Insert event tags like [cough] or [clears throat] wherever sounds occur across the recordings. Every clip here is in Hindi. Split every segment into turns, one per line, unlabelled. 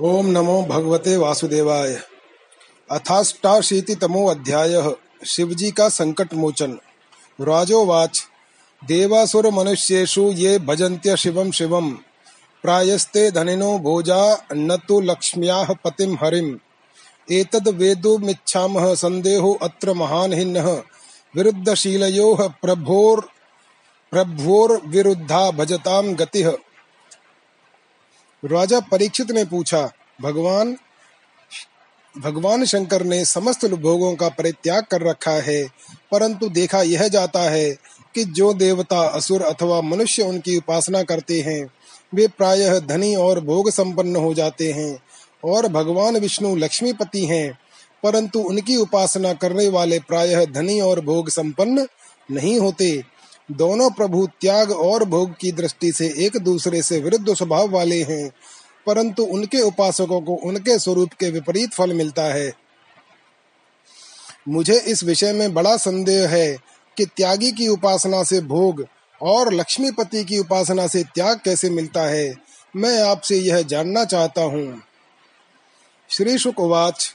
ओम नमो भगवते वासुदेवाय। अथाष्टाशीतितमो अध्याय, शिवजी का संकट मोचन राजोवाच, देवासुर मनुष्येषु ये भजन्त्य शिवम शिवम प्रायस्ते धनिनो भोजा, न तो लक्ष्म्याः पतिम हरिम। एतद् वेदुमिच्छामः संदेहो अत्र महान हिन्नः विरुद्धशीलयोः प्रभोर प्रभोर विरुद्धा भजताम गतिः। राजा परीक्षित ने पूछा, भगवान भगवान शंकर ने समस्त भोगों का परित्याग कर रखा है, परंतु देखा यह जाता है कि जो देवता असुर अथवा मनुष्य उनकी उपासना करते हैं, वे प्रायः धनी और भोग संपन्न हो जाते हैं और भगवान विष्णु लक्ष्मीपति हैं, परंतु उनकी उपासना करने वाले प्रायः धनी और भोग संपन्न नहीं होते। दोनों प्रभु त्याग और भोग की दृष्टि से एक दूसरे से विरुद्ध स्वभाव वाले हैं, परंतु उनके उपासकों को उनके स्वरूप के विपरीत फल मिलता है। मुझे इस विषय में बड़ा संदेह है कि त्यागी की उपासना से भोग और लक्ष्मीपति की उपासना से त्याग कैसे मिलता है, मैं आपसे यह जानना चाहता हूँ। श्री शुकवाच,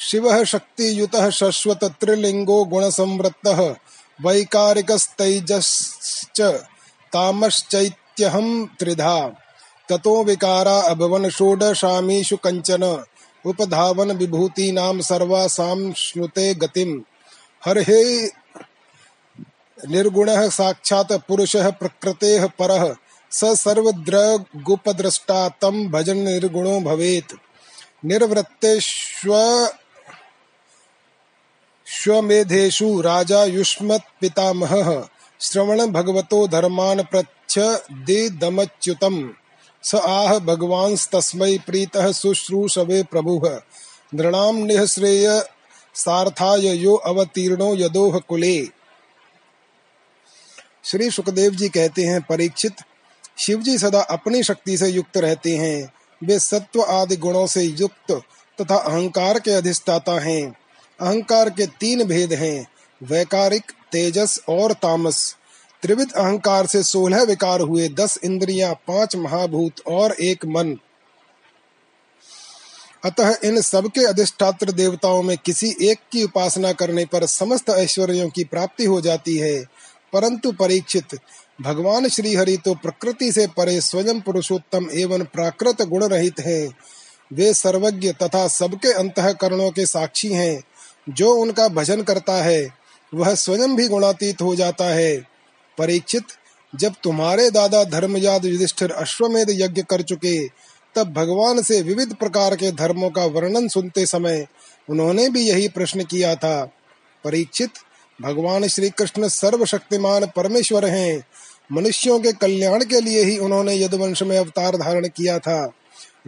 शिव शक्ति युत शश्वत त्रिलिंगो गुण संवृत्त वैकारिकस्तैजश्च तामश्चैत्यहं त्रिधा। ततो विकारा अभवन षोडशामीषु कञ्चन। उपधावन विभूतीनां सर्वासां श्नुते गतिम् हर्हे निर्गुणः साक्षात् पुरुषः प्रकृतेः परः। स सर्वद्रगुपद्रष्टा तं भजन निर्गुणो भवेत्। निर्वृत्तेष्व श्वमेधेषु राजा युष्मत् पितामहः श्रवण भगवतो धर्मान् प्रच्छ स आह भगवांस्तस्मै प्रीतः शुश्रूषवे प्रभुः। नृणां निःश्रेय सार्थाय यो अवतीर्णो यदोह कुले। श्री सुखदेव जी कहते हैं, परीक्षित शिव जी सदा अपनी शक्ति से युक्त रहते हैं। वे सत्व आदि गुणों से युक्त तथा अहंकार के अधिष्ठाता हैं। अहंकार के तीन भेद हैं, वैकारिक, तेजस और तामस। त्रिविध अहंकार से सोलह विकार हुए, दस इंद्रियाँ, पाँच महाभूत और एक मन। अतः इन सबके अधिष्ठात्र देवताओं में किसी एक की उपासना करने पर समस्त ऐश्वर्यों की प्राप्ति हो जाती है। परंतु परीक्षित, भगवान श्री हरि तो प्रकृति से परे स्वयं पुरुषोत्तम एवं प्राकृत गुण रहित है। वे सर्वज्ञ तथा सबके अंतकरणों के साक्षी हैं। जो उनका भजन करता है, वह स्वयं भी गुणातीत हो जाता है। परीक्षित, जब तुम्हारे दादा धर्मजाद युधिष्ठिर अश्वमेध यज्ञ कर चुके, तब भगवान से विविध प्रकार के धर्मों का वर्णन सुनते समय उन्होंने भी यही प्रश्न किया था। परीक्षित, भगवान श्री कृष्ण सर्वशक्तिमान परमेश्वर हैं। मनुष्यों के कल्याण के लिए ही उन्होंने यदुवंश में अवतार धारण किया था।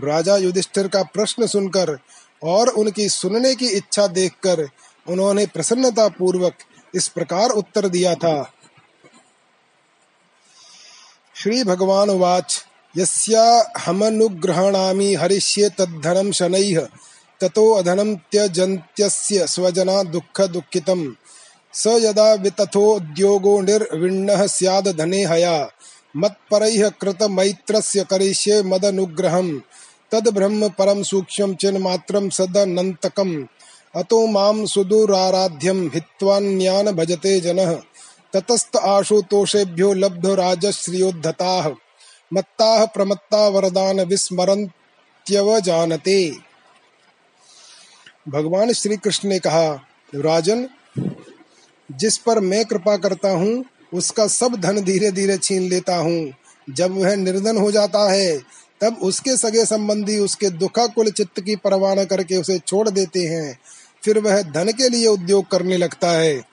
राजा युधिष्ठिर का प्रश्न सुनकर और उनकी सुनने की इच्छा देखकर उन्होंने प्रसन्नता पूर्वक इस प्रकार उत्तर दिया था। श्री भगवान वाच यस्याहमनुग्रहणामि हरिष्ये तद्धनं शनैः, ततो अधनं त्यजन्त्यस्य स्वजना दुःख दुःखितम्। स यदा वितथोद्योगो निर्विण्णः स्याद् धने हया मत्परैः कृतमैत्रस्य करिष्ये मदनुग्रहम्। तद्ब्रह्म परम सूक्ष्म चिन्मात्रं सदनन्तकम् अतो माँ सुदूराराध्यं हित्वान्यान् भजते जनः। ततस्त आशुतोषेभ्यो लब्धो राजश्रियोद्धताः। मत्ताः प्रमत्ता वरदान विस्मरन्त्यवजानते भगवान श्री कृष्ण ने कहा, राजन, जिस पर मैं कृपा करता हूँ, उसका सब धन धीरे धीरे छीन लेता हूँ। जब वह निर्धन हो जाता है तब उसके सगे संबंधी उसके दुखाकुल चित्त की परवाह न करके उसे छोड़ देते हैं। फिर वह धन के लिए उद्योग करने लगता है।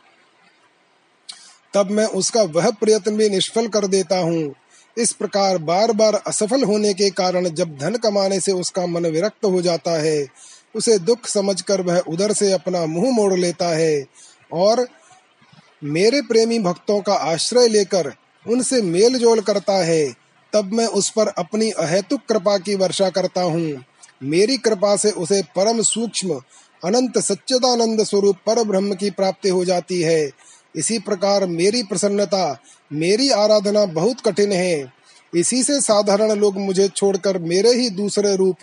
तब मैं उसका वह प्रयत्न भी निष्फल कर देता हूँ। इस प्रकार बार बार असफल होने के कारण जब धन कमाने से उसका मन विरक्त हो जाता है, उसे दुख समझकर वह उधर से अपना मुँह मोड़ लेता है और मेरे प्रेमी भक्तों का आश्रय लेकर उनसे मेल जोल करता है। तब मैं उस पर अपनी अहेतुक कृपा की वर्षा करता हूँ। मेरी कृपा से उसे परम सूक्ष्म, अनंत सच्चिदानंद स्वरूप पर ब्रह्म की प्राप्ति हो जाती है। इसी प्रकार मेरी प्रसन्नता, मेरी आराधना बहुत कठिन है। इसी से साधारण लोग मुझे छोड़कर मेरे ही दूसरे रूप,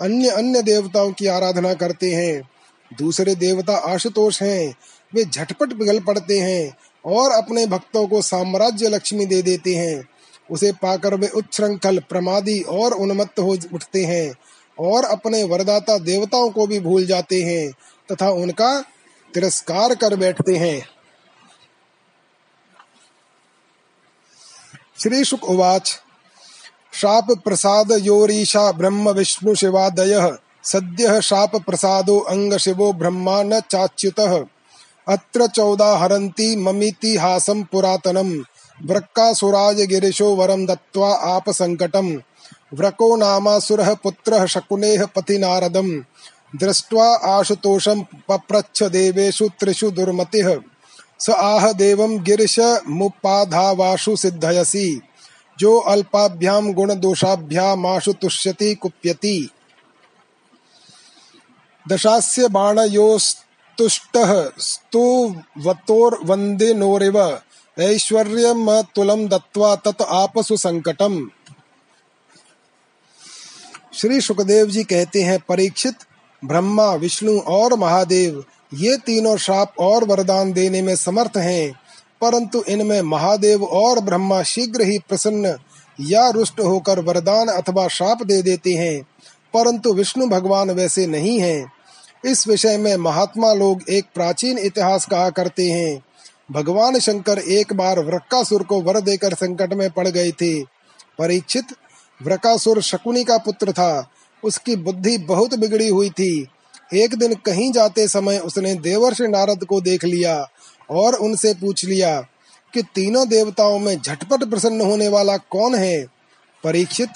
अन्य अन्य देवताओं की आराधना करते हैं। दूसरे देवता आशुतोष हैं, वे झटपट पिघल पड़ते हैं और अपने भक्तों को साम्राज्य लक्ष्मी दे देते हैं। उसे पाकर वे उच्छृंखल, प्रमादी और उन्मत्त हो उठते हैं और अपने वरदाता देवताओं को भी भूल जाते हैं तथा उनका तिरस्कार कर बैठते हैं। श्री शुक उवाच। शाप प्रसाद योरीशा ब्रह्म विष्णु शिवादय। सद्य शाप प्रसादो अंग शिवो ब्रह्मा न चाच्युत। अत्र चौदाहरन्ति ममितिहासं पुरातनम्। वृक्कासुराज गिरीशो वरम दत्त्वा आप संकटम व्रको नामासुरः पुत्रः शकुनेः पति नारदम। दृष्ट्वा आशुतोषं पप्रच्छ त्रिषु दुर्मतिः। स आह देवं गिरिश मुपाधावाशु सिद्धयसि। जो अल्पाभ्याम गुण दोषाभ्यामाशु तुष्यति कुप्यति। दशास्य बाणयोस्तुष्टः स्तुवतोर्वन्दे नोरिव ऐश्वर्यमतुलं दत्वा तत आपसु संकटम। श्री सुखदेव जी कहते हैं, परीक्षित, ब्रह्मा, विष्णु और महादेव, ये तीनों श्राप और वरदान देने में समर्थ हैं, परंतु इनमें महादेव और ब्रह्मा शीघ्र ही प्रसन्न या रुष्ट होकर वरदान अथवा श्राप दे देते हैं, परंतु विष्णु भगवान वैसे नहीं हैं। इस विषय में महात्मा लोग एक प्राचीन इतिहास कहा करते हैं भगवान शंकर एक बार वृक्कासुर को वर देकर संकट में पड़ गए थे। परीक्षित वृकासुर शकुनी का पुत्र था। उसकी बुद्धि बहुत बिगड़ी हुई थी। एक दिन कहीं जाते समय उसने देवर्षि नारद को देख लिया और उनसे पूछ लिया कि तीनों देवताओं में झटपट प्रसन्न होने वाला कौन है? परीक्षित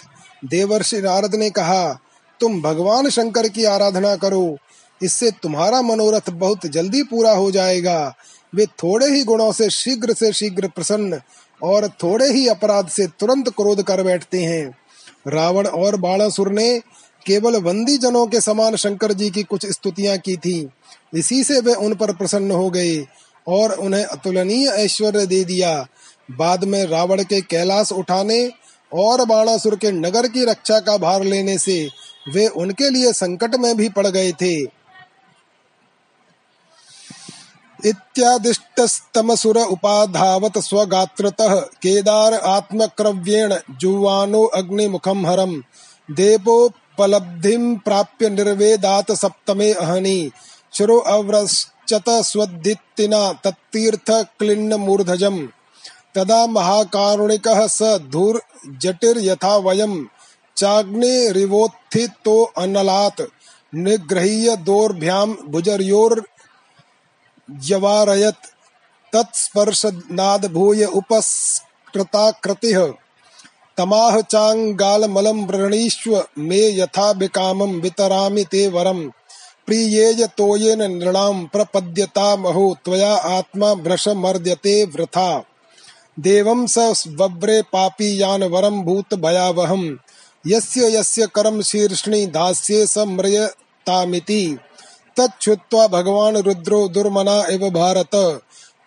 देवर्षि नारद ने कहा, तुम भगवान शंकर की आराधना करो। इससे तुम्हारा मनोरथ बहुत जल्दी पूरा हो जाएगा। वे थोड़े ही गुणों से शीघ्र से शीघ्र प्रसन्न और थोड़े ही अपराध से तुरंत क्रोध कर बैठते हैं। रावण और बाणासुर ने केवल वंदी जनों के समान शंकर जी की कुछ स्तुतियाँ की थी। इसी से वे उन पर प्रसन्न हो गए और उन्हें अतुलनीय ऐश्वर्य दे दिया। बाद में रावण के कैलाश उठाने और बाणासुर के नगर की रक्षा का भार लेने से वे उनके लिए संकट में भी पड़ गए थे। इत्यादिष्टस्तमसुर उपाधावत स्वगात्रतः केदार आत्मक्रव्येण जुवानो अग्निमुखम हरम। देवोपलब्धिं प्राप्य निर्वेदात सप्तमे अहनि। शिरो अव्रश्चत स्वदित्तिना तत्तीर्थ क्लिन्न मूर्धजम्। तदा महाकारुणिकः स धूर जटिर यथा वयम चाग्निरिवोत्थितो अनलात्। निगृह्य दोर्भ्याम भुजर्योर यवारयत तत्स्पर्शनाद भूय उपस्कृताकृतिः। तमाह चाङ्गालमलं व्रणीष्व मे यथा विकामं वितरामि ते वरम्। प्रियेय तोयेन नृणां प्रपद्यतामहो त्वया आत्मा भ्रशमर्द्यते वृथा। देवं स वव्रे पापी यान वरं भूत भयावहम्। यस्य यस्य करम शीर्ष्णि दास्ये स म्रियतामिति। तच्छुत्वा भगवान रुद्रो दुर्मना एव भारत।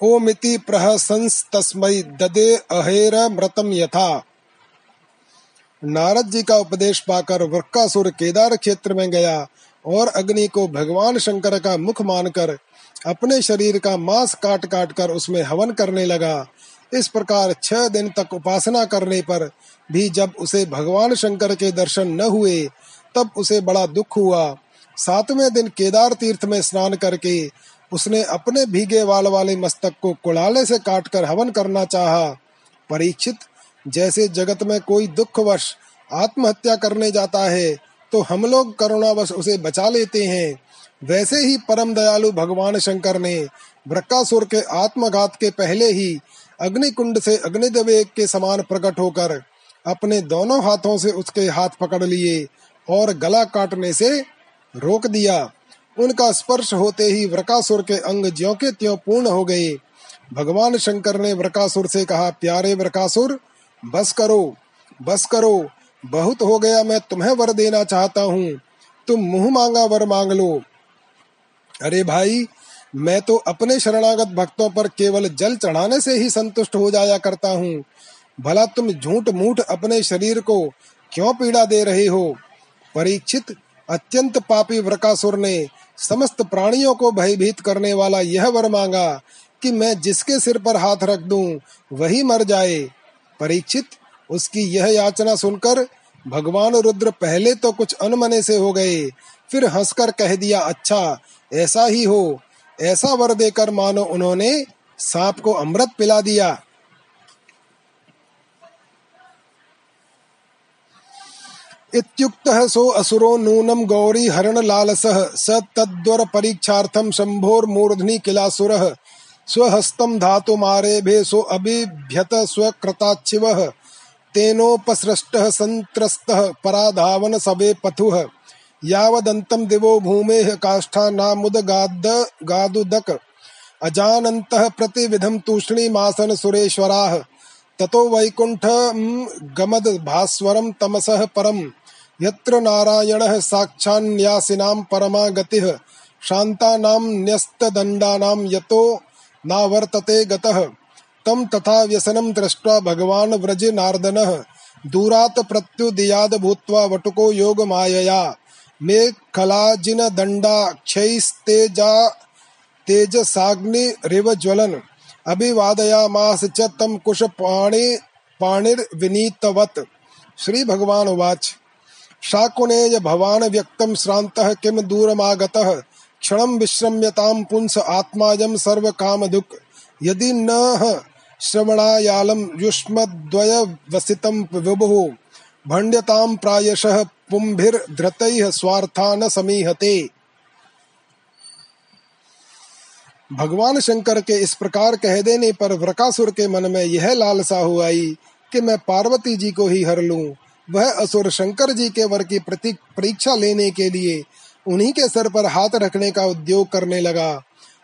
ओमिति प्रहसंस्तस्मै ददे अहेर मृतम यथा। नारद जी का उपदेश पाकर वृक्कासुर केदार क्षेत्र में गया और अग्नि को भगवान शंकर का मुख मानकर अपने शरीर का मांस काट काट कर उसमें हवन करने लगा। इस प्रकार छह दिन तक उपासना करने पर भी जब उसे भगवान शंकर के दर्शन न हुए, तब उसे बड़ा दुख हुआ। सातवें दिन केदार तीर्थ में स्नान करके उसने अपने भीगे वाल वाले मस्तक को कुड़ाले से काटकर हवन करना चाहा। परीक्षित, जैसे जगत में कोई दुखवश आत्महत्या करने जाता है तो हम लोग करुणावश उसे बचा लेते हैं। वैसे ही परम दयालु भगवान शंकर ने ब्रकासुर के आत्मघात के पहले ही अग्निकुंड से अग्निदेव के समान प्रकट होकर अपने दोनों हाथों से उसके हाथ पकड़ लिए और गला काटने से रोक दिया। उनका स्पर्श होते ही वृकासुर के अंग ज्यो के त्यों पूर्ण हो गए। भगवान शंकर ने वृकासुर से कहा, प्यारे वृकासुर, बस करो बस करो। बहुत हो गया, मैं तुम्हें वर देना चाहता हूँ। तुम मुँह मांगा, वर मांग लो। अरे भाई, मैं तो अपने शरणागत भक्तों पर केवल जल चढ़ाने से ही संतुष्ट हो जाया करता हूँ। भला तुम झूठ मूठ अपने शरीर को क्यों पीड़ा दे रहे हो? परीक्षित अत्यंत पापी वृकासुर ने समस्त प्राणियों को भयभीत करने वाला यह वर मांगा कि मैं जिसके सिर पर हाथ रख दूँ, वही मर जाए। परीक्षित, उसकी यह याचना सुनकर भगवान रुद्र पहले तो कुछ अनमने से हो गए, फिर हंसकर कह दिया अच्छा ऐसा ही हो। ऐसा वर देकर मानो उन्होंने सांप को अमृत पिला दिया। इत्युक्तः सो असुरो नूनम गौरी हरण लालसः, स तद्वर परीक्षार्थम शंभोर्मूर्धनि किलासुरः। स्वहस्तं धातुमारेभे सो अभिभ्यत स्वकृताच्छिवः। तेनोपसृष्टः सन्त्रस्तः पराधावन सबे पथुः। यावदन्तं दिवो भूमेः काष्ठानामुदगाद गादुदक। अजानन्तः प्रतिविधं तूष्णीमासन सुरेश्वराः। ततो वैकुण्ठ गमद भास्वरं तमसः परम्। यत्र नारायणः साक्षान्यासिनां परमा गतिः शान्तानां न्यस्तदण्डानां यतो नावर्तते गतः। तं तथा व्यसनं दृष्ट्वा भगवान् व्रज नार्दनः दूरात् प्रत्युदीयाद भूत्वा वटुको योगमायया। मे खलाजिन दण्डाक्षैस्तेजा तेजसाग्निरिव ज्वलन् अभिवादयामास च तं कुशपाणि पाणिर्विनीतवत्। श्री भगवान उवाच। शाकुनेय भवान व्यक्तं श्रान्तः किं दूरमागतः? क्षण विश्रम्यतां पुंस आत्मायं सर्वकामधुक् यदि न श्रवणायालं युष्मद्वयवसितं विभुः भण्ड्यतां प्रायशः स्वार्था न समीहते। भगवान शंकर के इस प्रकार कह देने पर वृकासुर के मन में यह लालसा हो आई कि मैं पार्वती जी को ही हर लूँ। वह असुर शंकर जी के वर की परीक्षा लेने के लिए उन्हीं के सर पर हाथ रखने का उद्योग करने लगा।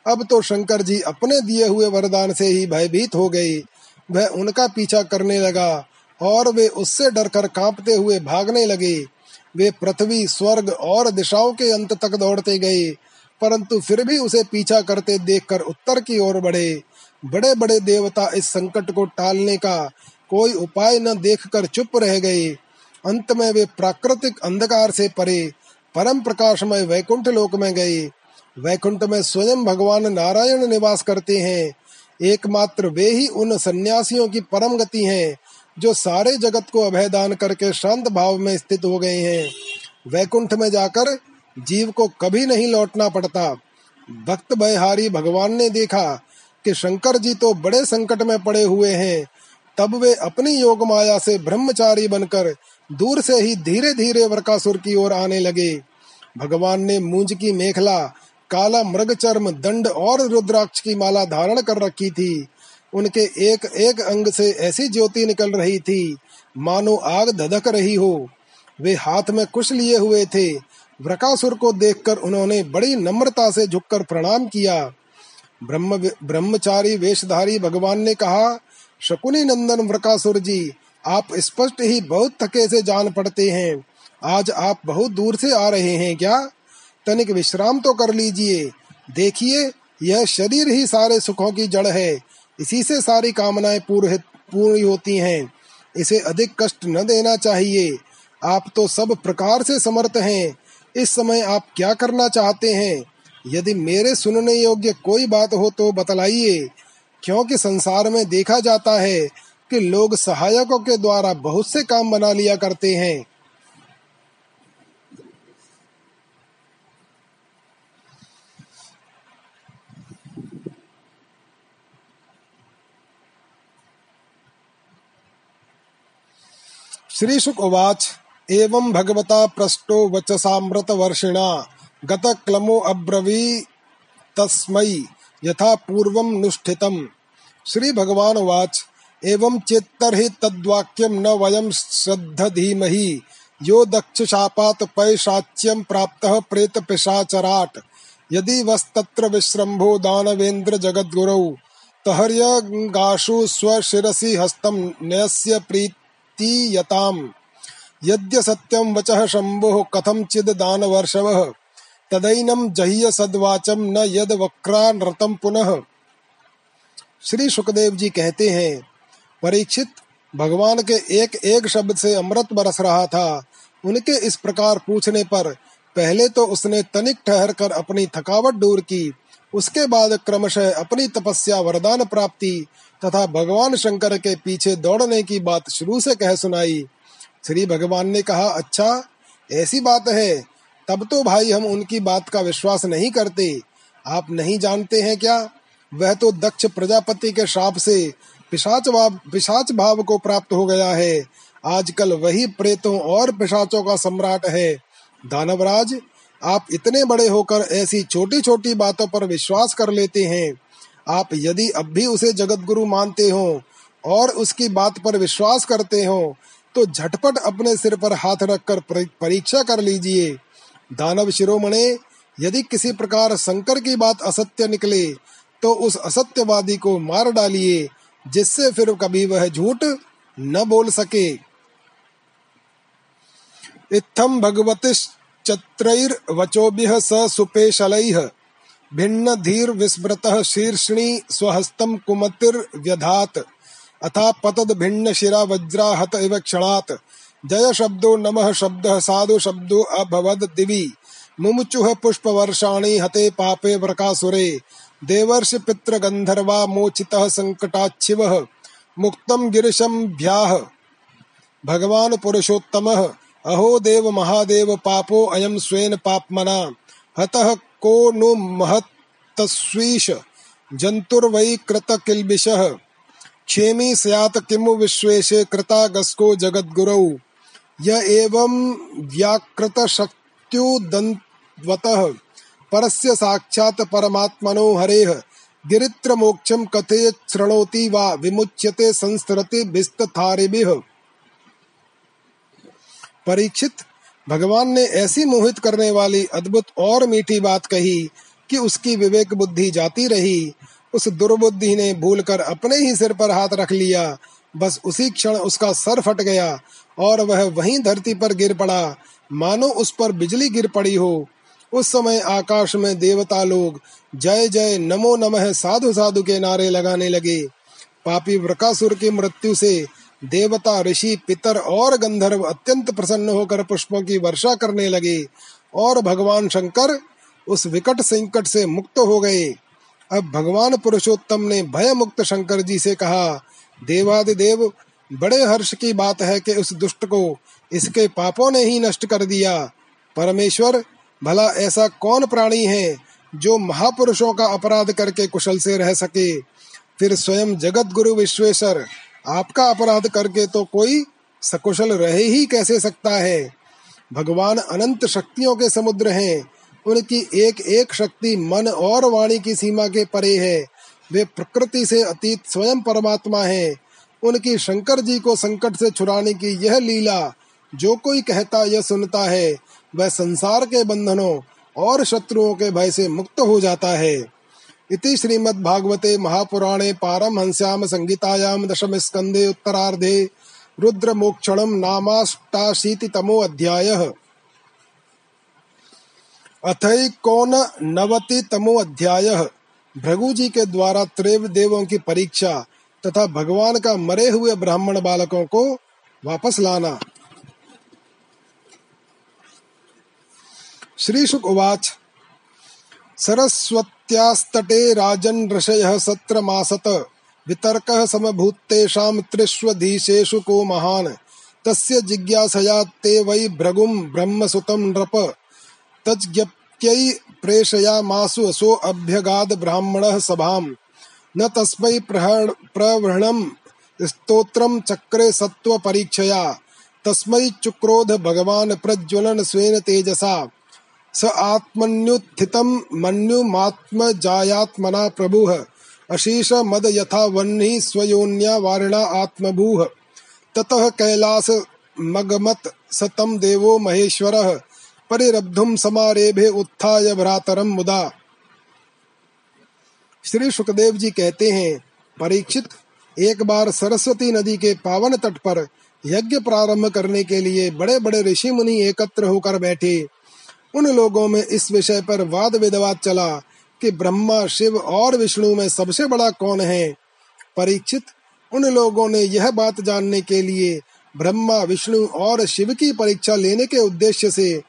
अब तो शंकर जी अपने दिए हुए वरदान से ही भयभीत हो गए। वह उनका पीछा करने लगा और वे उससे डरकर कांपते हुए भागने लगे। वे पृथ्वी, स्वर्ग और दिशाओं के अंत तक दौड़ते गए, परंतु फिर भी उसे पीछा करते देखकर उत्तर की ओर बढ़े। बड़े बड़े देवता इस संकट को टालने का कोई उपाय न देखकर चुप रह गए। अंत में वे प्राकृतिक अंधकार से परे, परम प्रकाशमय वैकुंठ लोक में गए। वैकुंठ में स्वयं भगवान नारायण निवास करते हैं। एकमात्र वे ही उन सन्यासियों की परम गति हैं, जो सारे जगत को अभय दान करके शांत भाव में स्थित हो गए हैं। वैकुंठ में जाकर जीव को कभी नहीं लौटना पड़ता। भक्त भयहारी भगवान ने देखा कि शंकर जी तो बड़े संकट में पड़े हुए हैं। तब वे अपनी योग माया से ब्रह्मचारी बनकर दूर से ही धीरे धीरे वरकासुर की ओर आने लगे। भगवान ने मूंज की मेखला, काला मृग चर्म दंड और रुद्राक्ष की माला धारण कर रखी थी। उनके एक एक अंग से ऐसी ज्योति निकल रही थी, मानो आग धधक रही हो। वे हाथ में कुश लिए हुए थे। वृकासुर को देखकर उन्होंने बड़ी नम्रता से झुककर प्रणाम किया। ब्रह्म ब्रह्मचारी वेशधारी भगवान ने कहा, शकुनी नंदन वृकासुर जी आप स्पष्ट ही बहुत थके से जान पड़ते हैं। आज आप बहुत दूर से आ रहे हैं क्या? तनिक विश्राम तो कर लीजिए। देखिए, यह शरीर ही सारे सुखों की जड़ है। इसी से सारी कामनाएँ पूरी पूरी होती हैं। इसे अधिक कष्ट न देना चाहिए। आप तो सब प्रकार से समर्थ हैं। इस समय आप क्या करना चाहते हैं? यदि मेरे सुनने योग्य कोई बात हो तो बतलाइए। क्योंकि संसार में देखा जाता है कि लोग सहायकों के द्वारा बहुत से काम बना लिया करते हैं। श्री शुक उवाच एवं भगवता पृष्टो वचसामृत वर्षिणा गत क्लमो अब्रवी तस्मै यथा पूर्वं नुष्ठितम् श्री भगवान उवाच एवं चेत्तर्हि तद्वाक्यम न वयम श्रद्धधीमहि। यो दक्ष शापात पैशाच्यम प्राप्त प्रेत पिशाचराट यदि वस्तत्र विश्रम्भो दानवेन्द्र जगद्गुरौ तहर्यगाशु स्वशिरसि हस्तं न्यस्य प्रीतीयताम्। यद्य सत्यं वचः शम्भुः कथञ्चिद् दानवर्षवः? तदैनं जह्य सद्वाचम न यद वक्रानृतम पुनः। श्री सुखदेव जी कहते हैं परीक्षित भगवान के एक एक शब्द से अमृत बरस रहा था। उनके इस प्रकार पूछने पर पहले तो उसने तनिक ठहर कर अपनी थकावट दूर की। उसके बाद क्रमशः अपनी तपस्या, वरदान प्राप्ति तथा भगवान शंकर के पीछे दौड़ने की बात शुरू से कह सुनाई। श्री भगवान ने कहा अच्छा ऐसी बात है। तब तो भाई हम उनकी बात का विश्वास नहीं करते। आप नहीं जानते हैं क्या? वह तो दक्ष प्रजापति के श्राप से पिशाच भाव पिशाच भाव को प्राप्त हो गया है। आजकल वही प्रेतों और पिशाचों का सम्राट है। दानवराज, आप इतने बड़े होकर ऐसी छोटी छोटी बातों पर विश्वास कर लेते हैं। आप यदि अब भी उसे जगत गुरु मानते हो और उसकी बात पर विश्वास करते हो तो झटपट अपने सिर पर हाथ रखकर परीक्षा कर लीजिए। दानव शिरोमणे, यदि किसी प्रकार शंकर की बात असत्य निकले तो उस असत्यवादी को मार डालिए। जिससे फिर कभी वह झूठ न बोल सके। इत्थम भगवतिश्चत्रैर्वचोभिः स सुपेशलैः भिन्न धीर विस्मृत शीर्षणी स्वहस्तम कुमतिर व्यधात अथा पतद भिन्न शिरा वज्रा हत इव क्षणात। जय शब्दो नमः शब्द साधु शब्दो अभवद दिवि। पुष्प वर्षाणि हते पापे वृकासुरे देवर्ष पितृ गंधर्वा मोचितः संकटाच्छिवः मुक्तम गिरिशम भ्याह भगवान पुरुषोत्तमः, अहो देव महादेव पापो अयम स्वेन पापमना। हतः को नु महत्तस्वीश जंतुर्वै कृत क्षेमी स्यात् किमु विश्वेशे कृतागस्को जगद्गुरौ। य एवं परस्य साक्षात् परमात्मनो हरेः। गिरित्र मोक्षम कथे शृणोति वा विमुच्यते संस्कृति बिस्तथारिभिः। परीक्षित, भगवान ने ऐसी मोहित करने वाली अद्भुत और मीठी बात कही कि उसकी विवेक बुद्धि जाती रही। उस दुर्बुद्धि ने भूलकर अपने ही सिर पर हाथ रख लिया। बस उसी क्षण उसका सर फट गया और वह वहीं धरती पर गिर पड़ा। मानो उस पर बिजली गिर पड़ी हो। उस समय आकाश में देवता लोग जय जय नमो नमः साधु साधु के नारे लगाने लगे। पापी वृकासुर की मृत्यु से देवता, ऋषि, पितर और गंधर्व अत्यंत प्रसन्न होकर पुष्पों की वर्षा करने लगे और भगवान शंकर उस विकट संकट से मुक्त हो गए। अब भगवान पुरुषोत्तम ने भय मुक्त शंकर जी से कहा, देवादिदेव, बड़े हर्ष की बात है कि उस दुष्ट को इसके पापों ने ही नष्ट कर दिया। परमेश्वर भला ऐसा कौन प्राणी है जो महापुरुषों का अपराध करके कुशल से रह सके? फिर स्वयं जगत गुरु विश्वेश्वर, आपका अपराध करके तो कोई सकुशल रहे ही कैसे सकता है? भगवान अनंत शक्तियों के समुद्र हैं, उनकी एक एक शक्ति मन और वाणी की सीमा के परे है। वे प्रकृति से अतीत स्वयं परमात्मा हैं। उनकी शंकर जी को संकट से छुड़ाने की यह लीला जो कोई कहता या सुनता है वह संसार के बंधनों और शत्रुओं के भय से मुक्त हो जाता है। इति श्रीमद्भागवते महापुराणे पारमहंस्याम संगीतायाम दशम स्कंदे उत्तरार्धे रुद्र मोक्षणम नामाष्टाशीतितमो अध्यायः। अथैकोन नवति तमो अध्यायः। भृगु जी के द्वारा त्रेव देवों की परीक्षा तथा भगवान का मरे हुए ब्राह्मण बालकों को वापस लाना। श्रीशुक उवाच सरस्वत्यास्तटे राजन् ऋषयः सत्रमासत, वितर्कः समभूत्तेषां त्रिष्वधीशेषु को महान्। तस्य जिज्ञासया ते वै भृगुं ब्रह्मसुतं नृप। तज्ज्ञप्त्यै प्रेषयामासु असो अभ्यगाद ब्राह्मणः सभाम् न तस्मै प्रवृणम्, स्तोत्रं चक्रे सत्त्वपरीक्षया। तस्मै चुक्रोध भगवान् प्रज्वलन स्वेन तेजसा। स आत्मन्युत्थितं मन्युमात्मजायात्मना प्रभुः। अशीष मद यथा वह्नि स्वयोन्या वारिणा आत्मभूः। ततः कैलास मगमत सतम देवो महेश्वरः। परिरब्धुम समारेभे उत्थाय भ्रातरम मुदा। श्री सुखदेव जी कहते हैं, परीक्षित, एक बार सरस्वती नदी के पावन तट पर यज्ञ प्रारंभ करने के लिए बड़े बड़े ऋषि मुनि एकत्र होकर बैठे। उन लोगों में इस विषय पर वाद विवाद चला कि ब्रह्मा, शिव और विष्णु में सबसे बड़ा कौन है। परीक्षित, उन लोगों ने यह बात जानने के लिए ब्रह्मा, विष्णु और शिव की परीक्षा लेने के उद्देश्य से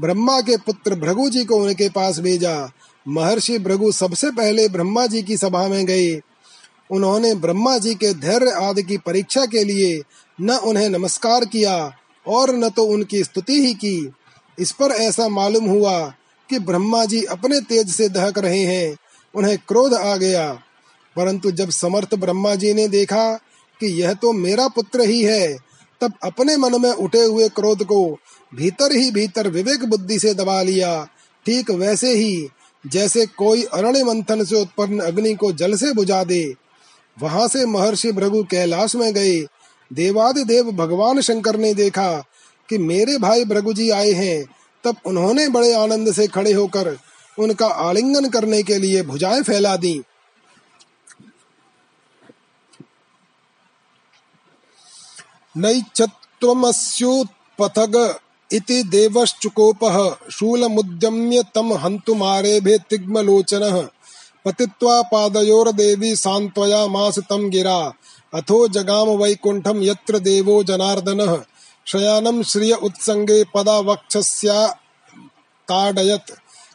ब्रह्मा के पुत्र भृगु जी को उनके पास भेजा। महर्षि भृगु सबसे पहले ब्रह्मा जी की सभा में गए। उन्होंने ब्रह्मा जी के धैर्य आदि की परीक्षा के लिए न उन्हें नमस्कार किया और न तो उनकी स्तुति ही की। इस पर ऐसा मालूम हुआ कि ब्रह्मा जी अपने तेज से दहक रहे हैं, उन्हें क्रोध आ गया। परंतु जब समर्थ ब्रह्मा जी ने देखा कि यह तो मेरा पुत्र ही है, तब अपने मन में उठे हुए क्रोध को भीतर ही भीतर विवेक बुद्धि से दबा लिया। ठीक वैसे ही, जैसे कोई अरण्य मंथन से उत्पन्न अग्नि को जल से बुझा दे, वहाँ से महर्षि भृगु कैलाश में गए। देवादिदेव भगवान शंकर ने देखा कि मेरे भाई भृगु जी आए हैं, तब उन्होंने बड़े आनंद से खड़े होकर उनका आलिंगन करने के लिए भुजाएँ फैला दी। नैच्छत्वमस्युत्पथग इति देवश्चुकोपः शूलमुद्यम्य तं हन्तुमारेभे तिग्मलोचनः पतित्वा पादयोर्देवी सान्त्वयामास तं गिरा। अथो जगाम वैकुण्ठं यत्र देवो जनार्दनः। शयानं श्रिय उत्सङ्गे पदावक्षस्या ताडयत्।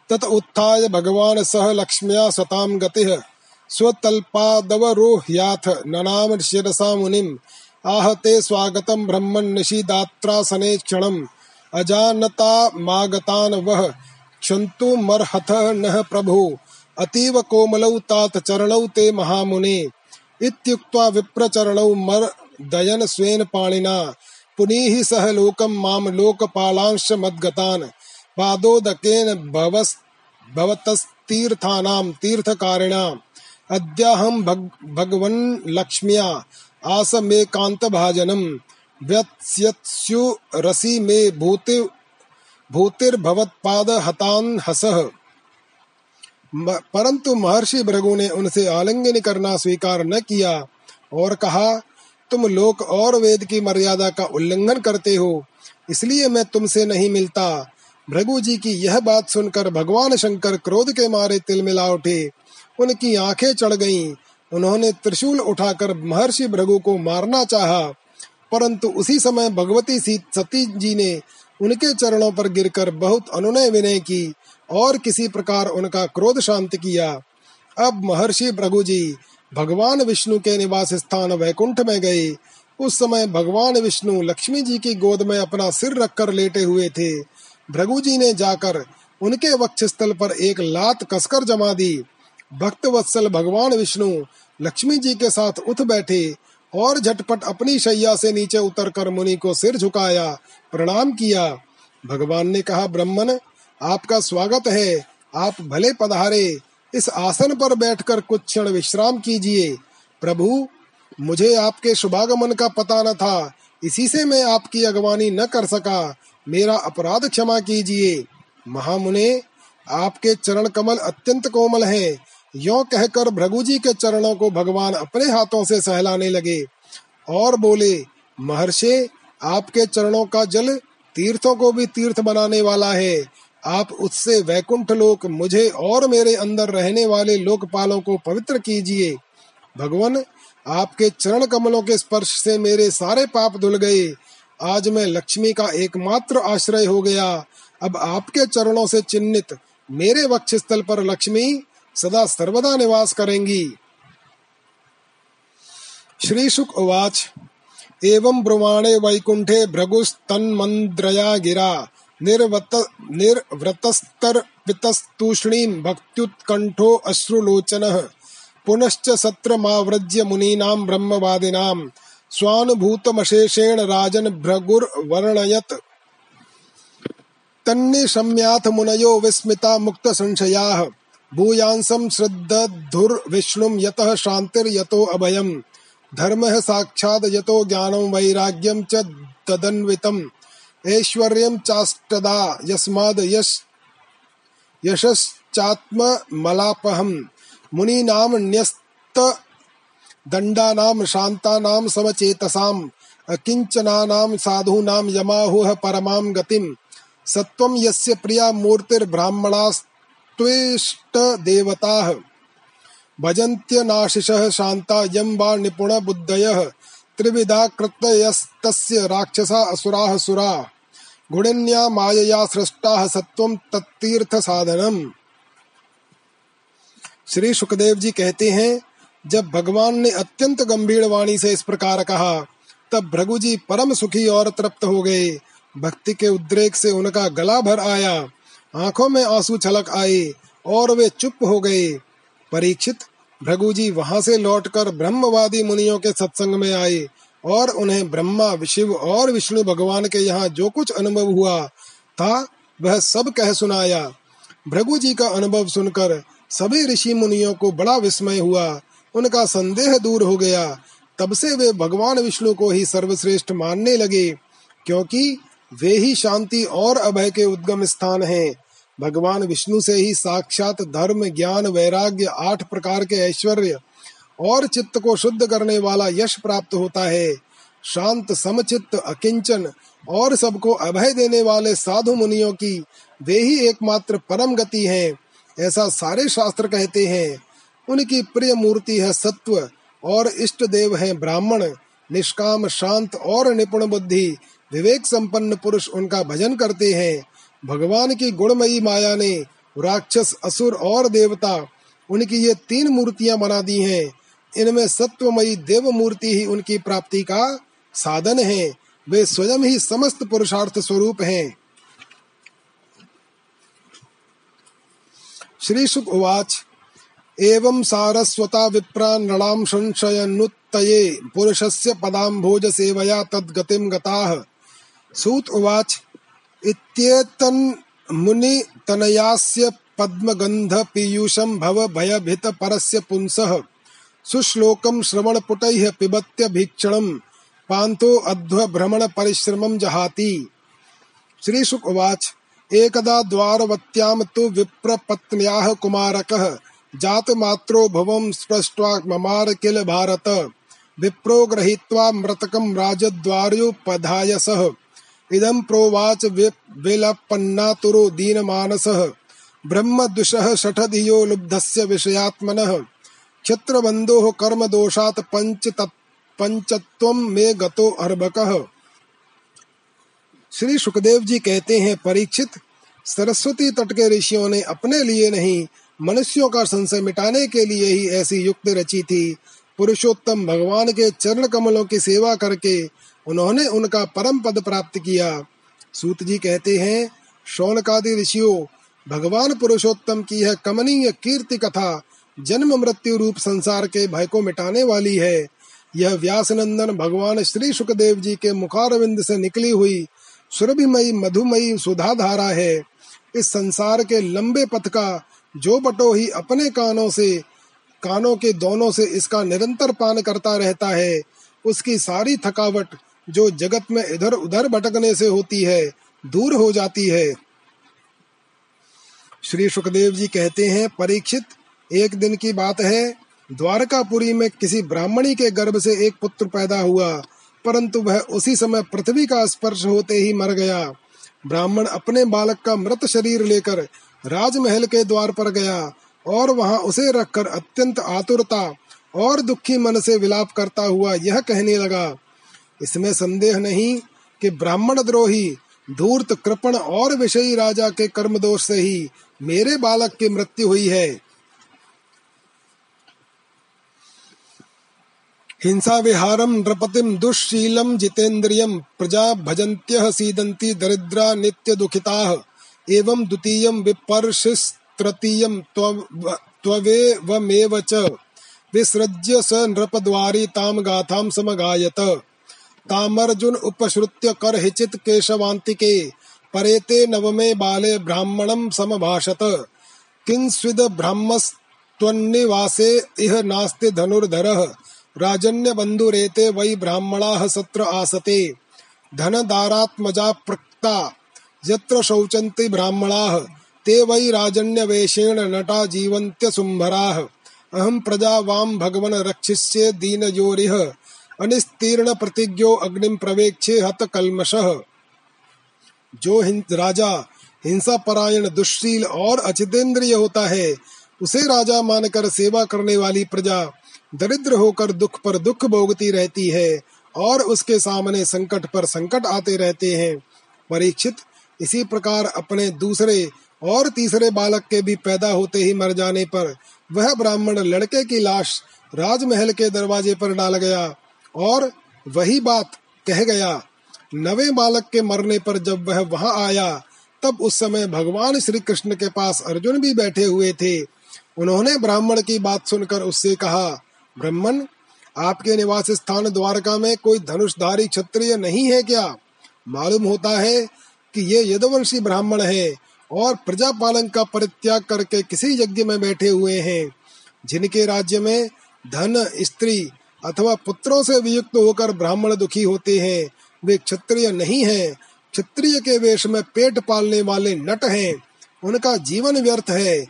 तत उत्थाय भगवान् सह लक्ष्म्या सतां गतिः। स्वतल्पादवरोह्याथ ननाम शिरसा मुनिम्। आहते स्वागतं ब्रह्मन् निशीदात्रासने क्षणम्। अजानता मागतान् वह क्षन्तु मर्हथ नः प्रभु। अतीव कोमलौ तात चरणौ ते महामुने। इत्युक्त्वा विप्रचरणौ मर्दयन् स्वेन पाणिना। पुनीः सह लोकं माम लोकपालांश मद्गतान्। पादोदकेन भवस् भवतस्तीर्थानां तीर्थकारिणाम्। अद्याहं भग भगवन् लक्ष्म्या आस मे कांत भाजनम व्यत्स्यत्स्यु रसी मे भूति भूतिर्भवत्पाद हतान हसह परंतु महर्षि भृगु ने उनसे आलिंगन करना स्वीकार न किया और कहा तुम लोक और वेद की मर्यादा का उल्लंघन करते हो, इसलिए मैं तुमसे नहीं मिलता। भृगु जी की यह बात सुनकर भगवान शंकर क्रोध के मारे तिल मिला उठे। उनकी आँखें चढ़ गईं। उन्होंने त्रिशूल उठाकर महर्षि भृगु को मारना चाहा। परंतु उसी समय भगवती सती जी ने उनके चरणों पर गिरकर बहुत अनुनय विनय की और किसी प्रकार उनका क्रोध शांत किया। अब महर्षि भृगु जी भगवान विष्णु के निवास स्थान वैकुंठ में गए। उस समय भगवान विष्णु लक्ष्मी जी की गोद में अपना सिर रखकर लेटे हुए थे। भृगु जी ने जाकर उनके वक्ष स्थल पर एक लात कसकर जमा दी। भक्त वत्सल भगवान विष्णु लक्ष्मी जी के साथ उठ बैठे और झटपट अपनी शैया से नीचे उतरकर मुनि को सिर झुकाया, प्रणाम किया। भगवान ने कहा, ब्रह्मन, आपका स्वागत है। आप भले पधारे इस आसन पर बैठकर कुछ क्षण विश्राम कीजिए। प्रभु, मुझे आपके शुभागमन का पता न था। इसी से मैं आपकी अगवानी न कर सका। मेरा अपराध क्षमा कीजिए। महामुने, आपके चरण कमल अत्यंत कोमल हैं। यो कहकर भृगु जी के चरणों को भगवान अपने हाथों से सहलाने लगे और बोले, महर्षि, आपके चरणों का जल तीर्थों को भी तीर्थ बनाने वाला है। आप उससे वैकुंठ लोक, मुझे और मेरे अंदर रहने वाले लोकपालों को पवित्र कीजिए। भगवान, आपके चरण कमलों के स्पर्श से मेरे सारे पाप धुल गए। आज मैं लक्ष्मी का एकमात्र आश्रय हो गया। अब आपके चरणों से चिन्हित मेरे वक्ष स्थल पर लक्ष्मी सदा सर्वदा निवास करेंगी। श्री शुक उवाच। एवं ब्रुवाणे वैकुंठे भृगुस्तन्मन्द्रया गिरा। निर्व्रतस्तर्पितस्तूष्णीं भक्त्युत्कण्ठो अश्रुलोचनः। पुनश्च सत्रमाव्रज्य मुनीनां ब्रह्मवादिनां स्वानुभूतमशेषेण राजन् भृगुर्वर्णयत् तन्निशम्याथ मुनयो विस्मिता मुक्तसंशयाः। भूयांसं श्रद्धधुर्विष्णुं यतः शान्तिर्यतो अभयम्। धर्मः साक्षात् यतो ज्ञानं वैराग्यं च तदन्वितम्। ऐश्वर्यं चाष्टदा यस्माद् यश यशश्चात्ममलापहम् मुनीनां न्यस्त दण्डानां शान्तानां समचेतसाम् अकिञ्चनानां साधूनां यमाहुः परमां गतिम् सत्वं यस्य प्रिया मूर्तिर्ब्राह्मणास् त्वेष्ट देवताः भजन्त्यनाशिषः शान्ता यं वा निपुण बुद्धयः त्रिविधा कृतयस्तस्य राक्षसा असुराः सुरा। गुणिन्या मायया सृष्टाः सत्वं तत्तीर्थ साधनम श्री सुखदेव जी कहते हैं, जब भगवान ने अत्यंत गंभीर वाणी से इस प्रकार कहा, तब भृगु जी परम सुखी और तृप्त हो गए। भक्ति के उद्रेक से उनका गला भर आया। आँखों में आँसू छलक आए और वे चुप हो गए। परीक्षित भृगु जी वहाँ से लौटकर ब्रह्मवादी मुनियों के सत्संग में आए और उन्हें ब्रह्मा, शिव और विष्णु भगवान के यहाँ जो कुछ अनुभव हुआ था, वह सब कह सुनाया। भृगु जी का अनुभव सुनकर सभी ऋषि मुनियों को बड़ा विस्मय हुआ। उनका संदेह दूर हो गया। तब से वे भगवान विष्णु को ही सर्वश्रेष्ठ मानने लगे, क्योंकि वे ही शांति और अभय के उद्गम स्थान हैं। भगवान विष्णु से ही साक्षात धर्म, ज्ञान, वैराग्य, आठ प्रकार के ऐश्वर्य और चित्त को शुद्ध करने वाला यश प्राप्त होता है। शांत, समचित्त, अकिंचन और सबको अभय देने वाले साधु मुनियों की वे ही एकमात्र परम गति है, ऐसा सारे शास्त्र कहते हैं। उनकी प्रिय मूर्ति है सत्व और इष्ट देव है ब्राह्मण। निष्काम, शांत और निपुण बुद्धि, विवेक संपन्न पुरुष उनका भजन करते हैं। भगवान की गुणमयी माया ने राक्षस, असुर और देवता, उनकी ये तीन मूर्तियाँ बना दी हैं। इनमें सत्वमयी देव मूर्ति ही उनकी प्राप्ति का साधन है। वे स्वयं ही समस्त पुरुषार्थ स्वरूप हैं। श्री सुख उवाच। एवं सारस्वता विप्रा नृणां संशयनुत्तये पुरुषस्य पदाम्भोज सेवया तद्गतिं गताः। सूत उवाच। मुनि तनयास्य पद्मगंध पीयूषम भव भयभित परस्य पुंसः सुश्लोकं श्रवणपुटैः पिबत्य भीक्षणं पान्तो अध्व भ्रमण परिश्रमं जहाति। श्री उवाच, एकदा द्वारवत्यां तु विप्रपत्न्याः कुमारकः जातमात्रो भवं स्पृष्ट्वा ममार किल भारत। विप्रो गृहीत्वा मृतकं राजद्वार्योपधाय सः। इदं प्रोवाच विलपन्नातुरो दीनमानसः, ब्रह्मद्विषः षठधियो लुब्धस्य विषयात्मनः। क्षत्रबन्धोः कर्मदोषात् पंच पंचत्वं मे गतो अर्भकः। श्री सुखदेव जी कहते हैं, परीक्षित, सरस्वती तट के ऋषियों ने अपने लिए नहीं, मनुष्यों का संशय मिटाने के लिए ही ऐसी युक्त रची थी। पुरुषोत्तम भगवान के चरण कमलों की सेवा करके उन्होंने उनका परम पद प्राप्त किया। सूत जी कहते हैं, शौनकादि ऋषियों, भगवान पुरुषोत्तम की है कमनीय कीर्ति कथा जन्म मृत्यु रूप संसार के भय को मिटाने वाली है। यह व्यास नंदन भगवान श्री सुखदेव जी के मुखारविंद से निकली हुई सुरभिमयी, मधुमयी सुधा धारा है। इस संसार के लंबे पथ का जो बटो ही अपने कानों से, कानों के दोनों से इसका निरंतर पान करता रहता है, उसकी सारी थकावट जो जगत में इधर उधर भटकने से होती है, दूर हो जाती है। श्री सुखदेव जी कहते हैं, परीक्षित, एक दिन की बात है, द्वारकापुरी में किसी ब्राह्मणी के गर्भ से एक पुत्र पैदा हुआ, परंतु वह उसी समय पृथ्वी का स्पर्श होते ही मर गया। ब्राह्मण अपने बालक का मृत शरीर लेकर राजमहल के द्वार पर गया, और वहाँ उसे रखकर अत्यंत आतुरता और दुखी मन से विलाप करता हुआ यह कहने लगा इसमें संदेह नहीं कि ब्राह्मण द्रोही, धूर्त कृपण और विषयी राजा के कर्म दोष से ही मेरे बालक की मृत्यु हुई है। हिंसा विहारम नृपतिम दुष्शीलम जितेन्द्रियम प्रजा भजन्त्य सीदंती दरिद्रा नित्य दुखिता, एवं द्वितीय विपर्षिस्तृतीय त्ववेवमेव च। विसृज्य स नृपद्वारी ताम गाथाम समगायत। तामर्जुन उपश्रुत्य कर हिचित केशवान्तिके परेते नवमे बाले ब्राह्मणं समभाषत। किंस्विद ब्राह्मस्त्वन्निवासे इह नास्ति धनुर्धरः। राजन्य बंधुरेते वै ब्राह्मणाः सत्र आसते। धनदारात्मजा प्रक्ता। यत्र शौचन्ति ब्राह्मणाः, ते वै राजन्यवेशेण नटा जीवन्त्य सुम्भराः अहं प्रजा वाम भगवन रक्षिष्ये दीनयोरिह। अनिस्तीर्ण प्रतिज्ञो अग्निम प्रवेक्षे हत कलमशः जो राजा हिंसा परायण दुश्शील और अचितेंद्रिय होता है, उसे राजा मानकर सेवा करने वाली प्रजा दरिद्र होकर दुख पर दुख भोगती रहती है और उसके सामने संकट पर संकट आते रहते हैं। परीक्षित, इसी प्रकार अपने दूसरे और तीसरे बालक के भी पैदा होते ही मर जाने पर वह ब्राह्मण लड़के की लाश राजमहल के दरवाजे पर डाल गया। और वही बात कह गया, नवे बालक के मरने पर जब वह वहाँ आया, तब उस समय भगवान श्री कृष्ण के पास अर्जुन भी बैठे हुए थे। उन्होंने ब्राह्मण की बात सुनकर उससे कहा, ब्राह्मण, आपके निवास स्थान द्वारका में कोई धनुषधारी क्षत्रिय नहीं है क्या? मालूम होता है कि ये यदुवंशी ब्राह्मण है और प्रजा पालन का परित्याग करके किसी यज्ञ में बैठे हुए हैं, जिनके राज्य में धन, स्त्री अथवा पुत्रों से वियुक्त होकर ब्राह्मण दुखी होते हैं, वे क्षत्रिय नहीं हैं। क्षत्रिय के वेश में पेट पालने वाले नट हैं। उनका जीवन व्यर्थ है।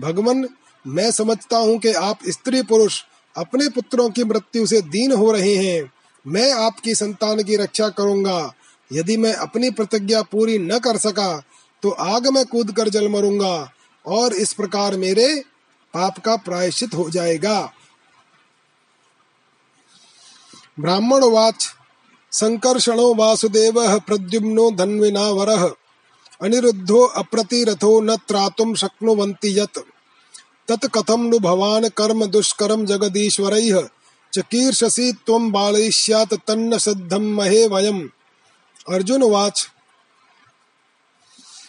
भगवान, मैं समझता हूँ कि आप स्त्री पुरुष अपने पुत्रों की मृत्यु से दीन हो रहे हैं। मैं आपकी संतान की रक्षा करूँगा। यदि मैं अपनी प्रतिज्ञा पूरी न कर सका तो आग में कूद कर जल मरूँगा और इस प्रकार मेरे पाप का प्रायश्चित हो जाएगा। ब्राह्मण वाच संकर्षणो वासुदेव प्रद्युम्नो धन्विना वरः, अनिरुद्धो अप्रतिरथो न त्रातुम शक्नुवन्ति यत्। तत् कथम नु भवान कर्म दुष्कर्म जगदीश्वरैः चकीर्षसि त्वं बालयिष्यात् तन्न सिद्धं महे वयम्। अर्जुन वाच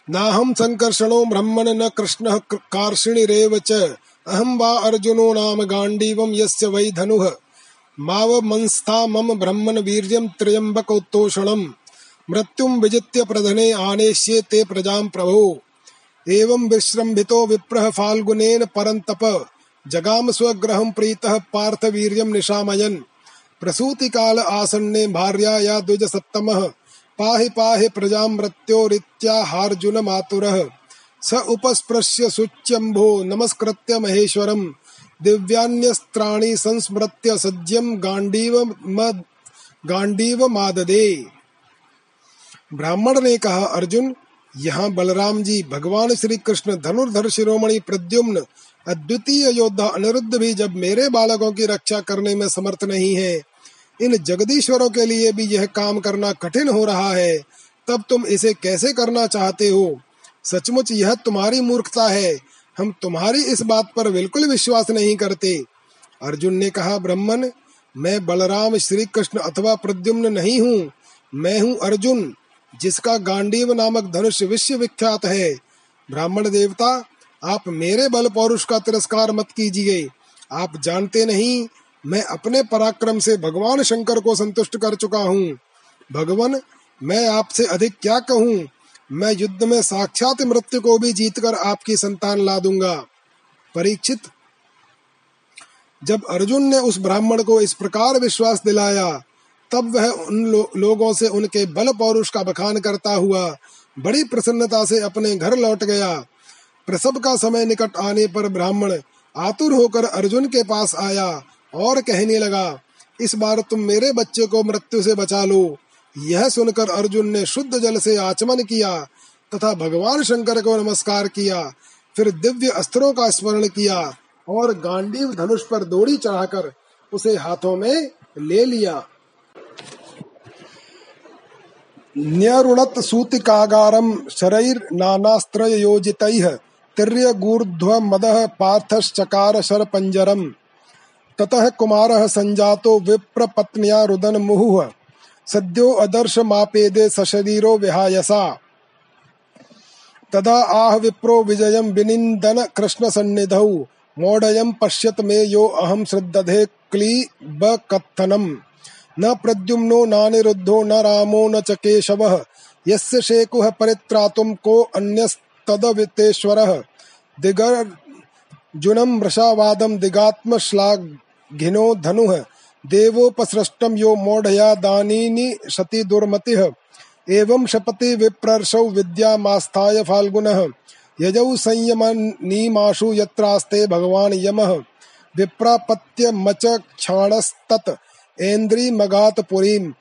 नाहं संकर्षणो ब्रह्मण न कृष्णः कार्षिणिरेव च, अहं वा अर्जुनो नाम गाण्डीवं यस्य वै धनुः। मावमंस्था मम ब्रह्मण वीर्यं त्र्यम्बकोत्तोषणम् मृत्युं विजित्य प्रधने आनेष्ये ते प्रजां प्रभो। एवं विश्रम्भितो विप्रः फाल्गुनेन परन्तप। जगाम स्वग्रहं प्रीतः पार्थ वीर्यं निशामयन्। प्रसूतिकाल आसन्ने भार्याया द्विजसत्तमः। पाहि पाहि प्रजां मृत्योरित्याहार्जुन मातुरः। स उपस्पृश्य शुच्यम्भो नमस्कृत्य महेश्वरम्। दिव्यान्यस्त्राणि संस्मृत्य मद गांडीव माददे ब्राह्मण ने कहा, अर्जुन, यहाँ बलराम जी भगवान श्री कृष्ण धनुर्धर शिरोमणि प्रद्युम्न, अद्वितीय योद्धा अनिरुद्ध भी जब मेरे बालकों की रक्षा करने में समर्थ नहीं है, इन जगदीश्वरों के लिए भी यह काम करना कठिन हो रहा है, तब तुम इसे कैसे करना चाहते हो? सचमुच यह तुम्हारी मूर्खता है। हम तुम्हारी इस बात पर बिल्कुल विश्वास नहीं करते। अर्जुन ने कहा, ब्रह्मन, मैं बलराम श्री कृष्ण अथवा प्रद्युम्न नहीं हूँ। मैं हूँ अर्जुन, जिसका गांडीव नामक धनुष विश्व विख्यात है। ब्राह्मण देवता, आप मेरे बल पौरुष का तिरस्कार मत कीजिए। आप जानते नहीं, मैं अपने पराक्रम से भगवान शंकर को संतुष्ट कर चुका हूँ। भगवान, मैं आपसे अधिक क्या कहूँ? मैं युद्ध में साक्षात मृत्यु को भी जीतकर आपकी संतान ला दूँगा। परीक्षित जब अर्जुन ने उस ब्राह्मण को इस प्रकार विश्वास दिलाया तब वह उन लो, लोगों से उनके बल पौरुष का बखान करता हुआ बड़ी प्रसन्नता से अपने घर लौट गया। प्रसव का समय निकट आने पर ब्राह्मण आतुर होकर अर्जुन के पास आया और कहने लगा इस बार तुम मेरे बच्चे को मृत्यु से बचा लो। यह सुनकर अर्जुन ने शुद्ध जल से आचमन किया तथा भगवान शंकर को नमस्कार किया, फिर दिव्य अस्त्रों का स्मरण किया और गांडीव धनुष पर दौड़ी चढ़ाकर उसे हाथों में ले लिया। न्यरुणत सूतिकागारम शरैर्नानास्त्रयोजितैः तिर्यगूर्ध्वमदः पार्थश्चकार पंजरम ततः कुमारः सञ्जातो विप्रपत्न्या रुदन मुहुः सद्यो अदर्श मापेदे सशरीरो विहायसा। तदा आह विप्रो विजयं विनिन्दन कृष्णसन्निधौ मोडयं पश्यत मे यो अहं श्रद्धधे क्लीबकत्थनम् न प्रद्युम्नो नानिरुद्धो न रामो न च केशवः, यस्य शेकुः को अन्यस्तदवितेश्वरः। दिगर्जुनं वृषावादं दिगात्मश्लाघिनो धनुः देवोपसृष्टं यो मोढया दानीनि शति दुर्मतिः। एवं शपति विप्रर्षौ विद्यामास्थाय फाल्गुनः। यजौ संयमनीमाशु यत्रास्ते भगवान् यमः। विप्रापत्य मच क्षाणस्तत् ऐन्द्री मगात पुरीम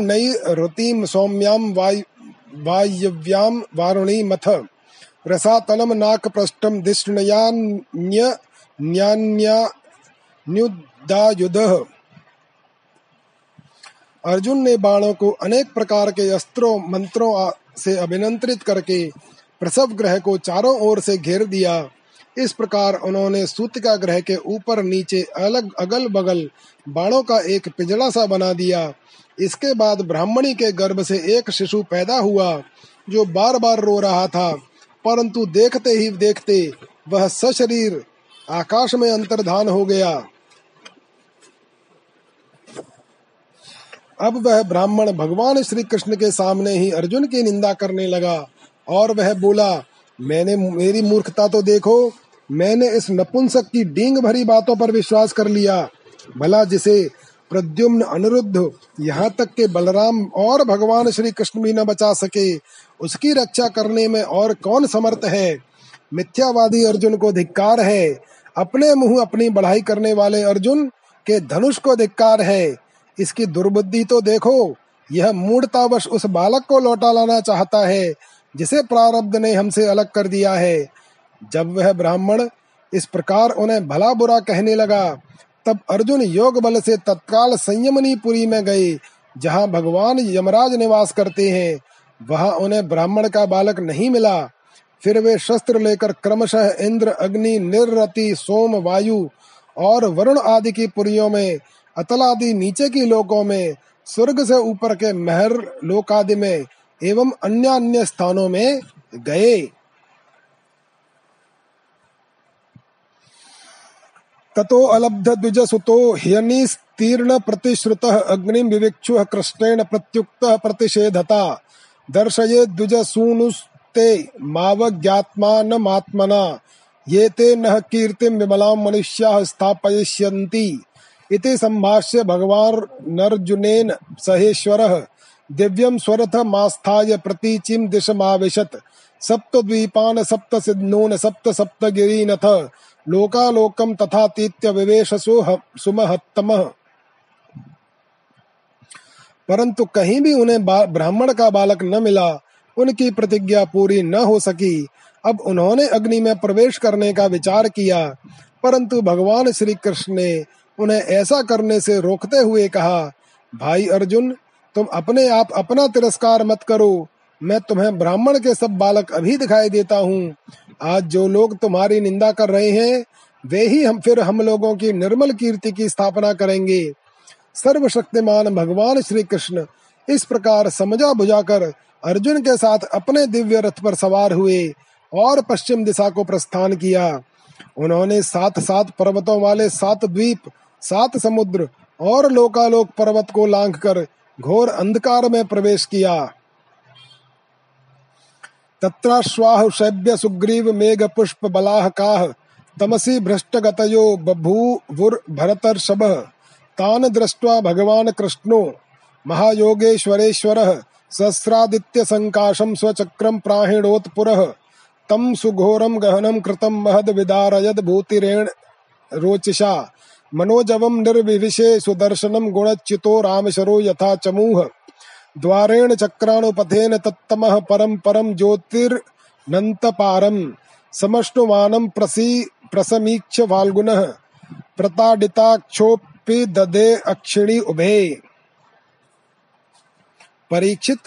नई रतिम सौम्याम वायव्याम वारुणी मथ रसातलम नाक पृष्ठम दिष्णयान्युदायुध अर्जुन ने बाणों को अनेक प्रकार के अस्त्रों, मंत्रों से अभिनंत्रित करके प्रसव ग्रह को चारों ओर से घेर दिया। इस प्रकार उन्होंने सूतिका ग्रह के ऊपर नीचे अलग अगल बगल बाणों का एक पिजड़ा सा बना दिया। इसके बाद ब्राह्मणी के गर्भ से एक शिशु पैदा हुआ, जो बार बार रो रहा था। परंतु देखते ही देखते वह सशरीर आकाश में अंतर्धान हो गया। अब वह ब्राह्मण भगवान श्री कृष्ण के सामने ही अर्जुन की निंदा करने लगा और वह बोला, मैंने मेरी मूर्खता तो देखो, मैंने इस नपुंसक की डींग भरी बातों पर विश्वास कर लिया। भला जिसे प्रद्युम्न अनिरुद्ध यहाँ तक के बलराम और भगवान श्री कृष्ण भी न बचा सके, उसकी रक्षा करने में और कौन समर्थ है? मिथ्यावादी अर्जुन को धिक्कार है। अपने मुँह अपनी बढ़ाई करने वाले अर्जुन के धनुष को धिक्कार है। इसकी दुर्बुद्धि तो देखो, यह मूर्तावश उस बालक को लौटा लाना चाहता है, जिसे प्रारब्ध ने हमसे अलग कर दिया है। जब वह ब्राह्मण इस प्रकार उन्हें भला बुरा कहने लगा, तब अर्जुन योग बल से तत्काल संयमनीपुरी में गए, जहाँ भगवान यमराज निवास करते हैं। वहाँ उन्हें ब्राह्मण का बालक नहीं मिला। फिर वे शस्त्र लेकर क्रमशः इंद्र, अग्नि निरति सोम, वायु और वरुण आदि की पुरियों में अतल आदि नीचे की लोकों में, स्वर्ग से ऊपर के महर लोक आदि में एवं अन्य अन्य स्थानों में गए। ततो अलब्ध द्विज सुतो ह्यनिस्तीर्ण प्रतिश्रुत अग्निम विविक्षु कृष्णेन प्रत्युक्त प्रतिषेधता। दर्शये द्विज सूनुस्ते मावज्ञात्मानमात्मना। ये ते न विमलां मनुष्याः स्थापयिष्यन्ति। इति सम्भाष्य भगवान् सहेश्वरः। दिव्यं स्वरथमास्थाय प्रतीचिं दिशमाविशत्। सप्तद्वीपान् सप्त सिद्धून् सप्त सप्तगिरीनथ लोकालोकम तथा तीत्य विवेश सुमहत्तम। परंतु कहीं भी उन्हें ब्राह्मण का बालक न मिला, उनकी प्रतिज्ञा पूरी न हो सकी। अब उन्होंने अग्नि में प्रवेश करने का विचार किया, परंतु भगवान श्री कृष्ण ने उन्हें ऐसा करने से रोकते हुए कहा, भाई अर्जुन, तुम अपने आप अपना तिरस्कार मत करो। मैं तुम्हें ब्राह्मण के सब बालक अभी दिखाई देता हूँ। आज जो लोग तुम्हारी निंदा कर रहे हैं, वे ही हम, फिर हम लोगों की निर्मल कीर्ति की स्थापना करेंगे। सर्वशक्तिमान भगवान श्री कृष्ण इस प्रकार समझा बुझाकर अर्जुन के साथ अपने दिव्य रथ पर सवार हुए और पश्चिम दिशा को प्रस्थान किया। उन्होंने सात सात पर्वतों वाले सात द्वीप सात समुद्र और लोकालोक पर्वत को लांघ कर घोर अंधकार में प्रवेश किया। तत्राश्वाह शैब्य सुग्रीव मेघ पुष्प बलाह काह तमसी भ्रष्ट गतयो बभूवुर भरतर्षभ तान दृष्ट्वा भगवान कृष्णो, महायोगेश्वरेश्वरः सहस्रादित्य संकाशम स्वचक्रम प्राहिणोत्पुरः तम सुघोरम गहनम कृतम महद विदारयद भूतिरेण रोचिषा। मनोजवम निर्विविशे सुदर्शनम गुणच्युतो रामशरो यथा चमूह द्वारेण चक्रानुपथेन तत्तमः परम परम ज्योतिर्नन्तपारम्। समष्टुमानं प्रसी प्रसमीक्ष फाल्गुनः। प्रताडिताक्षोपि ददे अक्षिणी उभे। परीक्षित,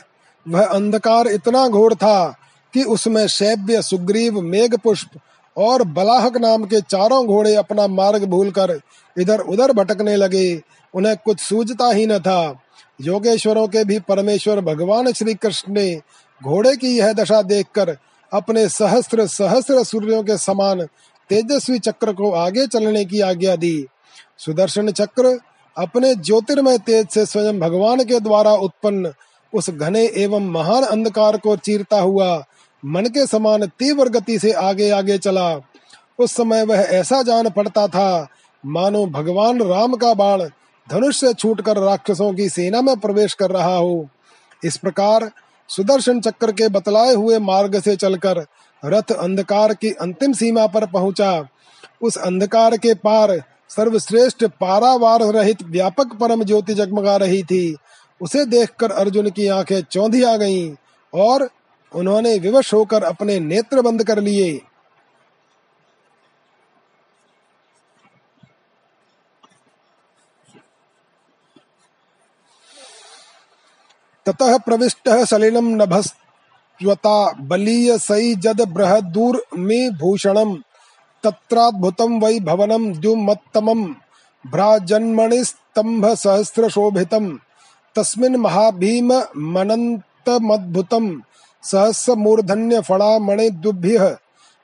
वह अंधकार इतना घोर था कि उसमें शैब्य सुग्रीव मेघ पुष्प और बलाहक नाम के चारों घोड़े अपना मार्ग भूलकर इधर उधर भटकने लगे। उन्हें कुछ सूझता ही न था। योगेश्वरों के भी परमेश्वर भगवान श्री कृष्ण ने घोड़े की यह दशा देखकर अपने सहस्त्र सहस्त्र सूर्यों के समान तेजस्वी चक्र को आगे चलने की आज्ञा दी। सुदर्शन चक्र अपने ज्योतिर्मय तेज से स्वयं भगवान के द्वारा उत्पन्न उस घने एवं महान अंधकार को चीरता हुआ मन के समान तीव्र गति से आगे आगे चला। उस समय वह ऐसा जान पड़ता था, मानो भगवान राम का बाण धनुष से छूटकर राक्षसों की सेना में प्रवेश कर रहा हो। इस प्रकार सुदर्शन चक्र के बतलाए हुए मार्ग से चलकर रथ अंधकार की अंतिम सीमा पर पहुँचा। उस अंधकार के पार सर्वश्रेष्ठ पारावार रहित व्यापक परम ज्योति जगमगा रही थी। उसे देखकर अर्जुन की आँखें चौंधी आ गईं और उन्होंने विवश होकर अपने नेत्र बंद कर लिए। ततः प्रविष्ट सलिलम नभस्वता बलीय सई जद बृहदूर में भूषणम, तत्राद्भुतं वै भवनं द्युमत्तमं भ्राजन्मणिस्तंभ सहस्र शोभितम तस्मिन् महाभीम मनन्तमद्भुतं सहस्र मूर्धन्य फणामणि दुभ्यः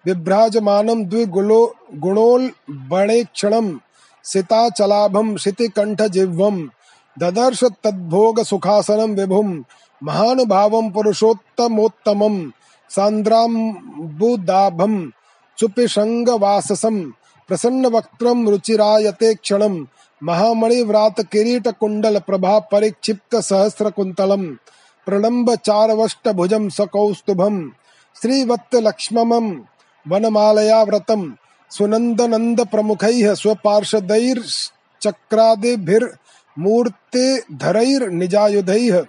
विभ्राजमानं द्विगुलो गुणोल्बणेक्षणं सिताचलाभं शितिकण्ठजिह्वं ददर्श तद्भोग सुखासनं विभुं महानुभावं पुरुषोत्तमोत्तमं सान्द्राम्बुदाभं प्रसन्न प्रसन्नवक्त्रं रुचिरायते क्षणं महामणिव्रातकिरीटकुण्डलप्रभा परिक्षिप्तसहस्रकुन्तलं प्रलम्बचारवष्टभुजं सकौस्तुभं श्रीवत्सलक्ष्ममं वनमालयाव्रतं सुनन्दनन्दप्रमुखैः स्वपार्षदैर्चक्रादिभिर्मूर्तिधरैर्निजायुधैः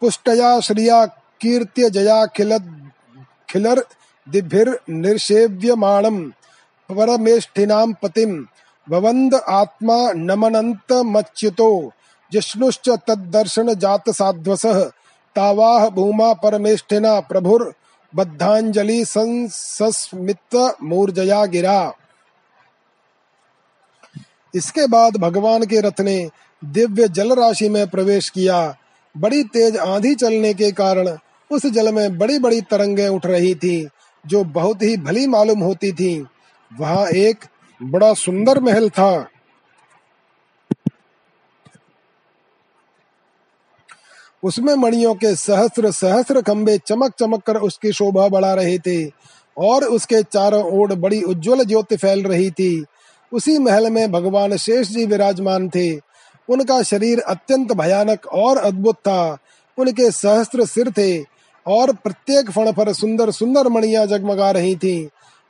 पुष्टया श्रिया कीर्त्य जया खिल जयाखिलदिभिर्निर्सेव्यमाणम् परमेष्ठिनां पतिं भवन्द आत्मा नमनन्तमच्युतो, जिष्णुश्च तद्दर्शनजातसाध्वसः तावाह भूमा परमेष्ठिना प्रभुर्बद्धाञ्जलि संसस्मित मूर्जया गिरा। इसके बाद भगवान के रथ ने दिव्य जल राशि में प्रवेश किया। बड़ी तेज आंधी चलने के कारण उस जल में बड़ी बड़ी तरंगे उठ रही थी, जो बहुत ही भली मालूम होती थी। वहाँ एक बड़ा सुंदर महल था। उसमें मणियों के सहस्र सहस्र खंबे चमक चमक कर उसकी शोभा बढ़ा रहे थे और उसके चारों ओर बड़ी उज्जवल ज्योति फैल रही थी। उसी महल में भगवान शेष जी विराजमान थे। उनका शरीर अत्यंत भयानक और अद्भुत था। उनके सहस्त्र सिर थे और प्रत्येक फण पर सुंदर सुंदर मणियाँ जगमगा रही थीं।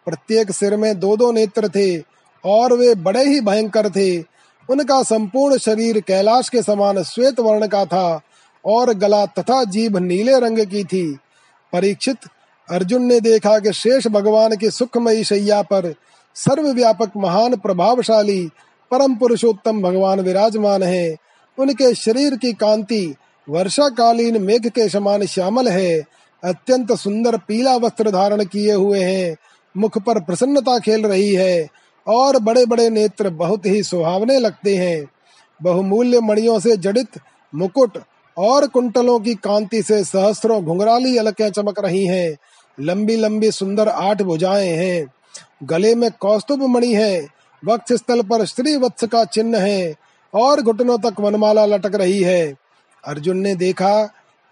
प्रत्येक सिर में दो दो नेत्र थे और वे बड़े ही भयंकर थे। उनका संपूर्ण शरीर कैलाश के समान श्वेत वर्ण का था और गला तथा जीभ नीले रंग की थी। परीक्षित अर्जुन ने देखा कि शेष भगवान की सुखमयी शैया पर सर्वव्यापक महान प्रभावशाली परम पुरुषोत्तम भगवान विराजमान है। उनके शरीर की कांति वर्षाकालीन मेघ के समान श्यामल है। अत्यंत सुंदर पीला वस्त्र धारण किए हुए हैं। मुख पर प्रसन्नता खेल रही है और बड़े बड़े नेत्र बहुत ही सुहावने लगते हैं। बहुमूल्य मणियों से जड़ित मुकुट और कुंटलों की कांति से सहस्रों घुंघराली अलकें चमक रही हैं। लंबी लंबी सुंदर आठ भुजाएँ हैं। गले में कौस्तुभ मणि है। वक्ष स्थल पर श्री वत्स का चिन्ह है और घुटनों तक वनमाला लटक रही है। अर्जुन ने देखा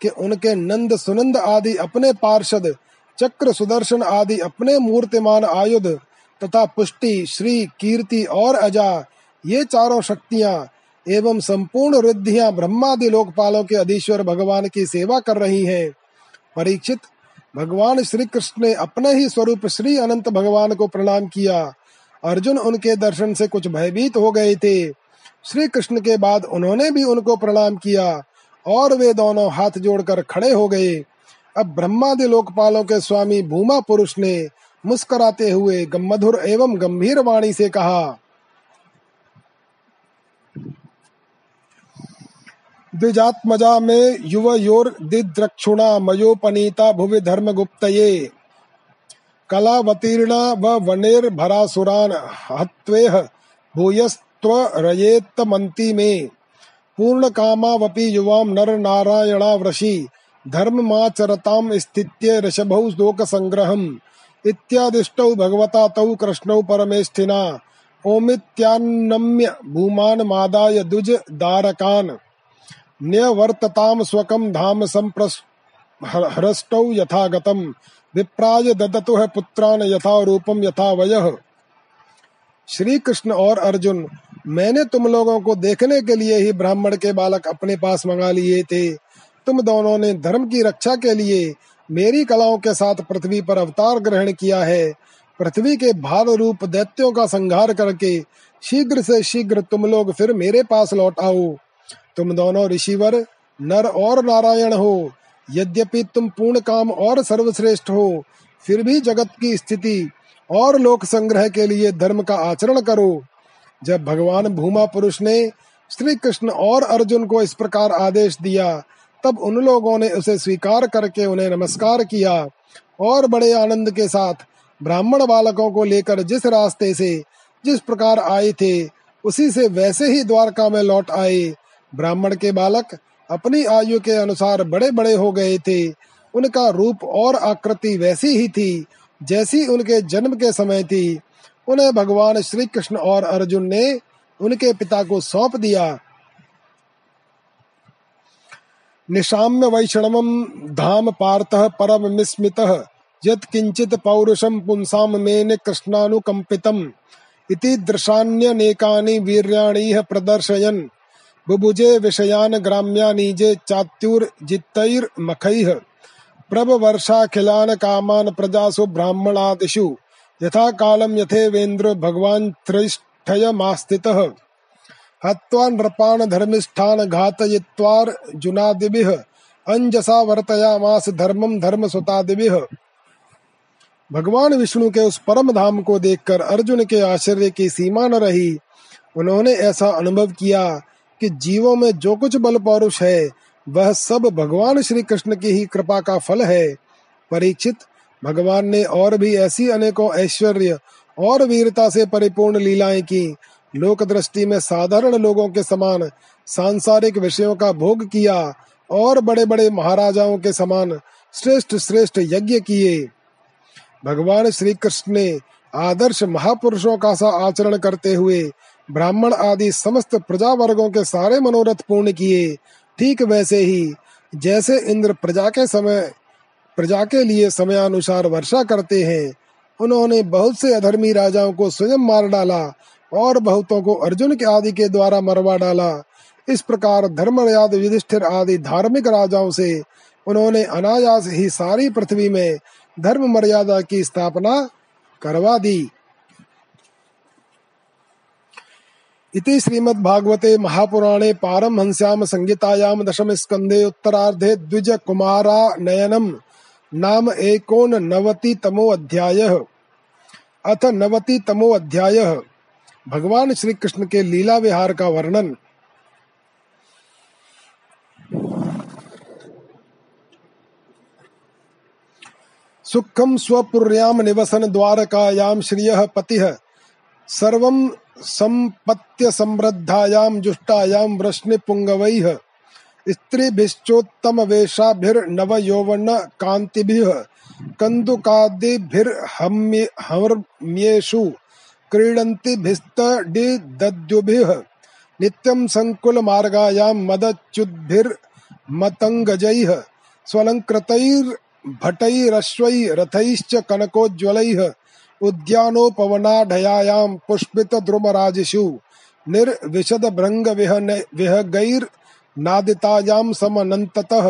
कि उनके नंद सुनंद आदि अपने पार्षद, चक्र सुदर्शन आदि अपने मूर्तिमान आयुध तथा पुष्टि, श्री, कीर्ति और अजा, ये चारों शक्तियाँ एवं संपूर्ण रिद्धियाँ ब्रह्मादि लोकपालों के अधीश्वर भगवान की सेवा कर रही हैं। परीक्षित, भगवान श्री कृष्ण ने अपने ही स्वरूप श्री अनंत भगवान को प्रणाम किया। अर्जुन उनके दर्शन से कुछ भयभीत हो गए थे। श्री कृष्ण के बाद उन्होंने भी उनको प्रणाम किया और वे दोनों हाथ जोड़कर खड़े हो गए। अब ब्रह्मादि लोकपालों के स्वामी भूमा पुरुष ने मुस्कुराते हुए मधुर एवं गंभीर वाणी से कहा द्विजात्मजा में युव योर दिद्रक्षुणा मयोपनीता भुवि धर्म गुप्तये कलावतीर्णा व वनेर भरासुरान हत्वेह भूयस्त्व में। पूर्ण कामावपि युवाम नर नारायणा वृषि धर्म माचरताम स्थित्य ऋषभौ लोक संग्रहम इत्यादिष्टौ भगवता तौ कृष्णौ परमेष्ठिना। ओमित्यान्नम्य भूमान मादाय दुज दारकान। न्यवर्तताम स्वकम धाम संप्रहृष्टौ यथागतम। विप्राय ददतु है पुत्रान यथा रूपम यथा वय श्री कृष्ण और अर्जुन, मैंने तुम लोगों को देखने के लिए ही ब्राह्मण के बालक अपने पास मंगा लिए थे। तुम दोनों ने धर्म की रक्षा के लिए मेरी कलाओं के साथ पृथ्वी पर अवतार ग्रहण किया है। पृथ्वी के भार रूप दैत्यों का संहार करके शीघ्र से शीघ्र तुम लोग फिर मेरे पास लौट आओ। तुम दोनों ऋषिवर नर और नारायण हो। यद्यपि तुम पूर्ण काम और सर्वश्रेष्ठ हो, फिर भी जगत की स्थिति और लोक संग्रह के लिए धर्म का आचरण करो। जब भगवान भूमा पुरुष ने श्री कृष्ण और अर्जुन को इस प्रकार आदेश दिया, तब उन लोगों ने उसे स्वीकार करके उन्हें नमस्कार किया और बड़े आनंद के साथ ब्राह्मण बालकों को लेकर जिस रास्ते से जिस प्रकार आए थे, उसी से वैसे ही द्वारका में लौट आए। ब्राह्मण के बालक अपनी आयु के अनुसार बड़े बड़े हो गए थे। उनका रूप और आकृति वैसी ही थी, जैसी उनके जन्म के समय थी। उन्हें भगवान श्री कृष्ण और अर्जुन ने उनके पिता को सौंप दिया। निशाम्य वैष्णवम धाम पार्थ परम मिस्मित यत किंचित पौरुषम पुंसाम मेन कृष्णानुकंपितम इति दृशान्यनेकानि वीर्याणीह प्रदर्शयन्। बुभुजे विषयान ग्राम्यानीजे चात्युर्जित्तैर्मखैः प्रभवर्षाखिलान कामान प्रजासु ब्राह्मणादिषु। यथा कालम यथेवेन्द्र भगवान त्रैष्ठयमास्थितः। हत्वा नृपान धर्मिष्ठान घातयित्वार्जुनादिभिः अंजसा वर्तयामास धर्मम धर्म सुतादिभिः भगवान विष्णु के उस परम धाम को देखकर अर्जुन के आश्चर्य की सीमा न रही। उन्होंने ऐसा अनुभव किया कि जीवों में जो कुछ बल पौरुष है, वह सब भगवान श्री कृष्ण की ही कृपा का फल है। परीक्षित, भगवान ने और भी ऐसी अनेकों ऐश्वर्य और वीरता से परिपूर्ण लीलाएँ की। लोक दृष्टि में साधारण लोगों के समान सांसारिक विषयों का भोग किया और बड़े बड़े महाराजाओं के समान श्रेष्ठ श्रेष्ठ यज्ञ किए। भगवान श्री कृष्ण ने आदर्श महापुरुषों का सा आचरण करते हुए ब्राह्मण आदि समस्त प्रजा वर्गों के सारे मनोरथ पूर्ण किए, ठीक वैसे ही, जैसे इंद्र प्रजा के समय, प्रजा के लिए समयानुसार वर्षा करते हैं, उन्होंने बहुत से अधर्मी राजाओं को स्वयं मार डाला और बहुतों को अर्जुन के आदि के द्वारा मरवा डाला। इस प्रकार धर्मराज युधिष्ठिर आदि धार्मिक राजाओं से उन्होंने अनायास ही सारी पृथ्वी में धर्म मर्यादा की स्थापना करवा दी। इति श्रीमद्भागवते महापुराणे पारमहंस्याम संहितायाम दशम स्कंदे उत्तरार्धे द्विज कुमारा नयनम नाम एकोन नवति तमो अध्याय अथ नवति तमो अध्याय भगवान श्री कृष्ण के लीला विहार का वर्णन। सुखम स्वपुर्याम निवसन द्वारकायाम श्रिय पति। सर्वं संपत्य समृद्धायाम जुष्टायाम वृष्णि पुंगवैः स्त्रीभिश्चोत्तम वेशाभिर्नव यौवन कांतिभिः कंदुकादिभिर्हम्येषु क्रीडन्ति भिस्तडिदद्युभिः नित्यं सङ्कुलमार्गायां मदच्युद्भिर्मतङ्गजैः स्वलङ्कृतैर्भटैरश्वैः रथैश्च कनकोज्ज्वलैः उद्यानोपवनाढयायां पुष्पितद्रुमराजिषु निर्विशदभृङ्गविहगैर्नादितायां समनन्ततः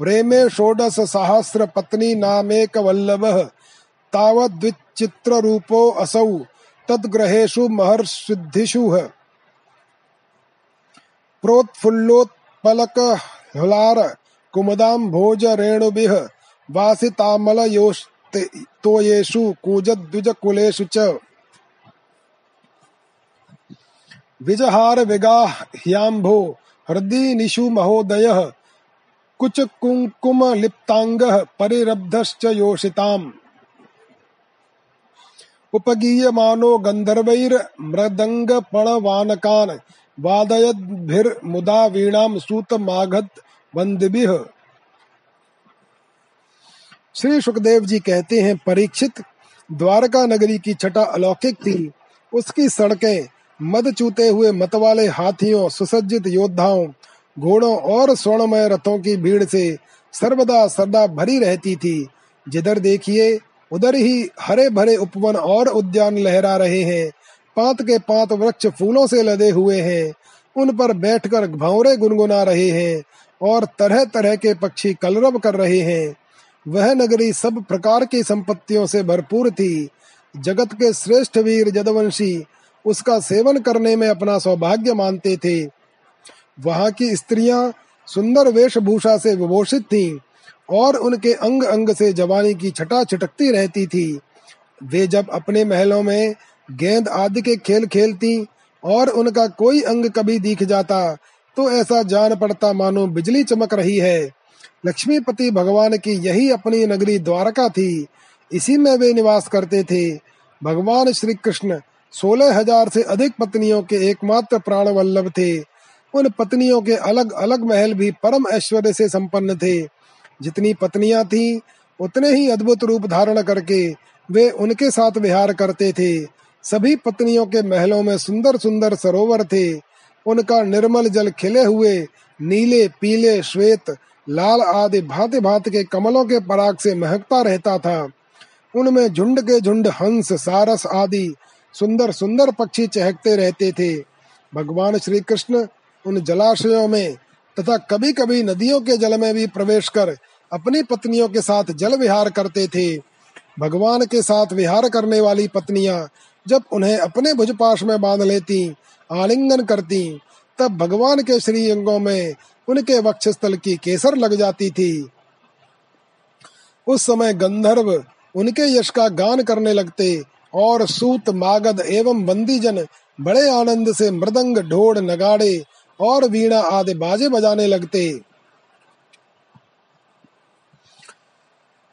प्रेमे षोडशसहस्रपत्नीनामेकवल्लभः तावद्विचित्ररूपो असौ तद्ग्रहेषु महर्षिद्धिषु प्रोत्फुल्लोत्पलकह्लार कुमुदां भोज रेणुभिः च। विजहार विगाह्याम्भो हृदीनिषु महोदयः कुचकुङ्कुमलिप्ताङ्गः परिरब्धश्च योषिताम्। उपगीयमानो गन्धर्वैर्मृदङ्गपणवानकान् वादयद्भिर्मुदा वीणां सूतमागध वन्दिभिः श्री सुखदेव जी कहते हैं, परीक्षित द्वारका नगरी की छटा अलौकिक थी। उसकी सड़कें, मद चूते हुए मतवाले हाथियों, सुसज्जित योद्धाओं, घोड़ों और स्वर्णमय रथों की भीड़ से सर्वदा सदा भरी रहती थी। जिधर देखिए, उधर ही हरे भरे उपवन और उद्यान लहरा रहे हैं। पात के पात वृक्ष फूलों से लदे हुए हैं। उन पर बैठकर भौरे गुनगुना रहे हैं और तरह तरह के पक्षी कलरव कर रहे हैं। वह नगरी सब प्रकार की संपत्तियों से भरपूर थी। जगत के श्रेष्ठ वीर जदवंशी उसका सेवन करने में अपना सौभाग्य मानते थे। वहाँ की स्त्रियाँ सुंदर वेशभूषा से विभूषित थीं और उनके अंग अंग से जवानी की छटा छिटकती रहती थी। वे जब अपने महलों में गेंद आदि के खेल खेलती और उनका कोई अंग कभी दिख जाता तो ऐसा जान पड़ता मानो बिजली चमक रही है। लक्ष्मीपति भगवान की यही अपनी नगरी द्वारका थी। इसी में वे निवास करते थे। भगवान श्री कृष्ण सोलह हज़ार से अधिक पत्नियों के एकमात्र प्राण वल्लभ थे। उन पत्नियों के अलग अलग महल भी परम ऐश्वर्य से संपन्न थे। जितनी पत्नियाँ थी, उतने ही अद्भुत रूप धारण करके वे उनके साथ विहार करते थे। सभी पत्नियों के महलों में सुंदर सुंदर सरोवर थे। उनका निर्मल जल खिले हुए नीले, पीले, श्वेत लाल आदि भांति भांति के कमलों के पराग से महकता रहता था। उनमें झुंड के झुंड, हंस, सारस आदि सुंदर सुंदर पक्षी चहकते रहते थे। भगवान श्री कृष्ण उन जलाशयों में तथा कभी कभी नदियों के जल में भी प्रवेश कर अपनी पत्नियों के साथ जल विहार करते थे। भगवान के साथ विहार करने वाली पत्नियाँ जब उन्हें अपने भुजपाश में बाँध लेती, आलिंगन करती, तब भगवान के श्री अंगों में उनके वक्षस्थल की केसर लग जाती थी। उस समय गंधर्व उनके यश का गान करने लगते और सूत, मागध एवं बंदीजन बड़े आनंद से मृदंग ढोड़ नगाड़े और वीणा आदि बाजे बजाने लगते।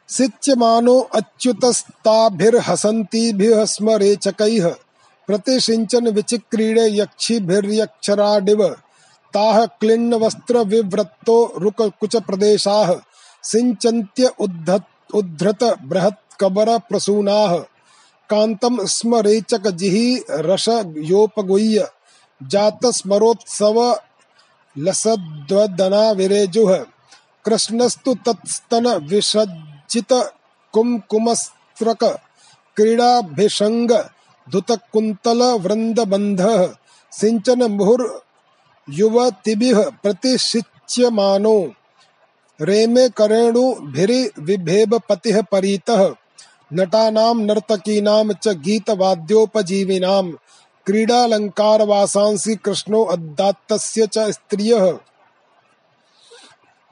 सिच्यमानो अच्युतस्ताभिर्हसन्तीभिः स्म रेचकैः प्रतिषिञ्चन विचिक्रीडे यक्षिभिर्यक्षराडिव। ताः क्लिन्नवस्त्रविवृत्तो रुककुचप्रदेशाः, सिञ्चन्त्य उद्धत उद्धृत बृहत् कबर बृहत्कबरप्रसूनाः कान्तं स्म रेचकजिहि रसयोपगुह्य जातस्मरोत्सव लसद्वदना विरेजुः कृष्णस्तु तत्स्तन विसज्जित कुमकुमस्त्रक क्रीडाभिषंग धुत कुंतल वृंद बंध सिंचन मुहुर युवतिभिः प्रतिशिच्यमानो रेमे करेणु भिरि विभेब पतिः परीतः। नटानां नर्तकीनां च गीतवाद्योपजीविनां। क्रीडालंकार वासांसी कृष्णो अदात्तस्य च स्त्रियः।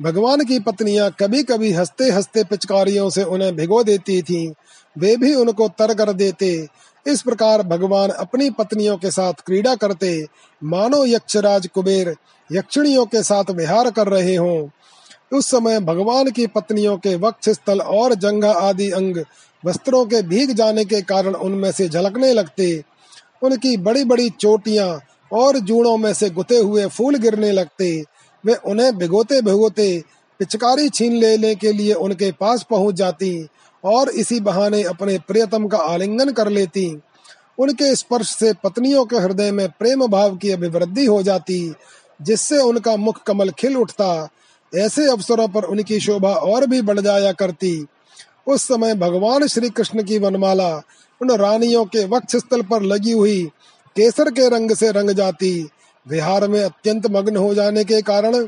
भगवान की पत्नियाँ कभी कभी हँसते हँसते पिचकारियों से उन्हें भिगो देती थीं। वे भी उनको तर कर देते। इस प्रकार भगवान अपनी पत्नियों के साथ क्रीड़ा करते, मानो यक्षराज कुबेर यक्षिणियों के साथ विहार कर रहे हों। उस समय भगवान की पत्नियों के वक्ष स्थल और जंघा आदि अंग वस्त्रों के भीग जाने के कारण उनमें से झलकने लगते। उनकी बड़ी बड़ी चोटियाँ और जूड़ों में से गुते हुए फूल गिरने लगते। वे उन्हें भिगोते भिगोते पिचकारी छीन लेने के लिए उनके पास पहुँच जाती। और इसी बहाने अपने प्रियतम का आलिंगन कर लेती। उनके स्पर्श से पत्नियों के हृदय में प्रेम भाव की अभिवृद्धि हो जाती, जिससे उनका मुख कमल खिल उठता। ऐसे अवसरों पर उनकी शोभा और भी बढ़ जाया करती। उस समय भगवान श्री कृष्ण की वनमाला उन रानियों के वक्ष स्थल पर लगी हुई केसर के रंग से रंग जाती। विहार में अत्यंत मग्न हो जाने के कारण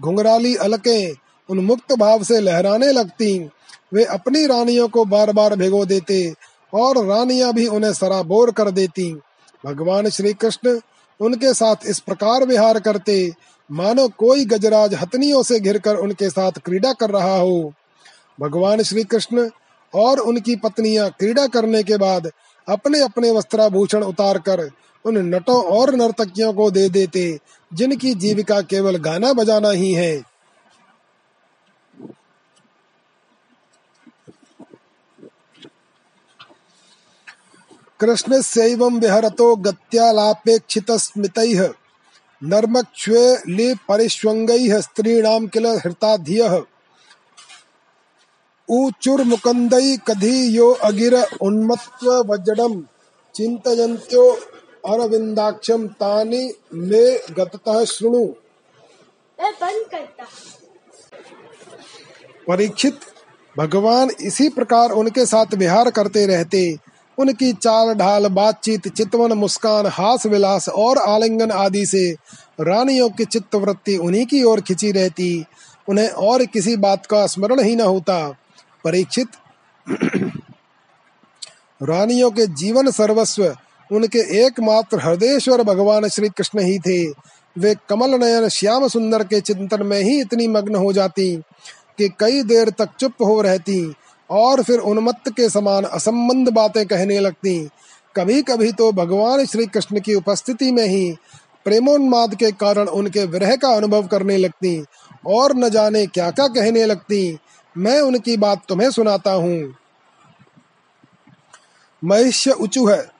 घुंघराली अलके उन मुक्त भाव से लहराने लगती। वे अपनी रानियों को बार बार भिगो देते और रानियाँ भी उन्हें सराबोर कर देती। भगवान श्री कृष्ण उनके साथ इस प्रकार विहार करते, मानो कोई गजराज हथनियों से घिरकर उनके साथ क्रीड़ा कर रहा हो। भगवान श्री कृष्ण और उनकी पत्नियाँ क्रीड़ा करने के बाद अपने अपने वस्त्राभूषण उतार कर उन नटों और नर्तकियों को दे देते, जिनकी जीविका केवल गाना बजाना ही है। कृष्ण सैवं विहरतो गत्यालापेक्षितस्मितैः। नर्मक्ष्वे परिष्वङ्गैः स्त्रीणां किल हृताधियः। कधी यो अगिर उन्मत्व वज्रम चिंतयन्त्यो अरविंदाक्षम तानि मे गततः शृणु। परीक्षित भगवान इसी प्रकार उनके साथ विहार करते रहते। उनकी चाल ढाल, बातचीत, चितवन, मुस्कान, हास विलास और आलिंगन आदि से रानियों की चित्तवृत्ति उन्हीं की ओर खिंची रहती। उन्हें और किसी बात का स्मरण ही न होता। परीक्षित। [clears throat] रानियों के जीवन सर्वस्व उनके एकमात्र हृदयेश्वर भगवान श्री कृष्ण ही थे। वे कमल नयन, श्याम सुंदर के चिंतन में ही इतनी मग्न हो जाती कि कई देर तक चुप हो रहती। और फिर उन्मत्त के समान असंबंध बातें कहने लगती। कभी कभी तो भगवान श्री कृष्ण की उपस्थिति में ही प्रेमोन्माद के कारण उनके विरह का अनुभव करने लगती और न जाने क्या क्या कहने लगती। मैं उनकी बात तुम्हें सुनाता हूँ। महिष्य उचु है।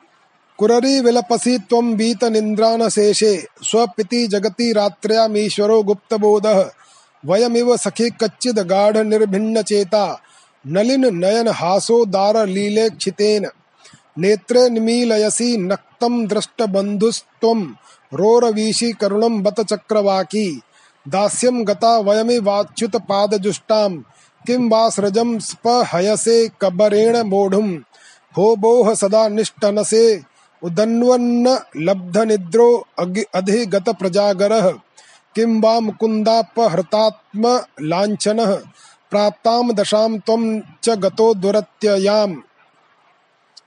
कुररी विलपसी तम बीत निंद्रान शेषे। स्वपिति जगति रात्र्यामीश्वरो गुप्त बोध वयमिव सखी कच्चिद गाढ़ निर्भिन्न चेता। नलिन नयन हासो दार लीले क्षितेन। नेत्रे निमीलयसी नक्तम दृष्ट बंधुस्त्वम रोरवीशी करुणम बत चक्रवाकी। दास्यम गता वयमि वाच्युत पाद जुष्टाम किम वा सृजम स्पहयसे कबरेण मोढ़ुम हो बोह सदा निष्टनसे। उदन्वन्न लब्ध निद्रो अधिगत प्रजागरः। किं वा मुकुन्दापहृतात्म लाञ्छनः प्राप्ताम दशाम तुम च गतो दुरत्ययाम।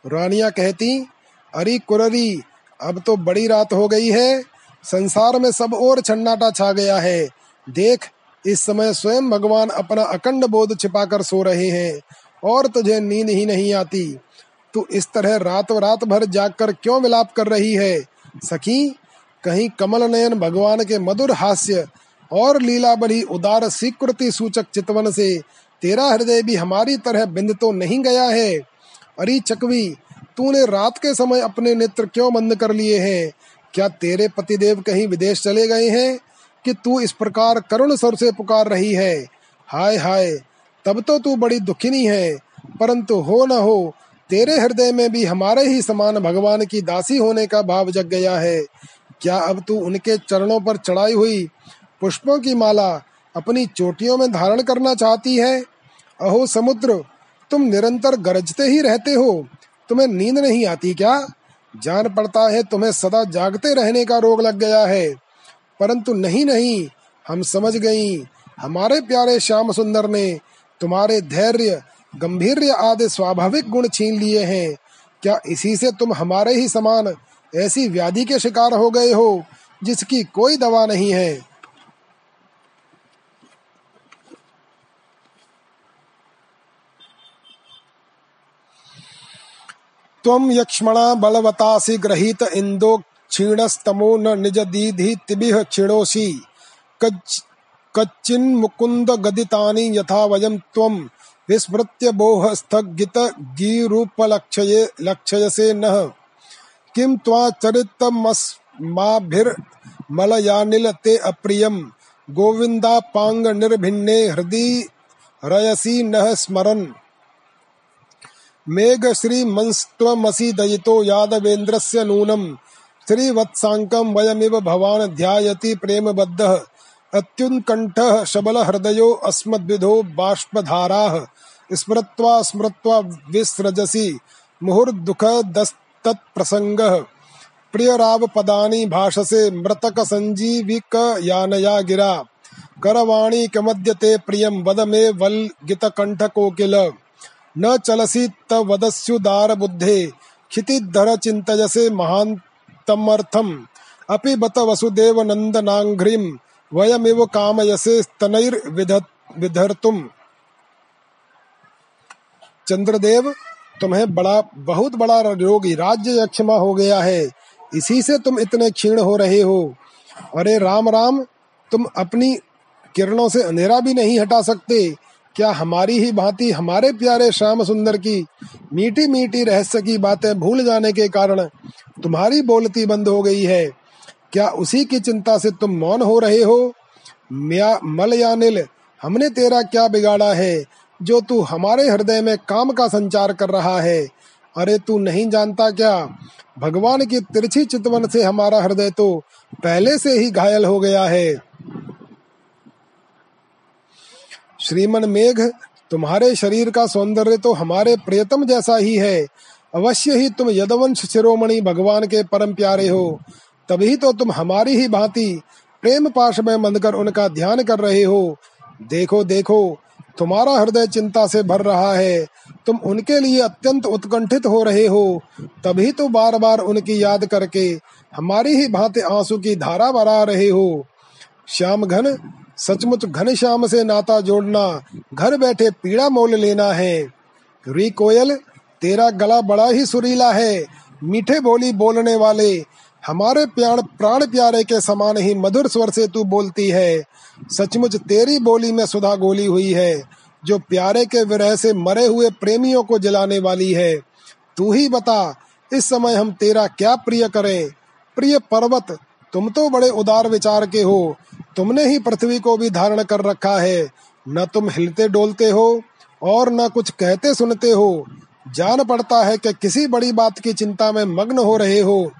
रानिया कहती, अरे कुररी, अब तो बड़ी रात हो गई है। संसार में सब और छन्नाटा छा गया है। देख, इस समय स्वयं भगवान अपना अखंड बोध छिपाकर सो रहे हैं और तुझे नींद ही नहीं आती। तू इस तरह रात रात भर जागकर क्यों विलाप कर रही है? सखी, कहीं कमल नयन भगवान के मधुर हास्य और लीला बड़ी उदार स्वीकृति सूचक चितवन से। तेरा हृदय भी हमारी तरह बिंद तो नहीं गया है। अरे चकवी, तूने रात के समय अपने नेत्र क्यों बंद कर लिए हैं? क्या तेरे पतिदेव कहीं विदेश चले गए हैं? कि तू इस प्रकार करुण स्वर से पुकार रही है? हाय हाय, तब तो तू बड़ी दुखिनी है। परंतु हो न हो, तेरे हृदय में भी हमारे ही समान भगवान की दासी होने का भाव जग गया है। क्या अब तू उनके चरणों पर चढ़ाई हुई? पुष्पों की माला अपनी चोटियों में धारण करना चाहती है। अहो समुद्र, तुम निरंतर गरजते ही रहते हो। तुम्हें नींद नहीं आती क्या? जान पड़ता है तुम्हें सदा जागते रहने का रोग लग गया है। परंतु नहीं नहीं, हम समझ गई। हमारे प्यारे श्याम सुंदर ने तुम्हारे धैर्य, गंभीर आदि स्वाभाविक गुण छीन लिए हैं। क्या इसी से तुम हमारे ही समान ऐसी व्याधि के शिकार हो गए हो, जिसकी कोई दवा नहीं है? त्वं यक्ष्मणा बलवतासि गृहीत इन्दो क्षीणस्तमो न निज दीधि तिबिह क्षीणोषि कच्चिन् मुकुन्द गदितानि यथा वयं त्वं विस्मृत्य बोह स्थगित गीरूपलक्षये लक्षयसे नः। किं त्वा चरितमस्माभिर्मलयानिल ते अप्रियं। गोविन्दापाङ्ग निर्भिन्ने हृदि रयसि नः स्मरन्। मेघ श्रीमंस्त्वमसि दयितो यादवेन्द्रस्य नूनम्। श्रीवत्साङ्कं वयमिव भवान् ध्यायति प्रेमबद्धः। अत्युत्कण्ठः शबलहृदयो अस्मद्विधो बाष्पधाराः। स्मृत्वा स्मृत्वा विसृजसि मुहुर्दुःखदस्तत्प्रसङ्गः। प्रियरावपदानि भाषसे मृतक सञ्जीविक यानया गिरा करवाणी कमद्यते प्रियं वद मे वल्गितकण्ठकोकिल न चलसी तवदस्युदार बुद्धे। क्षितिधर चिंतयसे महान्तमर्थम। अपि बत वसुदेव नंदनाघ्रीम वयमिव कामयसे स्तनैर विधर्तुम। चंद्रदेव, तुम्हें बड़ा बहुत बड़ा रोगी राज्य यक्षमा हो गया है। इसी से तुम इतने क्षीण हो रहे हो। अरे राम राम, तुम अपनी किरणों से अंधेरा भी नहीं हटा सकते। क्या हमारी ही भांति हमारे प्यारे श्याम सुंदर की मीठी मीठी रहस्य की बातें भूल जाने के कारण तुम्हारी बोलती बंद हो गई है? क्या उसी की चिंता से तुम मौन हो रहे हो? मलयानिल हमने तेरा क्या बिगाड़ा है? जो तू हमारे हृदय में काम का संचार कर रहा है। अरे तू नहीं जानता क्या? भगवान की तिरछी चितवन से हमारा हृदय तो पहले से ही घायल हो गया है। श्रीमन मेघ, तुम्हारे शरीर का सौंदर्य तो हमारे प्रियतम जैसा ही है। अवश्य ही तुम यदवंश शिरोमणि भगवान के परम प्यारे हो। तभी तो तुम हमारी ही भांति प्रेम पाश में बंधकर उनका ध्यान कर रहे हो। देखो देखो, तुम्हारा हृदय चिंता से भर रहा है। तुम उनके लिए अत्यंत उत्कंठित हो रहे हो। तभी तो बार बार उनकी याद करके हमारी ही भांति आँसू की धारा बरा रहे हो। श्याम घन सचमुच घनश्याम से नाता जोड़ना, घर बैठे पीड़ा मोल लेना है। री कोयल, तेरा गला बड़ा ही सुरीला है। मीठे बोली बोलने वाले, हमारे प्यार, प्राण प्यारे के समान ही मधुर स्वर से तू बोलती है। सचमुच तेरी बोली में सुधा गोली हुई है, जो प्यारे के विरह से मरे हुए प्रेमियों को जलाने वाली है। तू ही बता, इस समय हम तेरा क्या प्रिय करें? प्रिय पर्वत, तुम तो बड़े उदार विचार के हो तुमने ही पृथ्वी को भी धारण कर रखा है। न तुम हिलते डोलते हो, और न कुछ कहते सुनते हो। जान पड़ता है कि किसी बड़ी बात की चिंता में मग्न हो रहे हो।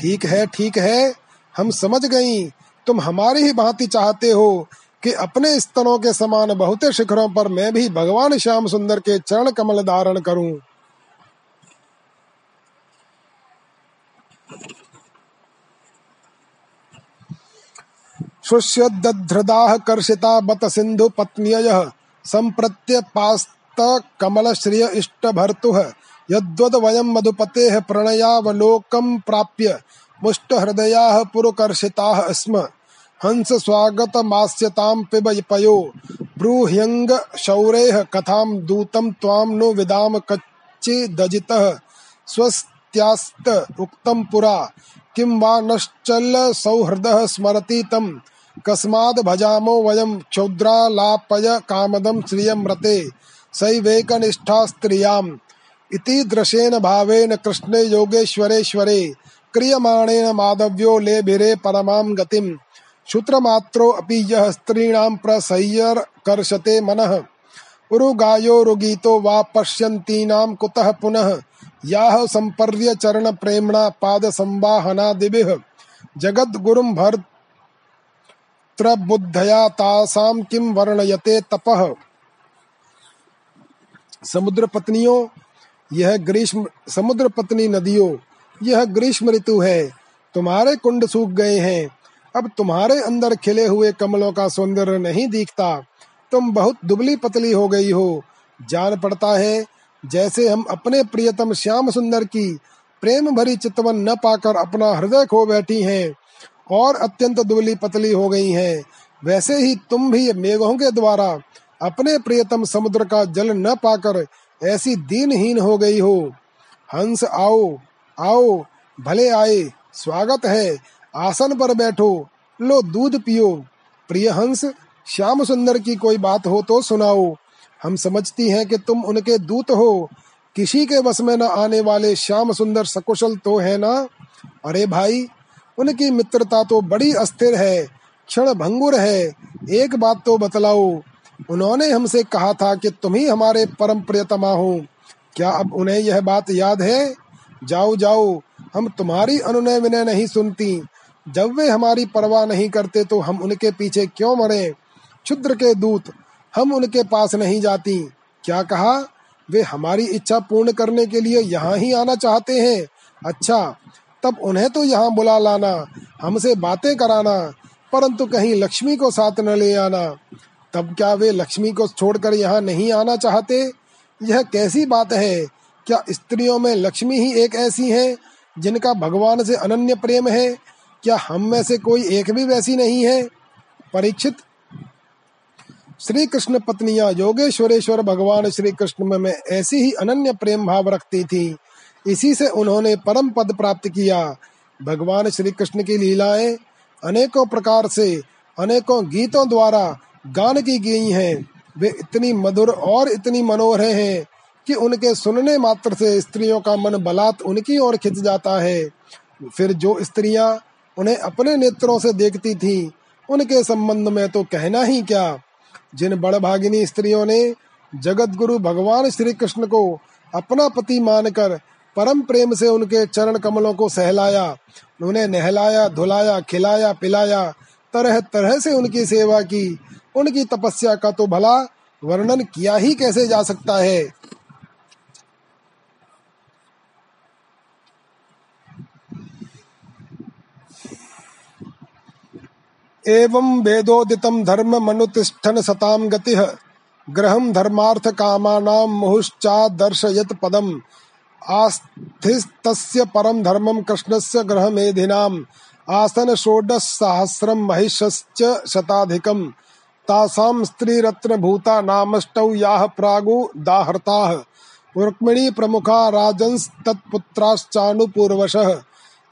ठीक है ठीक है, हम समझ गई। तुम हमारी ही भांति चाहते हो कि अपने स्तनों के समान बहुते शिखरों पर मैं भी भगवान श्याम सुंदर के चरण कमल धारण करूँ। शुष्यदध्रदाः कर्षिता बत सिंधु पत्न्ययः। सम्प्रत्यपास्त कमल श्रिय इष्ट भर्तुः यद्वद वयं मधुपतेः प्रणयावलोकं प्राप्य मुष्ट हृदयाः पुरकर्षिताः स्म। हंस स्वागत मास्यतां पिब पयो ब्रूह्यंग शौरेः कथां दूतं त्वां नो विदाम कच्चिदजितः स्वस्त्यास्त उक्तं पुरा। किं वा नश्चल सौहृदः स्मरति तम् कस्माद् भजामो वयं क्षुद्रालापय कामदं श्रियमृते सैवेकनिष्ठा स्त्रियाम्। इति दृशेन भावेन कृष्णे योगेश्वरेश्वरे, क्रियमाणेन माधव्यो लेभिरे परमां गतिम्। श्रुत्रमात्रो अपि यः स्त्रीणां प्रसह्यर्कर्षते मनः। उरुगायो रुगीतो वा पश्यन्तीनां कुतः पुनः। याः सम्पर्य चरण प्रेम्णा पाद संवाहनादिभिः भर् बुद्धया तासाम किम वर्णयते तपह समुद्र पत्नियों यह ग्रीष्म समुद्र पत्नी नदियों, यह ग्रीष्म ऋतु है। तुम्हारे कुंड सूख गए हैं। अब तुम्हारे अंदर खिले हुए कमलों का सौंदर्य नहीं दिखता। तुम बहुत दुबली पतली हो गई हो। जान पड़ता है, जैसे हम अपने प्रियतम श्याम सुंदर की प्रेम भरी चितवन न पाकर अपना हृदय खो बैठी हैं। और अत्यंत दुबली पतली हो गई हैं। वैसे ही तुम भी मेघों के द्वारा अपने प्रियतम समुद्र का जल न पाकर ऐसी दीनहीन हो गई हो। हंस, आओ आओ, भले आए, स्वागत है। आसन पर बैठो, लो दूध पियो। प्रिय हंस, श्याम सुंदर की कोई बात हो तो सुनाओ। हम समझती हैं कि तुम उनके दूत हो। किसी के बस में न आने वाले श्याम सुंदर सकुशल तो है ना? अरे भाई उनकी मित्रता तो बड़ी अस्थिर है, क्षण भंगुर है। एक बात तो बतलाओ, उन्होंने हमसे कहा था कि तुम ही हमारे परम प्रियतमा हो। क्या अब उन्हें यह बात याद है? जाओ जाओ, हम तुम्हारी अनुनय विनय नहीं सुनती। जब वे हमारी परवाह नहीं करते तो हम उनके पीछे क्यों मरे? क्षुद्र के दूत, हम उनके पास नहीं जाती। क्या कहा? वे हमारी इच्छा पूर्ण करने के लिए यहाँ ही आना चाहते हैं। अच्छा तब उन्हें तो यहाँ बुला लाना, हमसे बातें कराना, परंतु कहीं लक्ष्मी को साथ न ले आना। तब क्या वे लक्ष्मी को छोड़कर यहाँ नहीं आना चाहते? यह कैसी बात है? क्या स्त्रियों में लक्ष्मी ही एक ऐसी है, जिनका भगवान से अनन्य प्रेम है? क्या हम में से कोई एक भी वैसी नहीं है? परीक्षित। श्री कृष्ण पत्नियाँ योगेश्वरेश्वर भगवान श्री कृष्ण में ऐसी ही अनन्य प्रेम भाव रखती थी। इसी से उन्होंने परम पद प्राप्त किया। भगवान श्री कृष्ण की लीलाएँ अनेकों प्रकार से, अनेकों गीतों द्वारा गान की गई हैं। वे इतनी मधुर और इतनी मनोहर हैं कि उनके सुनने मात्र से स्त्रियों का मन बलात् उनकी ओर खिंच जाता है। फिर जो स्त्रियाँ उन्हें अपने नेत्रों से देखती थीं, उनके संबंध में तो कहना ही क्या? जिन बड़भागिनी स्त्रियों ने जगत गुरु भगवान श्री कृष्ण को अपना पति मानकर परम प्रेम से उनके चरण कमलों को सहलाया। उन्हें नहलाया, धुलाया, खिलाया, पिलाया तरह तरह से उनकी सेवा की। उनकी तपस्या का तो भला वर्णन किया ही कैसे जा सकता है? एवं वेदोदितं धर्म मनुतिष्ठन सताम गति ग्रहम धर्मार्थ कामानां मुहुश्चादर्शयत पदम। आस्थिस्तस्य परम धर्मम कृष्णस्य ग्रहमेधिनाम् आसन षोडश सहस्रम महिषश्च शताधिकम। तासां स्त्रीरत्नभूता नामष्टौ याः प्रागु दाहर्ताः। रुक्मिणी प्रमुखा राजंस्तत्पुत्राश्चानुपूर्वशः।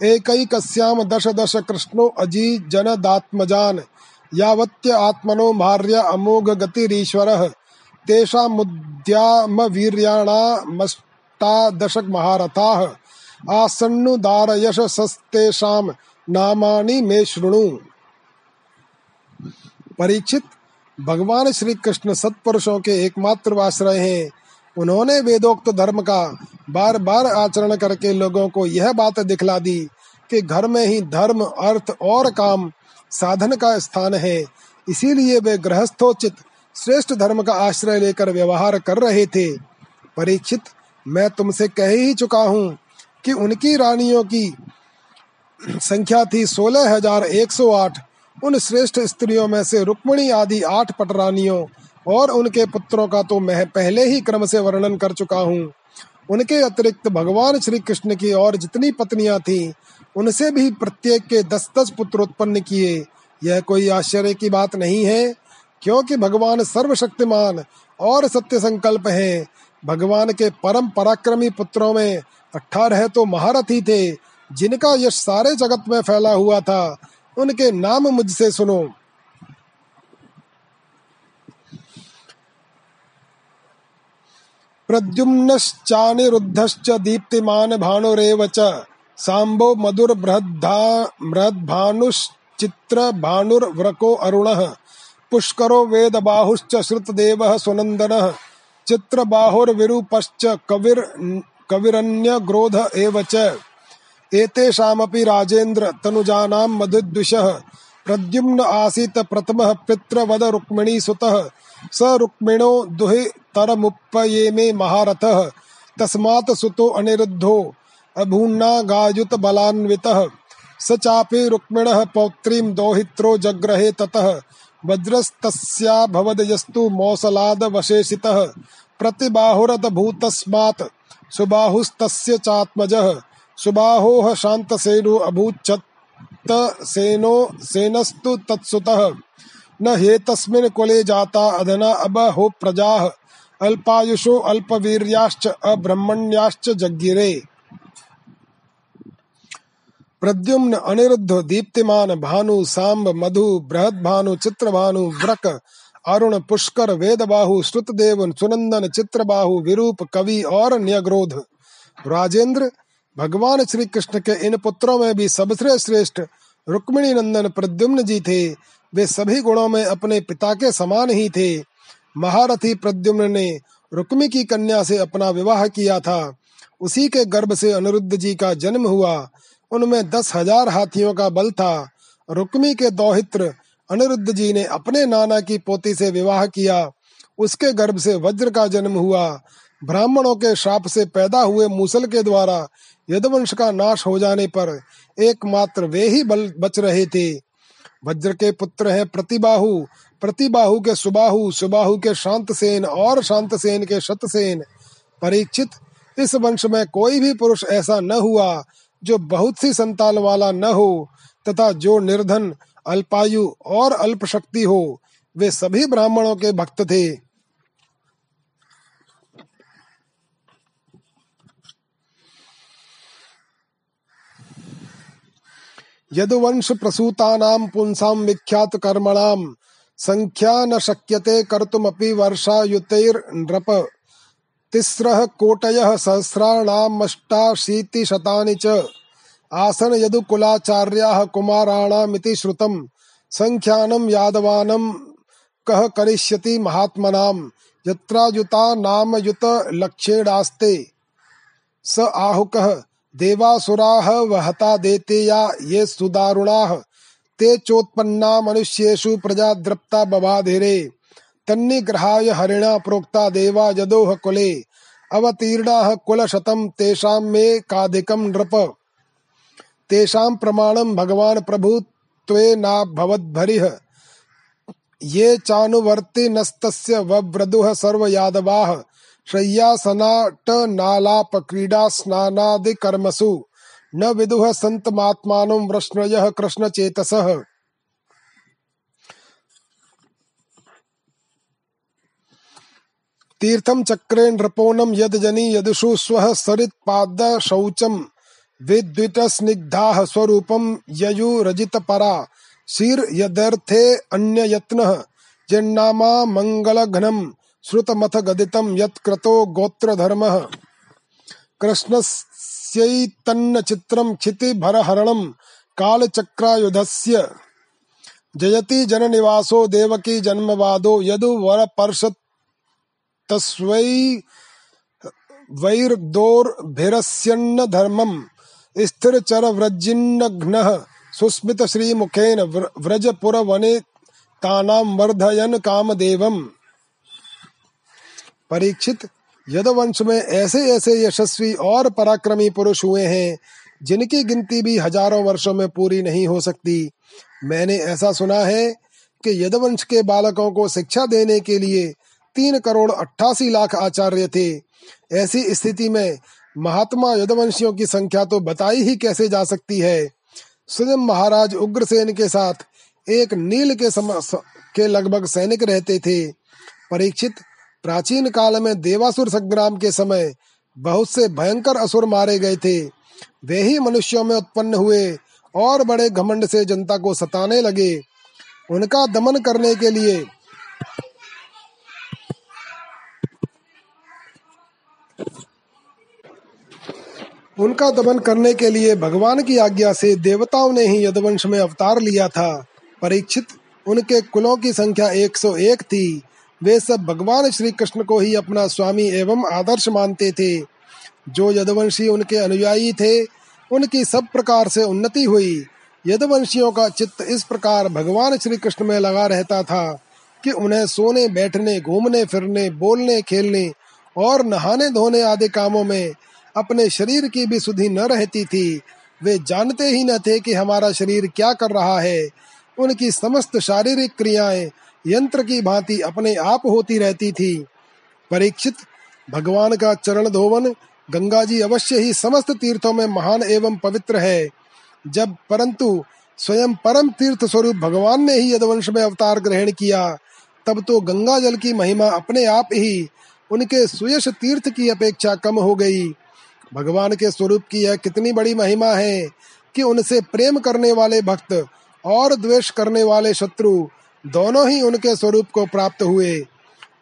एकैकस्यां दश दश कृष्णो अजी जनदात्मजान्। यावत्य आत्मनो भार्य अमोघ गतिरीश्वरः तेषामुद्यामवीर्याणामष्टादशक महारथाः। आसन्नुदारयशस्तेषां नामानि मे शृणु। परीक्षित भगवान श्री कृष्ण सत्पुरुषों के एकमात्र आश्रय हैं। उन्होंने वेदोक्त धर्म का बार बार आचरण करके लोगों को यह बात दिखला दी कि घर में ही धर्म, अर्थ और काम साधन का स्थान है। इसीलिए वे गृहस्थोचित, श्रेष्ठ धर्म का आश्रय लेकर व्यवहार कर रहे थे। परीक्षित मैं तुमसे कह ही चुका हूँ कि उनकी रानियों की संख्या थी सोलह हज़ार एक सौ आठ। उन श्रेष्ठ स्त्रियों में से रुक्मणी आदि आठ पटरानियों और उनके पुत्रों का तो मैं पहले ही क्रम से वर्णन कर चुका हूँ। उनके अतिरिक्त भगवान श्री कृष्ण की और जितनी पत्नियाँ थीं, उनसे भी प्रत्येक के दस दस पुत्र उत्पन्न किए। यह कोई आश्चर्य की बात नहीं है, क्योंकि भगवान सर्वशक्तिमान और सत्य संकल्प है। भगवान के परम पराक्रमी पुत्रों में अठारह तो महारथी थे, जिनका यश सारे जगत में फैला हुआ था। उनके नाम मुझसे सुनो। प्रद्युम्नश्चानिरुद्धश्च दीप्तिमान भानुरेव च साम्बो मधुर बृहद्भानुश्चित्र भानुर्व्रको अरुणः, पुष्करो वेद बाहुश्च श्रुतदेवः सुनन्दनः चित्रबाहुर्विरूपश्च कविर्, कविरन्यग्रोध एव च। एतेषामपि राजेन्द्र तनुजानां मधुद्विषः, प्रद्युम्न आसीत् प्रथमः पितृवद रुक्मिणी सुतः, स रुक्मिणो दुहितरमुपयेमे महारथः, तस्मात् सुतो अनिरुद्धो, अभून्ना गायुत बलान्वितः। स चापि रुक्मिणः पौत्रीं दौहित्रो जग्रहे ततः वज्रस्तस्याभवद् यस्तु मौसलादवशेषितः प्रतिबाहुरत भूतस्मात् सुबाहुस्तस्य चात्मजः सुबाहोः शान्तसेनो अभूच्छत्तसेनो सेनस्तु तत्सुतः। न हेतस्मिन् कुले जाता अधना अबहो प्रजाः अल्पायुषो अल्पवीर्याश्च अब्रह्मण्याश्च जज्ञिरे। प्रद्युम्न अनिरुद्ध दीप्तिमान भानु सांब मधु बृहद भानु चित्र भानु व्रक अरुण पुष्कर वेद बाहु श्रुत देव सुनंदन चित्र बाहु विरूप कवि और न्यग्रोध। राजेंद्र, भगवान श्री कृष्ण के इन पुत्रों में भी सबसे श्रेष्ठ रुक्मिणी नंदन प्रद्युम्न जी थे। वे सभी गुणों में अपने पिता के समान ही थे। महारथी प्रद्युम्न ने रुक्मी की कन्या से अपना विवाह किया था। उसी के गर्भ से अनिरुद्ध जी का जन्म हुआ। उनमें दस हज़ार हाथियों का बल था। रुक्मी के दौहित्र अनिरुद्ध जी ने अपने नाना की पोती से विवाह किया। उसके गर्भ से वज्र का जन्म हुआ। ब्राह्मणों के श्राप से पैदा हुए मूसल के द्वारा यदवंश का नाश हो जाने पर एकमात्र वे ही बल बच रहे थे। वज्र के पुत्र हैं प्रतिबाहु। प्रतिबाहु के सुबाहु सुबाहु के शांत सेन और शांत सेन के शतसेन। परीक्षित, इस वंश में कोई भी पुरुष ऐसा न हुआ जो बहुत सी संतान वाला न हो तथा जो निर्धन, अल्पायु और अल्प शक्ति हो, वे सभी ब्राह्मणों के भक्त थे। यदुवंश प्रसूतानां पुंसां विख्यात कर्मणां, संख्या न शक्यते कर्तुमपि वर्षायुतैर्नृप। तिस्रः कोटयः सहस्राणामष्टाशीतिशतानि च। आसन यदुकुलाचार्याः कुमाराणामिति श्रुतम्। सङ्ख्यानं यादवानं कः करिष्यति महात्मनां यत्रायुता नाम युत लक्ष्येणास्ते स आहुकः, देवासुराः वहता देते या ये सुदारुणाः। ते चोत्पन्ना मनुष्येषु प्रजा द्रप्ता बबाधिरे तन्निग्रहाय हरिणा प्रोक्ता देवा यदोह कुले। अवतीर्णाः कुलशतं तेषां मे काधिकं नृप। तेषां प्रमाणं भगवान् प्रभु त्वेनाभवद्भरिः ये चानुवर्तिनस्तस्य वव्रदुः सर्वयादवाः। शय्यासनाटनालापक्रीडास्नानादिकर्मसु न विदुः सन्तमात्मानं वृष्णयः कृष्णचेतसः। तीर्थम चक्रे नृपोनम यद जनी यदुषु स्व सरित पाद शौचम विद्वित स्निग्धा स्वरूपम ययु रजित परा शीर यदर्थे अन्य यत्न जिन्नामा मंगल घनम श्रुत मथ गदितम यत्क्रतो गोत्र धर्म कृष्णस्यैतन्न चित्रम क्षिति भर हरणम काल चक्रायुधस्य जयति जन निवासो देवकी जन्मवादो यदु वर पर्षद तस्वै वैर्दोर्भिरस्यन्न धर्मम्। स्थिर चर व्रजिन्नघ्न सुस्मित श्री मुखेन व्रजपुर वने तानाम वर्धयन कामदेवम। परीक्षित, यदवंश में ऐसे ऐसे यशस्वी और पराक्रमी पुरुष हुए हैं, जिनकी गिनती भी हज़ारों वर्षों में पूरी नहीं हो सकती। मैंने ऐसा सुना है कि यदवंश के बालकों को शिक्षा देने के लिए तीन करोड़ अट्ठासी लाख आचार्य थे। ऐसी स्थिति में महात्मा यदवंशियों की संख्या तो बताई ही कैसे जा सकती है? स्वयं महाराज उग्रसेन के साथ एक नील के सम, के लगभग सैनिक रहते थे। परीक्षित प्राचीन काल में देवासुर संग्राम के समय बहुत से भयंकर असुर मारे गए थे। वे ही मनुष्यों में उत्पन्न हुए और बड़े घमंड से जनता को सताने लगे। उनका दमन करने के लिए उनका दमन करने के लिए भगवान की आज्ञा से देवताओं ने ही यदुवंश में अवतार लिया था। परीक्षित, उनके कुलों की संख्या 101 थी। वे सब भगवान श्री कृष्ण को ही अपना स्वामी एवं आदर्श मानते थे। जो यदुवंशी उनके अनुयायी थे, उनकी सब प्रकार से उन्नति हुई। यदवंशियों का चित्त इस प्रकार भगवान श्री कृष्ण में लगा रहता था कि उन्हें सोने, बैठने, घूमने, फिरने, बोलने, खेलने और नहाने धोने आदि कामों में अपने शरीर की भी सुधि न रहती थी। वे जानते ही न थे कि हमारा शरीर क्या कर रहा है। उनकी समस्त शारीरिक क्रियाएँ यंत्र की भांति अपने आप होती रहती थी। परीक्षित, भगवान का चरण धोवन गंगा जी अवश्य ही समस्त तीर्थों में महान एवं पवित्र है। जब परंतु स्वयं परम तीर्थ स्वरूप भगवान ने ही यदवंश में अवतार ग्रहण किया, तब तो गंगा जल की महिमा अपने आप ही उनके सुयश तीर्थ की अपेक्षा कम हो गई। भगवान के स्वरूप की यह कितनी बड़ी महिमा है कि उनसे प्रेम करने वाले भक्त और द्वेष करने वाले शत्रु दोनों ही उनके स्वरूप को प्राप्त हुए।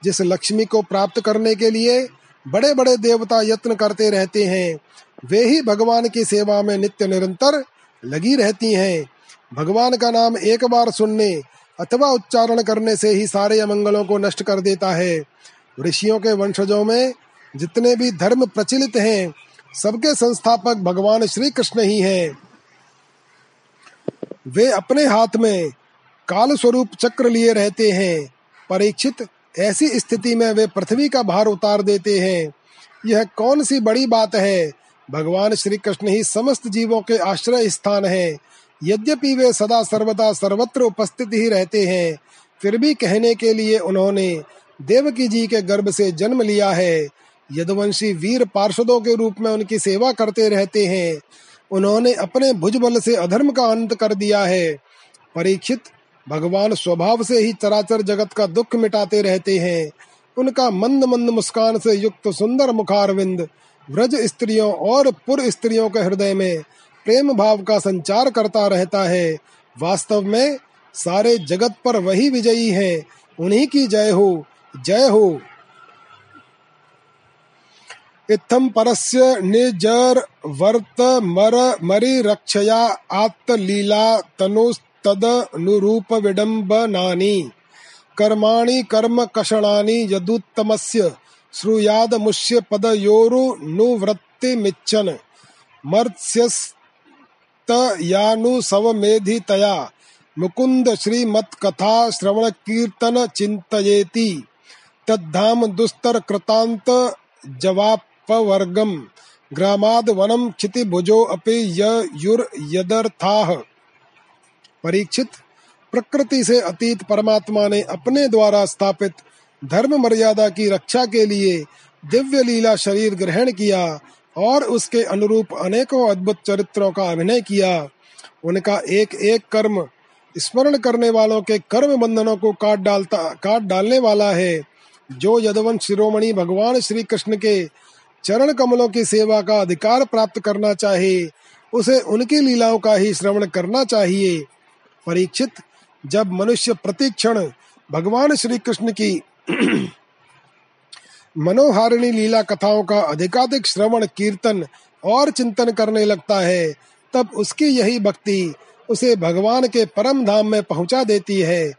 जिस लक्ष्मी को प्राप्त करने के लिए बड़े बड़े देवता यत्न करते रहते हैं, वे ही भगवान की सेवा में नित्य निरंतर लगी रहती हैं। भगवान का नाम एक बार सुनने अथवा उच्चारण करने से ही सारे अमंगलों को नष्ट कर देता है। ऋषियों के वंशजों में जितने भी धर्म प्रचलित हैं, सबके संस्थापक भगवान श्री कृष्ण ही हैं। वे अपने हाथ में काल स्वरूप चक्र लिए रहते हैं। परीक्षित ऐसी स्थिति में वे पृथ्वी का भार उतार देते हैं। यह कौन सी बड़ी बात है? भगवान श्री कृष्ण ही समस्त जीवों के आश्रय स्थान है। यद्यपि वे सदा सर्वदा सर्वत्र उपस्थित ही रहते हैं, फिर भी कहने के लिए उन्होंने देवकी जी के गर्भ से जन्म लिया है। यदुवंशी वीर पार्षदों के रूप में उनकी सेवा करते रहते हैं। उन्होंने अपने भुजबल से अधर्म का अंत कर दिया है। परीक्षित भगवान स्वभाव से ही चराचर जगत का दुख मिटाते रहते हैं। उनका मंद मंद मुस्कान से युक्त सुंदर मुखारविंद, व्रज स्त्रियों और पुर स्त्रियों के हृदय में प्रेम भाव का संचार करता रहता है। वास्तव में सारे जगत पर वही विजयी है। उन्हीं की जय हो। जय हो। इत्थम परस्य निजर वर्त मर मरि रक्षया आत्तलीला तनुस्तद अनुरूप विडम्बनानि कर्माणि कर्म कषणानि यदुत्तमस्य श्रूयाद मुष्य पदयोरु नुवृत्तिमिच्छन्। मर्स्यस्तयानुसवमेधितया मुकुंद श्रीमत् कथा श्रवण कीर्तन चिंतयेति तद्धाम दुस्तर कृतांत जवाब पवर्गम ग्रामाद वनम क्षितिभुजो अपि युर्यदर्थाः परीक्षित, प्रकृति से अतीत परमात्मा ने अपने द्वारा स्थापित धर्म मर्यादा की रक्षा के लिए दिव्य लीला शरीर ग्रहण किया और उसके अनुरूप अनेकों अद्भुत चरित्रों का अभिनय किया। उनका एक एक कर्म स्मरण करने वालों के कर्म बंधनों को काट डालता काट डालने वाला है। जो यदवंश शिरोमणि भगवान श्री कृष्ण के चरण कमलों की सेवा का अधिकार प्राप्त करना चाहे, उसे उनकी लीलाओं का ही श्रवण करना चाहिए। परीक्षित, जब मनुष्य प्रतिक्षण भगवान श्री कृष्ण की [clears throat] मनोहारिणी लीला कथाओं का अधिकाधिक श्रवण, कीर्तन और चिंतन करने लगता है, तब उसकी यही भक्ति उसे भगवान के परम धाम में पहुँचा देती है।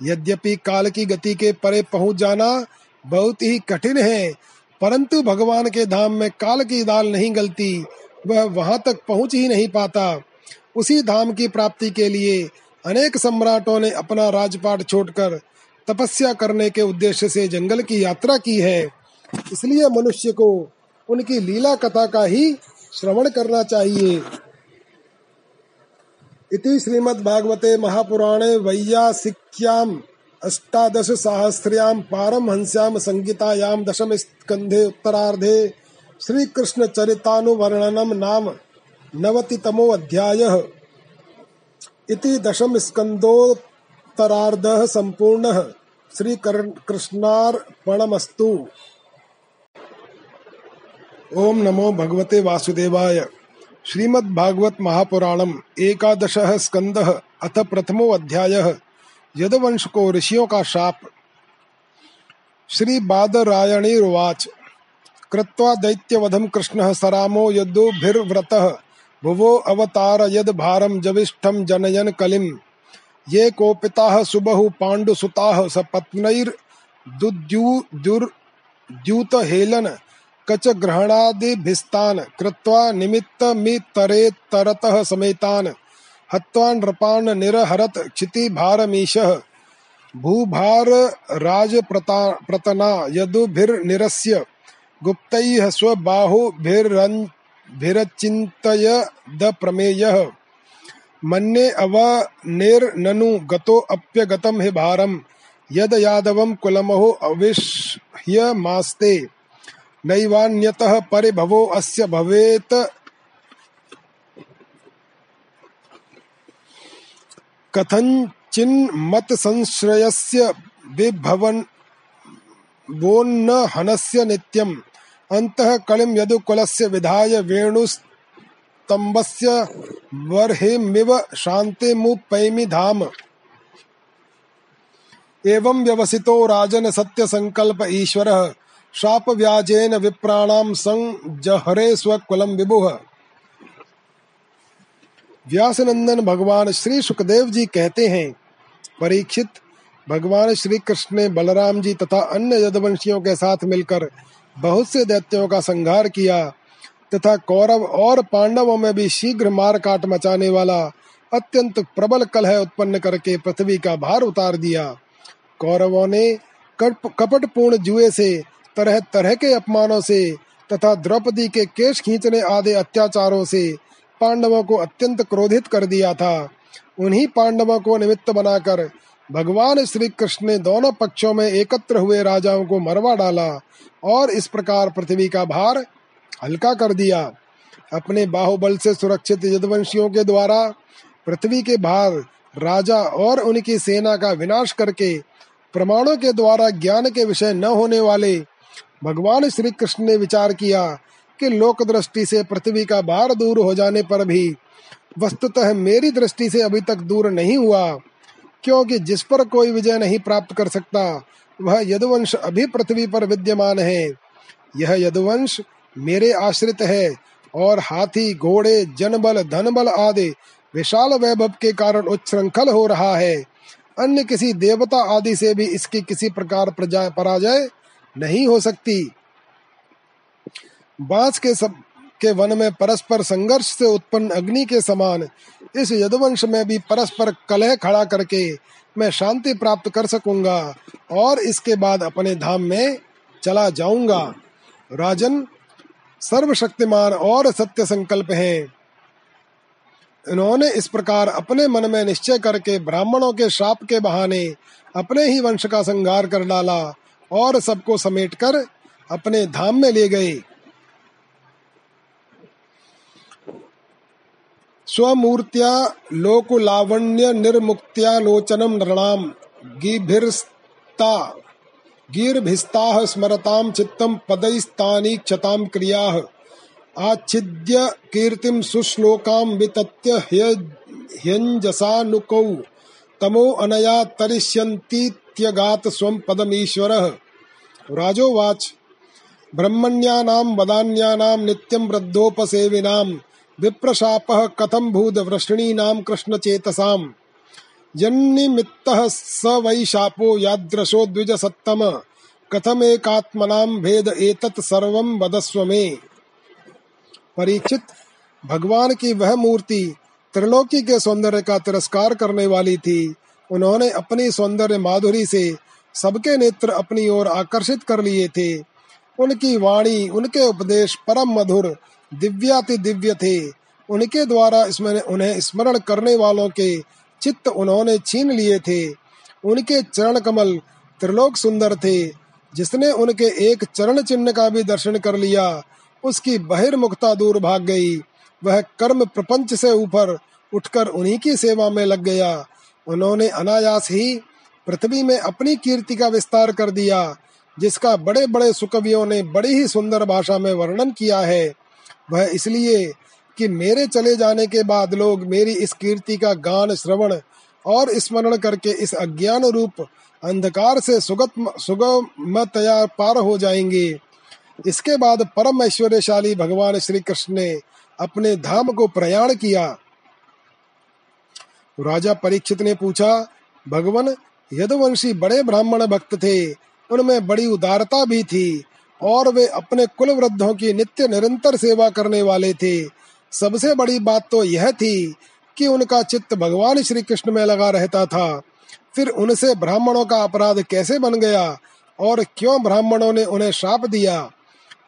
यद्यपि काल की गति के परे पहुँच जाना बहुत ही कठिन है, परंतु भगवान के धाम में काल की दाल नहीं गलती, वह वहाँ तक पहुँच ही नहीं पाता। उसी धाम की प्राप्ति के लिए अनेक सम्राटों ने अपना राजपाट छोड़कर तपस्या करने के उद्देश्य से जंगल की यात्रा की है। इसलिए मनुष्य को उनकी लीला कथा का ही श्रवण करना चाहिए। इति श्रीमद्भागवते महापुराणे वैयासिक्याम् अष्टादश सहस्र्यां पारमहंस्यां संगीतायां दशम स्कंधे उत्तरार्धे श्री कृष्ण चरितानुवर्णनम नाम नवतितमो अध्यायः इति दशम स्कंदोत्तरार्धः संपूर्णः श्री कृष्णार्पणमस्तु ओम नमो भगवते वासुदेवाय। श्रीमद् भागवत महापुराणम एकादश स्कंद अथ प्रथमो अध्याय। यदवंश को ऋषियों का शाप। श्री बादरायणीरुवाच कृत्वा दैत्यवधम कृष्ण सरामो यदुभिर्व्रत भुवो अवतार यद भारम जविष्ठम जनयन कलिम। ये कोपिता सुबहु पांडुसुता सपत्नैर दुद्यूत हेलन कच ग्रहणादिभिस्तान् कृत्वा निमित्तमितरेतरतः समेतान् हत्वा नृपान् निरहरत् क्षितिभारमीशः। भूभार राजप्रतना यदुभिर्निरस्य, गुप्तैः स्वबाहुभिरचिन्तयदप्रमेयः मन्ये अवनिर्ननु गतो अप्यगतं हि भारं। यद यादवं कुलमहो अविष्यमास्ते नैवान्यतः परिभवो अस्य भवेत्। कथञ्चिन्मत संश्रयस्य विभवन वोन्न हनस्य नित्यम्। अन्तः कलिं यदुकुलस्य विधाय वेणुस्तम्भस्य बर्हिमिव शान्तिमुपैमि धाम। एवं व्यवसितो राजन सत्य संकल्प ईश्वरः। शाप व्याजेन विप्राणाम संजहरे स्वकुलम विभुह व्यासनंदन भगवान श्री सुखदेव जी कहते हैं, परीक्षित, भगवान श्री कृष्ण ने बलराम जी तथा अन्य यदवंशियों के साथ मिलकर बहुत से दैत्यों का संहार किया, तथा कौरव और पांडवों में भी शीघ्र मार काट मचाने वाला अत्यंत प्रबल कलह उत्पन्न करके पृथ्वी का भार उतार दिया। कौरवों ने कपटपूर्ण जुए से तरह तरह के अपमानों से तथा द्रौपदी के केश खींचने आदि अत्याचारों से पांडवों को अत्यंत क्रोधित कर दिया था। उन्हीं पांडवों को निमित्त बनाकर भगवान श्री कृष्ण ने दोनों पक्षों में एकत्र हुए राजाओं को मरवा डाला और इस प्रकार पृथ्वी का भार हल्का कर दिया। अपने बाहुबल से सुरक्षित यदवंशियों के द्वारा पृथ्वी के भार, राजा और उनकी सेना का विनाश करके प्रमाणों के द्वारा ज्ञान के विषय न होने वाले भगवान श्री कृष्ण ने विचार किया कि लोक दृष्टि से पृथ्वी का भार दूर हो जाने पर भी वस्तुतः मेरी दृष्टि से अभी तक दूर नहीं हुआ, क्योंकि जिस पर कोई विजय नहीं प्राप्त कर सकता, वह यदुवंश अभी पृथ्वी पर विद्यमान है। यह यदुवंश मेरे आश्रित है और हाथी, घोड़े, जनबल, धनबल आदि विशाल वैभव के कारण उच्छृंखल हो रहा है। अन्य किसी देवता आदि से भी इसकी किसी प्रकार पराजय नहीं हो सकती। बाँस के सब, के वन में परस्पर संघर्ष से उत्पन्न अग्नि के समान, इस यदुवंश में भी परस्पर कलह खड़ा करके मैं शांति प्राप्त कर सकूँगा और इसके बाद अपने धाम में चला जाऊँगा। राजन, सर्वशक्तिमान और सत्य संकल्प हैं। इन्होंने इस प्रकार अपने मन में निश्चय करके ब्राह्मणों के शाप के बहाने अपने ही वंश का संहार कर डाला और सबको समेटकर अपने धाम में ले गए। स्वमूर्त्या लोकुलावण्य निर्मुक्त्या लोचनम नृणाम गिभिर्स्ता गीर्भिस्ताः स्मरतां चित्तं पदैस्तानि क्षतां क्रियाः आच्छिद्य कीर्तिं सुश्लोकां वितत्य ह्यञ्जसानुकौ तमो अनया तरिष्यन्तीत्यगात स्वं पदमीश्वरः। राजोवाच, ब्रह्मण्यानां, वदान्यानां विप्रशापः कथं भूद वृष्णीनां कृष्णचेतसाम् यन्निमित्तः स वै शापो यादृशो द्विजसत्तम, कथमेकात्मनां भेद एतत् सर्वं वदस्व मे। परीक्षित, भगवान की वह मूर्ति त्रिलोकी के सौंदर्य का तिरस्कार करने वाली थी उन्होंने अपनी सौंदर्य माधुरी से सबके नेत्र अपनी ओर आकर्षित कर लिए थे। उनकी वाणी, उनके उपदेश परम मधुर, दिव्याति दिव्य थे। उनके द्वारा इसमें, उन्हें स्मरण करने वालों के चित्त उन्होंने छीन लिए थे। उनके चरण कमल त्रिलोक सुंदर थे। जिसने उनके एक चरण चिन्ह का भी दर्शन कर लिया, उसकी बहिर्मुखता दूर भाग गई। वह कर्म प्रपंच से ऊपर उठकर उन्हीं की सेवा में लग गया। उन्होंने अनायास ही पृथ्वी में अपनी कीर्ति का विस्तार कर दिया, जिसका बड़े बड़े सुकवियों ने बड़ी ही सुंदर भाषा में वर्णन किया है। वह इसलिए कि मेरे चले जाने के बाद लोग मेरी इस कीर्ति का गान, श्रवण और स्मरण करके इस अज्ञान रूप अंधकार से सुगत, सुगमतया पार हो जाएँगे। इसके बाद परम ऐश्वर्यशाली भगवान श्री कृष्ण ने अपने धाम को प्रयाण किया। राजा परीक्षित ने पूछा, भगवान, यदुवंशी बड़े ब्राह्मण भक्त थे, उनमें बड़ी उदारता भी थी और वे अपने कुल वृद्धों की नित्य निरंतर सेवा करने वाले थे। सबसे बड़ी बात तो यह थी कि उनका चित्त भगवान श्री कृष्ण में लगा रहता था। फिर उनसे ब्राह्मणों का अपराध कैसे बन गया और क्यों ब्राह्मणों ने उन्हें श्राप दिया?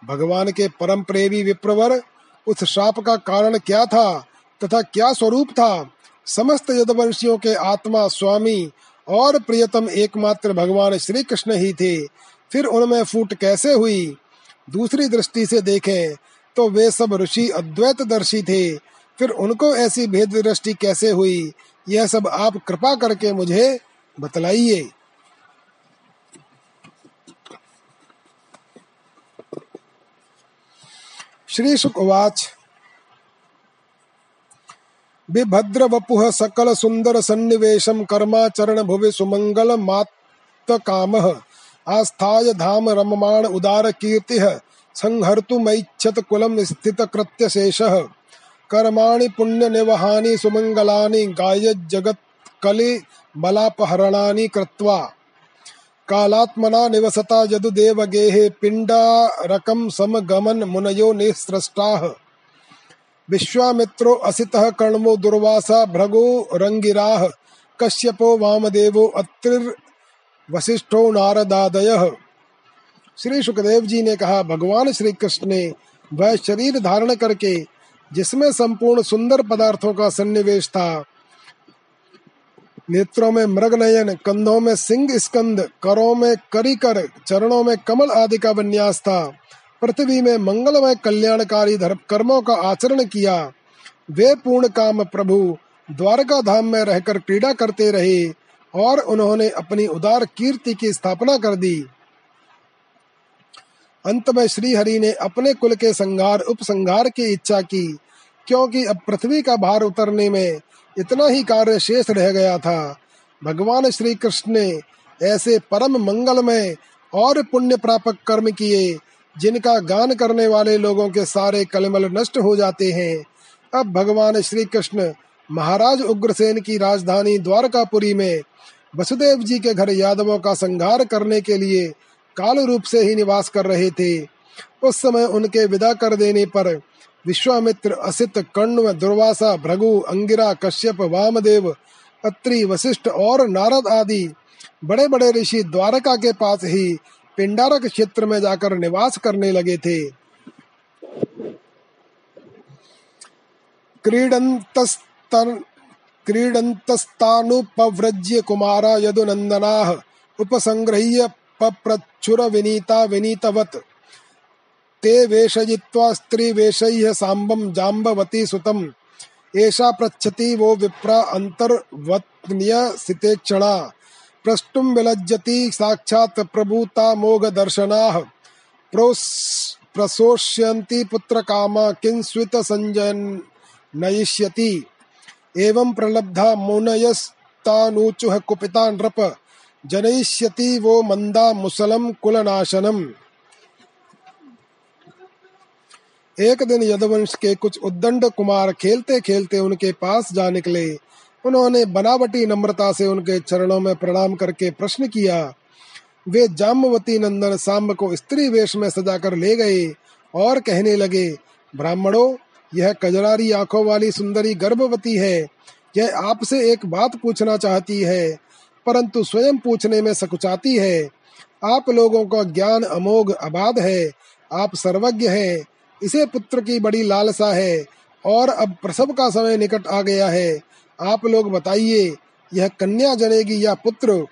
भगवान के परम प्रेमी विप्रवर, उस श्राप का कारण क्या था तथा क्या स्वरूप था? समस्त यदवंशियों के आत्मा स्वामी और प्रियतम एकमात्र भगवान श्री कृष्ण ही थे। फिर उनमें फूट कैसे हुई? दूसरी दृष्टि से देखें तो वे सब ऋषि अद्वैत दर्शी थे। फिर उनको ऐसी भेद दृष्टि कैसे हुई? यह सब आप कृपा करके मुझे बतलाइए। श्री शुकवाच विभद्र वपुह सकल सुंदर सन्निवेशम कर्माचरण भुवि सुमंगल मात काम आस्थाय धाम रममाण उदार कीर्ति संहर्तुमैच्छत कुलम स्थित कृत्य शेष कर्माणि पुण्य निवहानि सुमंगलानि गाय जगत कलि बलापहरणानि कृत्वा। कालात्मना निवसता यदुदेव गेहे पिंडारकम समगमन मुनयो निसृष्टाः विश्वामित्रो असितः कर्णमो दुर्वासा भृगो रंगिराः, कश्यपो वामदेवो अत्रिर् वसिष्ठो नारदादयः। श्री सुखदेव जी ने कहा, भगवान श्री कृष्ण ने वह शरीर धारण करके, जिसमें संपूर्ण सुंदर पदार्थों का सन्निवेश था, नेत्रों में मृग नयन, कंधों में सिंह स्कंद, करों में करिकर, चरणों में कमल आदि का विन्यास था पृथ्वी में मंगलमय कल्याणकारी धर्म कर्मों का आचरण किया। वे पूर्ण काम प्रभु द्वारका धाम में रहकर क्रीड़ा करते रहे और उन्होंने अपनी उदार कीर्ति की स्थापना कर दी। अंत में श्री हरि ने अपने कुल के संहार उपसंहार की इच्छा की, क्योंकि अब पृथ्वी का भार उतरने में इतना ही कार्य शेष रह गया था। भगवान श्री कृष्ण ने ऐसे परम मंगलमय और पुण्य प्रापक कर्म किए जिनका गान करने वाले लोगों के सारे कलमल नष्ट हो जाते हैं। अब भगवान श्री कृष्ण महाराज उग्रसेन की राजधानी द्वारकापुरी में वसुदेव जी के घर यादवों का संहार करने के लिए काल रूप से ही निवास कर रहे थे। उस समय उनके विदा कर देने पर विश्वामित्र असित, कण्व, दुर्वासा, भृगु, अंगिरा, कश्यप, वामदेव, अत्रि, वशिष्ठ और नारद आदि बड़े बड़े ऋषि द्वारका के पास ही पिंडारक क्षेत्र में जाकर निवास करने लगे थे। क्रीडन्तस्तानुपव्रज्य कुमारा यदुनन्दनाः उपसंग्रह्य पप्रच्छुर विनीता विनीतवत। ते वेशयित्वा स्त्रीवेशैः साम्बं जाम्बवती सुतम्। एषा पृच्छति वो विप्रा अन्तर्वत्न्यसितेक्षणा। प्रष्टुम विलज्जति साक्षात प्रभुता मोग दर्शनाः प्रसोष्यन्ति पुत्र कामा किंस्वित संजन नयिष्यति। एवं प्रलब्धा मुनयस्तानुचुः कुपिता नृप। जनयिष्यति वो मंदा मुसलम कुलनाशनम। एक दिन यदुवंश के कुछ उद्दंड कुमार खेलते खेलते उनके पास जा निकले। उन्होंने बनावटी नम्रता से उनके चरणों में प्रणाम करके प्रश्न किया। वे जामवती नंदन सांब को स्त्री वेश में सजाकर ले गए और कहने लगे, ब्राह्मणों, यह कजरारी आँखों वाली सुंदरी गर्भवती है। यह आपसे एक बात पूछना चाहती है, परंतु स्वयं पूछने में सकुचाती है। आप लोगों का ज्ञान अमोघ अबाध है। आप सर्वज्ञ हैं। इसे पुत्र की बड़ी लालसा है और अब प्रसव का समय निकट आ गया है। आप लोग बताइए, यह कन्या जनेगी या पुत्र?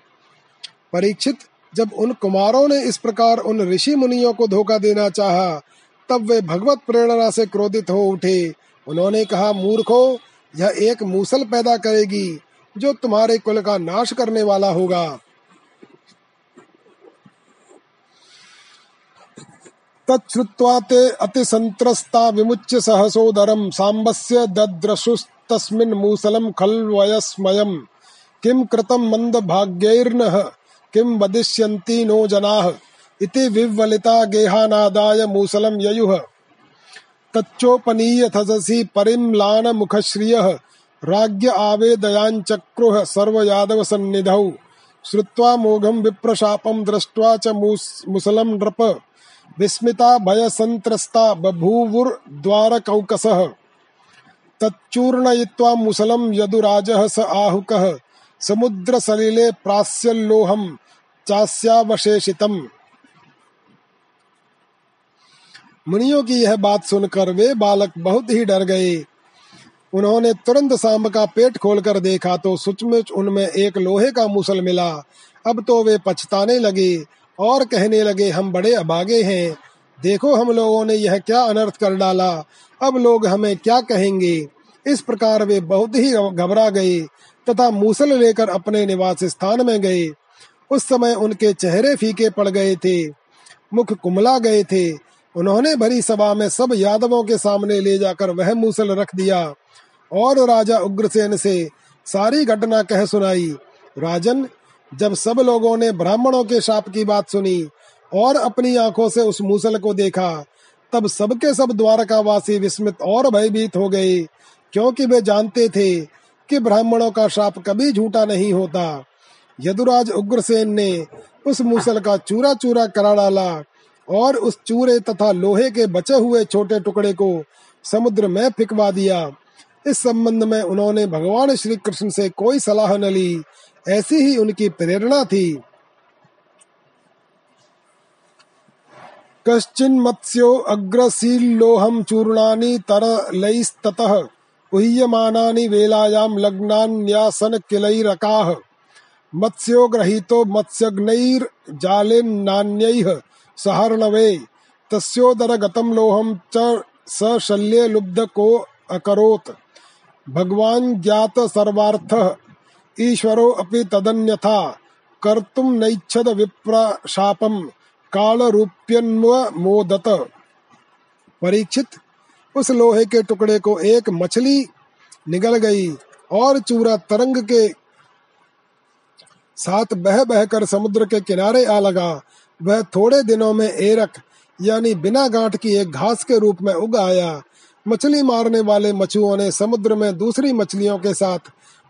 परीक्षित, जब उन कुमारों ने इस प्रकार उन ऋषि मुनियों को धोखा देना चाहा, तब वे भगवत प्रेरणा से क्रोधित हो उठे। उन्होंने कहा, मूर्खो, यह एक मूसल पैदा करेगी, जो तुम्हारे कुल का नाश करने वाला होगा। तच्छ्रुत्वा ते अतिसन्त्रस्ता विमुच्य सहसोदरं, साम्बस्य दद्रशुस्तस्मिन् मूसलं खल्वयस्मयम्। किं कृतं मन्दभाग्यैर्नः? किं वदिष्यन्ति नो जनाः? इति विह्वलिता गेहानादाय मूसलं ययुः। तच्चोपनीय थससि परिम्लानमुखश्रियः। राज्ञ आवेदयाञ्चक्रुः सर्वयादवसन्निधौ। श्रुत्वा मोघं विप्रशापं दृष्ट्वा च मुसलं नृप। विस्मिता भय संत्रस्ता बभूवुर्द्वारकौकसः तच्चूर्णयित्वा मुसलं यदुराजः स आहुकः। समुद्रसलिले प्रास्यल्लोहं चास्यावशेषितम्। मुनियों की यह बात सुनकर वे बालक बहुत ही डर गए। उन्होंने तुरंत सांब का पेट खोलकर देखा तो सचमुच उनमें एक लोहे का मुसल मिला। अब तो वे पछताने लगे और कहने लगे, हम बड़े अभागे हैं। देखो हम लोगों ने यह क्या अनर्थ कर डाला। अब लोग हमें क्या कहेंगे? इस प्रकार वे बहुत ही घबरा गए तथा मूसल लेकर अपने निवास स्थान में गए। उस समय उनके चेहरे फीके पड़ गए थे, मुख कुमला गए थे। उन्होंने भरी सभा में सब यादवों के सामने ले जाकर वह मूसल रख दिया और राजा उग्रसेन से सारी घटना कह सुनाई। राजन, जब सब लोगों ने ब्राह्मणों के शाप की बात सुनी और अपनी आँखों से उस मूसल को देखा तब सबके सब द्वारका वासी विस्मित और भयभीत हो गए, क्योंकि वे जानते थे कि ब्राह्मणों का श्राप कभी झूठा नहीं होता। यदुराज उग्रसेन ने उस मूसल का चूरा चूरा करा डाला और उस चूरे तथा लोहे के बचे हुए छोटे टुकड़े को समुद्र में फिकवा दिया। इस संबंध में उन्होंने भगवान श्री कृष्ण से कोई सलाह न ली, ऐसी ही उनकी प्रेरणा थी। कश्चिन मत्स्यो अग्रशीलोहम चूर्णानि उह्यमानानि वेलायां लग्नान्यासन किलैरकाः मत्स्यो ग्रहीतो मत्स्यग्नैर्जालेन्नान्यैः सहर्णवे, तस्योदरगतं लोहं च स शल्ये लुब्ध को अकरोत्। भगवान ज्ञात सर्वार्थः ईश्वरो अपि तदन्यथा कर्तुम नैच्छद विप्रशापम। काल रूप्यन्वमोदत परीक्षित, उस लोहे के टुकड़े को एक मछली निगल गई और चूरा तरंग के साथ बह बहकर समुद्र के किनारे आ लगा। वह थोड़े दिनों में एरक, यानी बिना गांठ की एक घास के रूप में उग आया। मछली मारने वाले मछुओं ने समुद्र में दूसरी मछलियों के साथ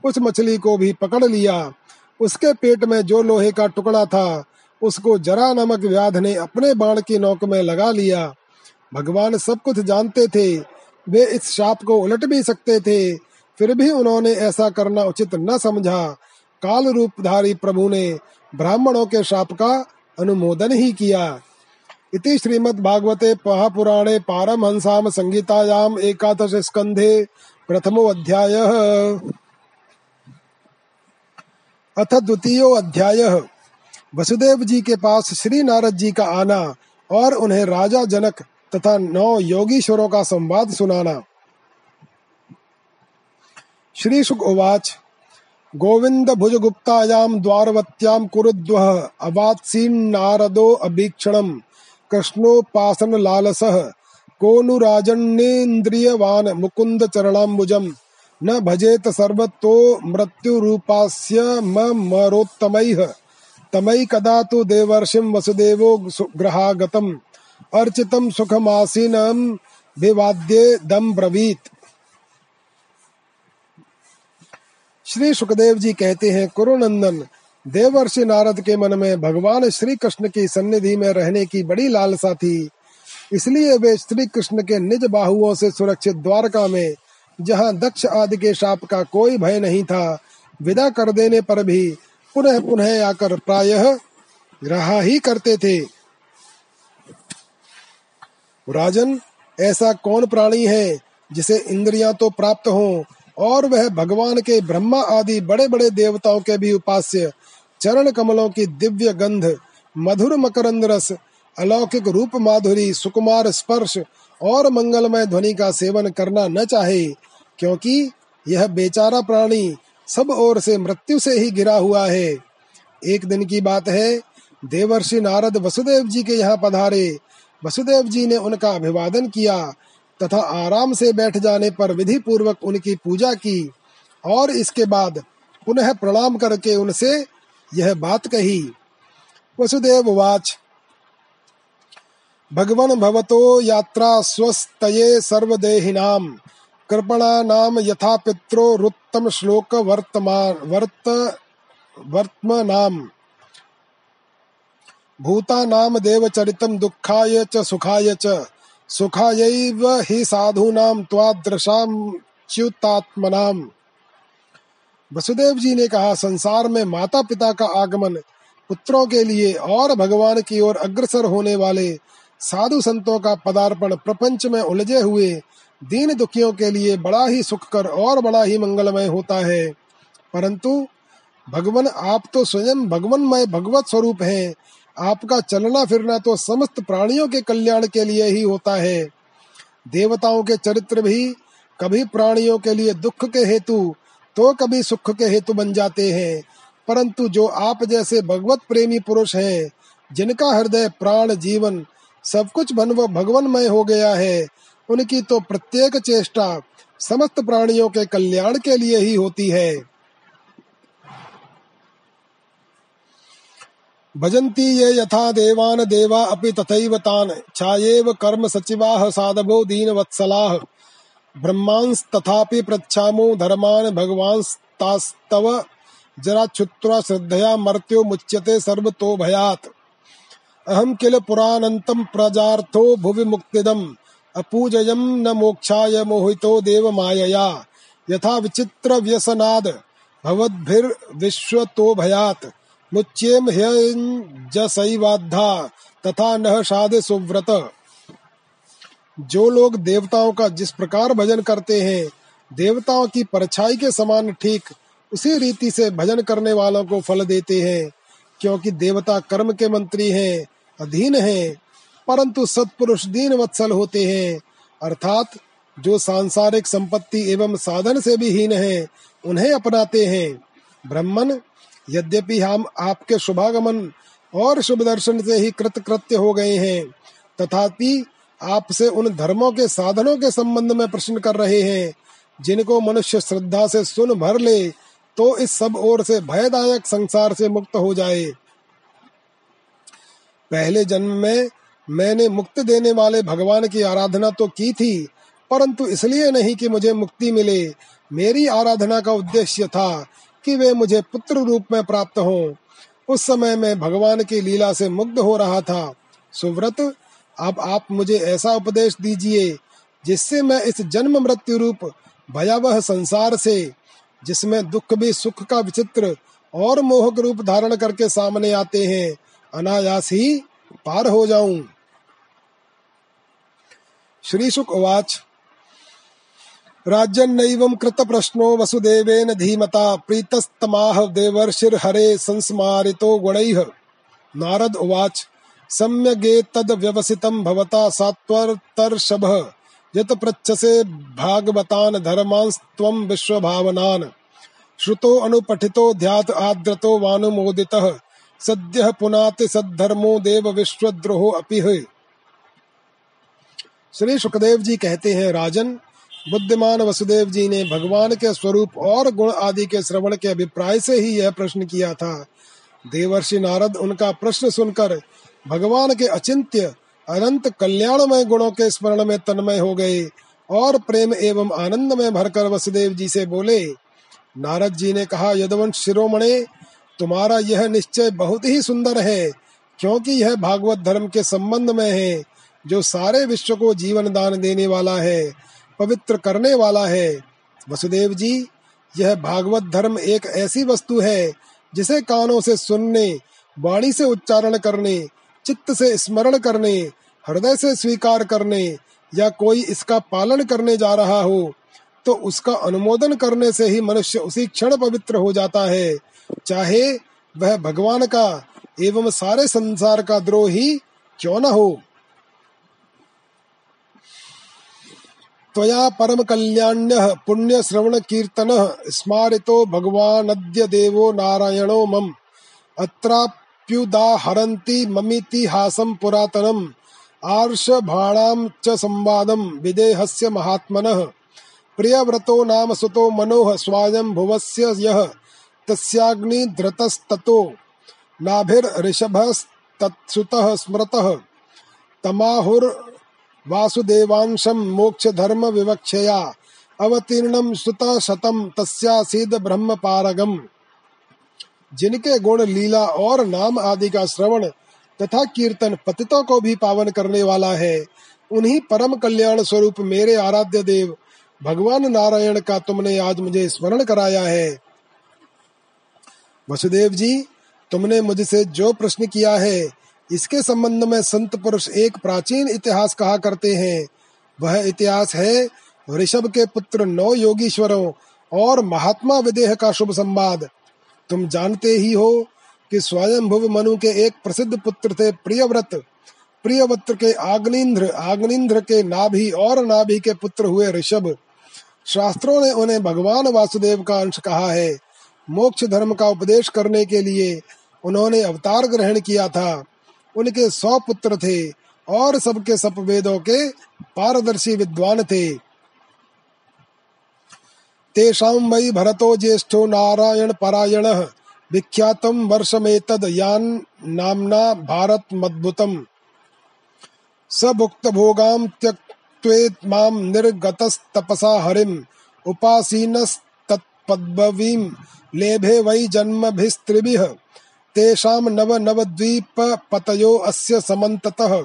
उस मछली को भी पकड़ लिया। उसके पेट में जो लोहे का टुकड़ा था उसको जरा नमक व्याध ने अपने बाण की नोक में लगा लिया। भगवान सब कुछ जानते थे। वे इस शाप को उलट भी सकते थे। फिर भी उन्होंने ऐसा करना उचित न समझा। काल रूपधारी प्रभु ने ब्राह्मणों के शाप का अनुमोदन ही किया। इति श्रीमद् भागवते महापुराणे पारम पारमहंसाम संगीतायाम एकादश स्कंधे प्रथमो अध्यायः अथ द्वितीय अध्याय वसुदेव जी के पास श्री नारद जी का आना और उन्हें राजा जनक तथा नौ योगीश्वरों का संवाद सुनाना। श्री सुख उवाच। गोविंद भुज गुप्तायाम द्वारवत्याम कुरुद्वह अवात्सीन नारदो अभीक्षणम कृष्णोपासन लालसः। कोनुराजन्नेन्द्रियवान मुकुंद चरणाम्बुजम न भजेत सर्वतो मृत्युरूपास्य मरोत्तमैः तमई कदा तु देवर्षिं वसुदेवो ग्रहागतम्। अर्चितं सुखमासीनं विवाद्ये दम ब्रवीत। श्री सुखदेव जी कहते हैं, कुरुनंदन, देवर्षि नारद के मन में भगवान श्री कृष्ण की सन्निधि में रहने की बड़ी लालसा थी। इसलिए वे श्री कृष्ण के निज बाहुओं से सुरक्षित द्वारका में, जहाँ दक्ष आदि के शाप का कोई भय नहीं था, विदा कर देने पर भी पुनः पुनः आकर प्रायः रहा ही करते थे। राजन, ऐसा कौन प्राणी है जिसे इंद्रियाँ तो प्राप्त हों और वह भगवान के ब्रह्मा आदि बड़े बड़े देवताओं के भी उपास्य, चरण कमलों की दिव्य गंध, मधुर मकरंद रस, अलौकिक रूप माधुरी, सुकुमार स्पर्श और मंगलमय ध्वनि का सेवन करना न चाहे, क्योंकि यह बेचारा प्राणी सब ओर से मृत्यु से ही गिरा हुआ है। एक दिन की बात है, देवर्षि नारद वसुदेव जी के यहाँ पधारे। वसुदेव जी ने उनका अभिवादन किया, तथा आराम से बैठ जाने पर विधि पूर्वक उनकी पूजा की, और इसके बाद पुनः प्रणाम करके उनसे यह बात कही। वसुदेव वाच, भगवन भवतो यात्रा स्वस्तये सर्वदेहिनाम। कृपणा नाम यथा पित्रो रुत्तम श्लोक वर्तमान, वर्त वर्तमानाम भूता नाम देवचरितम दुखाय च, सुखाय च। सुखायैव हि साधूनाम त्वादृशाम च्युतात्मनाम वसुदेव जी ने कहा, संसार में माता पिता का आगमन, पुत्रों के लिए और भगवान की ओर अग्रसर होने वाले साधु संतों का पदार्पण प्रपंच में उलझे हुए दीन दुखियों के लिए बड़ा ही सुखकर और बड़ा ही मंगलमय होता है। परंतु भगवान, आप तो स्वयं भगवानमय भगवत स्वरूप हैं। आपका चलना फिरना तो समस्त प्राणियों के कल्याण के लिए ही होता है। देवताओं के चरित्र भी कभी प्राणियों के लिए दुख के हेतु तो कभी सुख के हेतु बन जाते हैं। परंतु जो आप जैसे भगवत प्रेमी पुरुष हैं, जिनका हृदय, प्राण, जीवन सब कुछ भगवानमय हो गया है उनकी तो प्रत्येक चेष्टा समस्त प्राणियों के कल्याण के लिए ही होती है। भजन्ति ये यथा देवान देवा अपि तथैव तान। छायेव कर्म सचिवाः साधवो दीनवत्सलाः। ब्रह्मांस तथापि प्रच्छामो धर्मान भगवांस्तास्तव। जरा छुत्वा श्रद्धया मर्त्यो मुच्यते सर्वतो भयात् अहम किल पुराणन्तं प्रजार्थो भुवि मुक्तिदम् अपूजयम न मोक्षाय मोहितो देव मायया यथा विचित्र व्यसनाद भवद्भिर्विश्वतो भयात्। मुच्येम ह्यजसैवाद्धा तथा न साध सुव्रत। जो लोग देवताओं का जिस प्रकार भजन करते हैं, देवताओं की परछाई के समान ठीक उसी रीति से भजन करने वालों को फल देते हैं, क्योंकि देवता कर्म के मंत्री हैं, अधीन है। परंतु सत्पुरुष दीन वत्सल होते हैं। अर्थात, जो सांसारिक संपत्ति एवं साधन से भी हीन है, उन्हें अपनाते हैं। ब्रह्मन यद्यपि हम आपके शुभागमन और शुभ दर्शन से ही कृत कृत्य हो गए हैं, तथापि आपसे उन धर्मों के साधनों के संबंध में प्रश्न कर रहे हैं, जिनको मनुष्य श्रद्धा से सुन भर ले तो इस सब ओर से भयदायक संसार से मुक्त हो जाए। पहले जन्म में मैंने मुक्ति देने वाले भगवान की आराधना तो की थी, परंतु इसलिए नहीं कि मुझे मुक्ति मिले। मेरी आराधना का उद्देश्य था कि वे मुझे पुत्र रूप में प्राप्त हो। उस समय मैं भगवान की लीला से मुग्ध हो रहा था। सुव्रत, अब आप मुझे ऐसा उपदेश दीजिए, जिससे मैं इस जन्म मृत्यु रूप भयावह संसार से, जिसमें दुख भी सुख का विचित्र और मोहक रूप धारण करके सामने आते हैं, अनायास ही पार हो जाऊँ। श्री शुक उवाच। राज्यन्नैवं कृतप्रश्नो वसुदेवेन धीमता, प्रीतस्तमाह देवर्षिर्हरे संस्मारितो गुणैः। नारद उवाच सम्यगेतद्व्यवसितं भवता सात्वर्तर्षभः यत पृच्छसे भागवतान् धर्मांस्त्वं विश्वभावनान्। श्रुतो अनुपठितो ध्यात आद्रतो वानुमोदितः, सद्य पुनाति सद्धर्मो देव विश्वद्रोहो अपि है। श्री सुखदेव जी कहते हैं, राजन, बुद्धिमान वसुदेव जी ने भगवान के स्वरूप और गुण आदि के श्रवण के अभिप्राय से ही यह प्रश्न किया था। देवर्षि नारद उनका प्रश्न सुनकर भगवान के अचिंत्य, अनंत कल्याणमय गुणों के स्मरण में तन्मय हो गए और प्रेम एवं आनंद में भरकर वसुदेव जी से बोले, नारद जी ने कहा, यदवंश शिरोमणे, तुम्हारा यह निश्चय बहुत ही सुंदर है, क्योंकि यह भागवत धर्म के संबंध में है। जो सारे विश्व को जीवन दान देने वाला है, पवित्र करने वाला है। वसुदेव जी, यह भागवत धर्म एक ऐसी वस्तु है, जिसे कानों से सुनने, वाणी से उच्चारण करने, चित्त से स्मरण करने, हृदय से स्वीकार करने, या कोई इसका पालन करने जा रहा हो तो उसका अनुमोदन करने से ही मनुष्य उसी क्षण पवित्र हो जाता है। चाहे वह भगवान का एवं सारे संसार का द्रोही क्यों न हो। त्वया परम कल्याण्य पुण्य श्रवण कीर्तन स्मारितो भगवानद्य देवो नारायणो मम। अत्राप्युदाहरन्ति ममितिहासं पुरातनम्। आर्षभाणां च संवादं विदेहस्य महात्मनः। प्रियव्रतो नाम सुतो मनोह स्वायं भुवस्य यः। तस्याग्निधृतस्ततो नाभिर्ऋषभस्तत्सुतः स्मृतः। तमाहुर् वासुदेवांशम मोक्ष धर्म विवक्षया अवतीर्णम सुत शतम तस्यासीद ब्रह्म पारगम जिनके गुण लीला और नाम आदि का श्रवण तथा कीर्तन पतितों को भी पावन करने वाला है, उन्हीं परम कल्याण स्वरूप मेरे आराध्य देव, भगवान नारायण का तुमने आज मुझे स्मरण कराया है। वसुदेव जी, तुमने मुझसे जो प्रश्न किया है इसके संबंध में संत पुरुष एक प्राचीन इतिहास कहा करते हैं, वह इतिहास है ऋषभ के पुत्र नौ योगीश्वरों और महात्मा विदेह का शुभ संवाद। तुम जानते ही हो कि स्वयं भुव मनु के एक प्रसिद्ध पुत्र थे प्रियव्रत। प्रियव्रत के आग्निंद्र आग्निंद्र के नाभि और नाभि के पुत्र हुए ऋषभ। शास्त्रों ने उन्हें भगवान वासुदेव का अंश कहा है। मोक्ष धर्म का उपदेश करने के लिए उन्होंने अवतार ग्रहण किया था। उनके सौ पुत्र थे और सबके सब वेदों के पारदर्शी विद्वान थे। तेषां वै भरतो ज्येष्ठो नारायण परायण विख्यातम वर्षमेतद यान नामना भारत मद्भुतम। स भुक्त भोगाम त्यक्त्वेत माम निर्गतस्तपसा हरिम। उपासीनस्तत्पद्मवीं लेभे वै जन्मभिस्त्रिभिः तेषां नव नवद्वीप पतयो अस्य समन्ततः।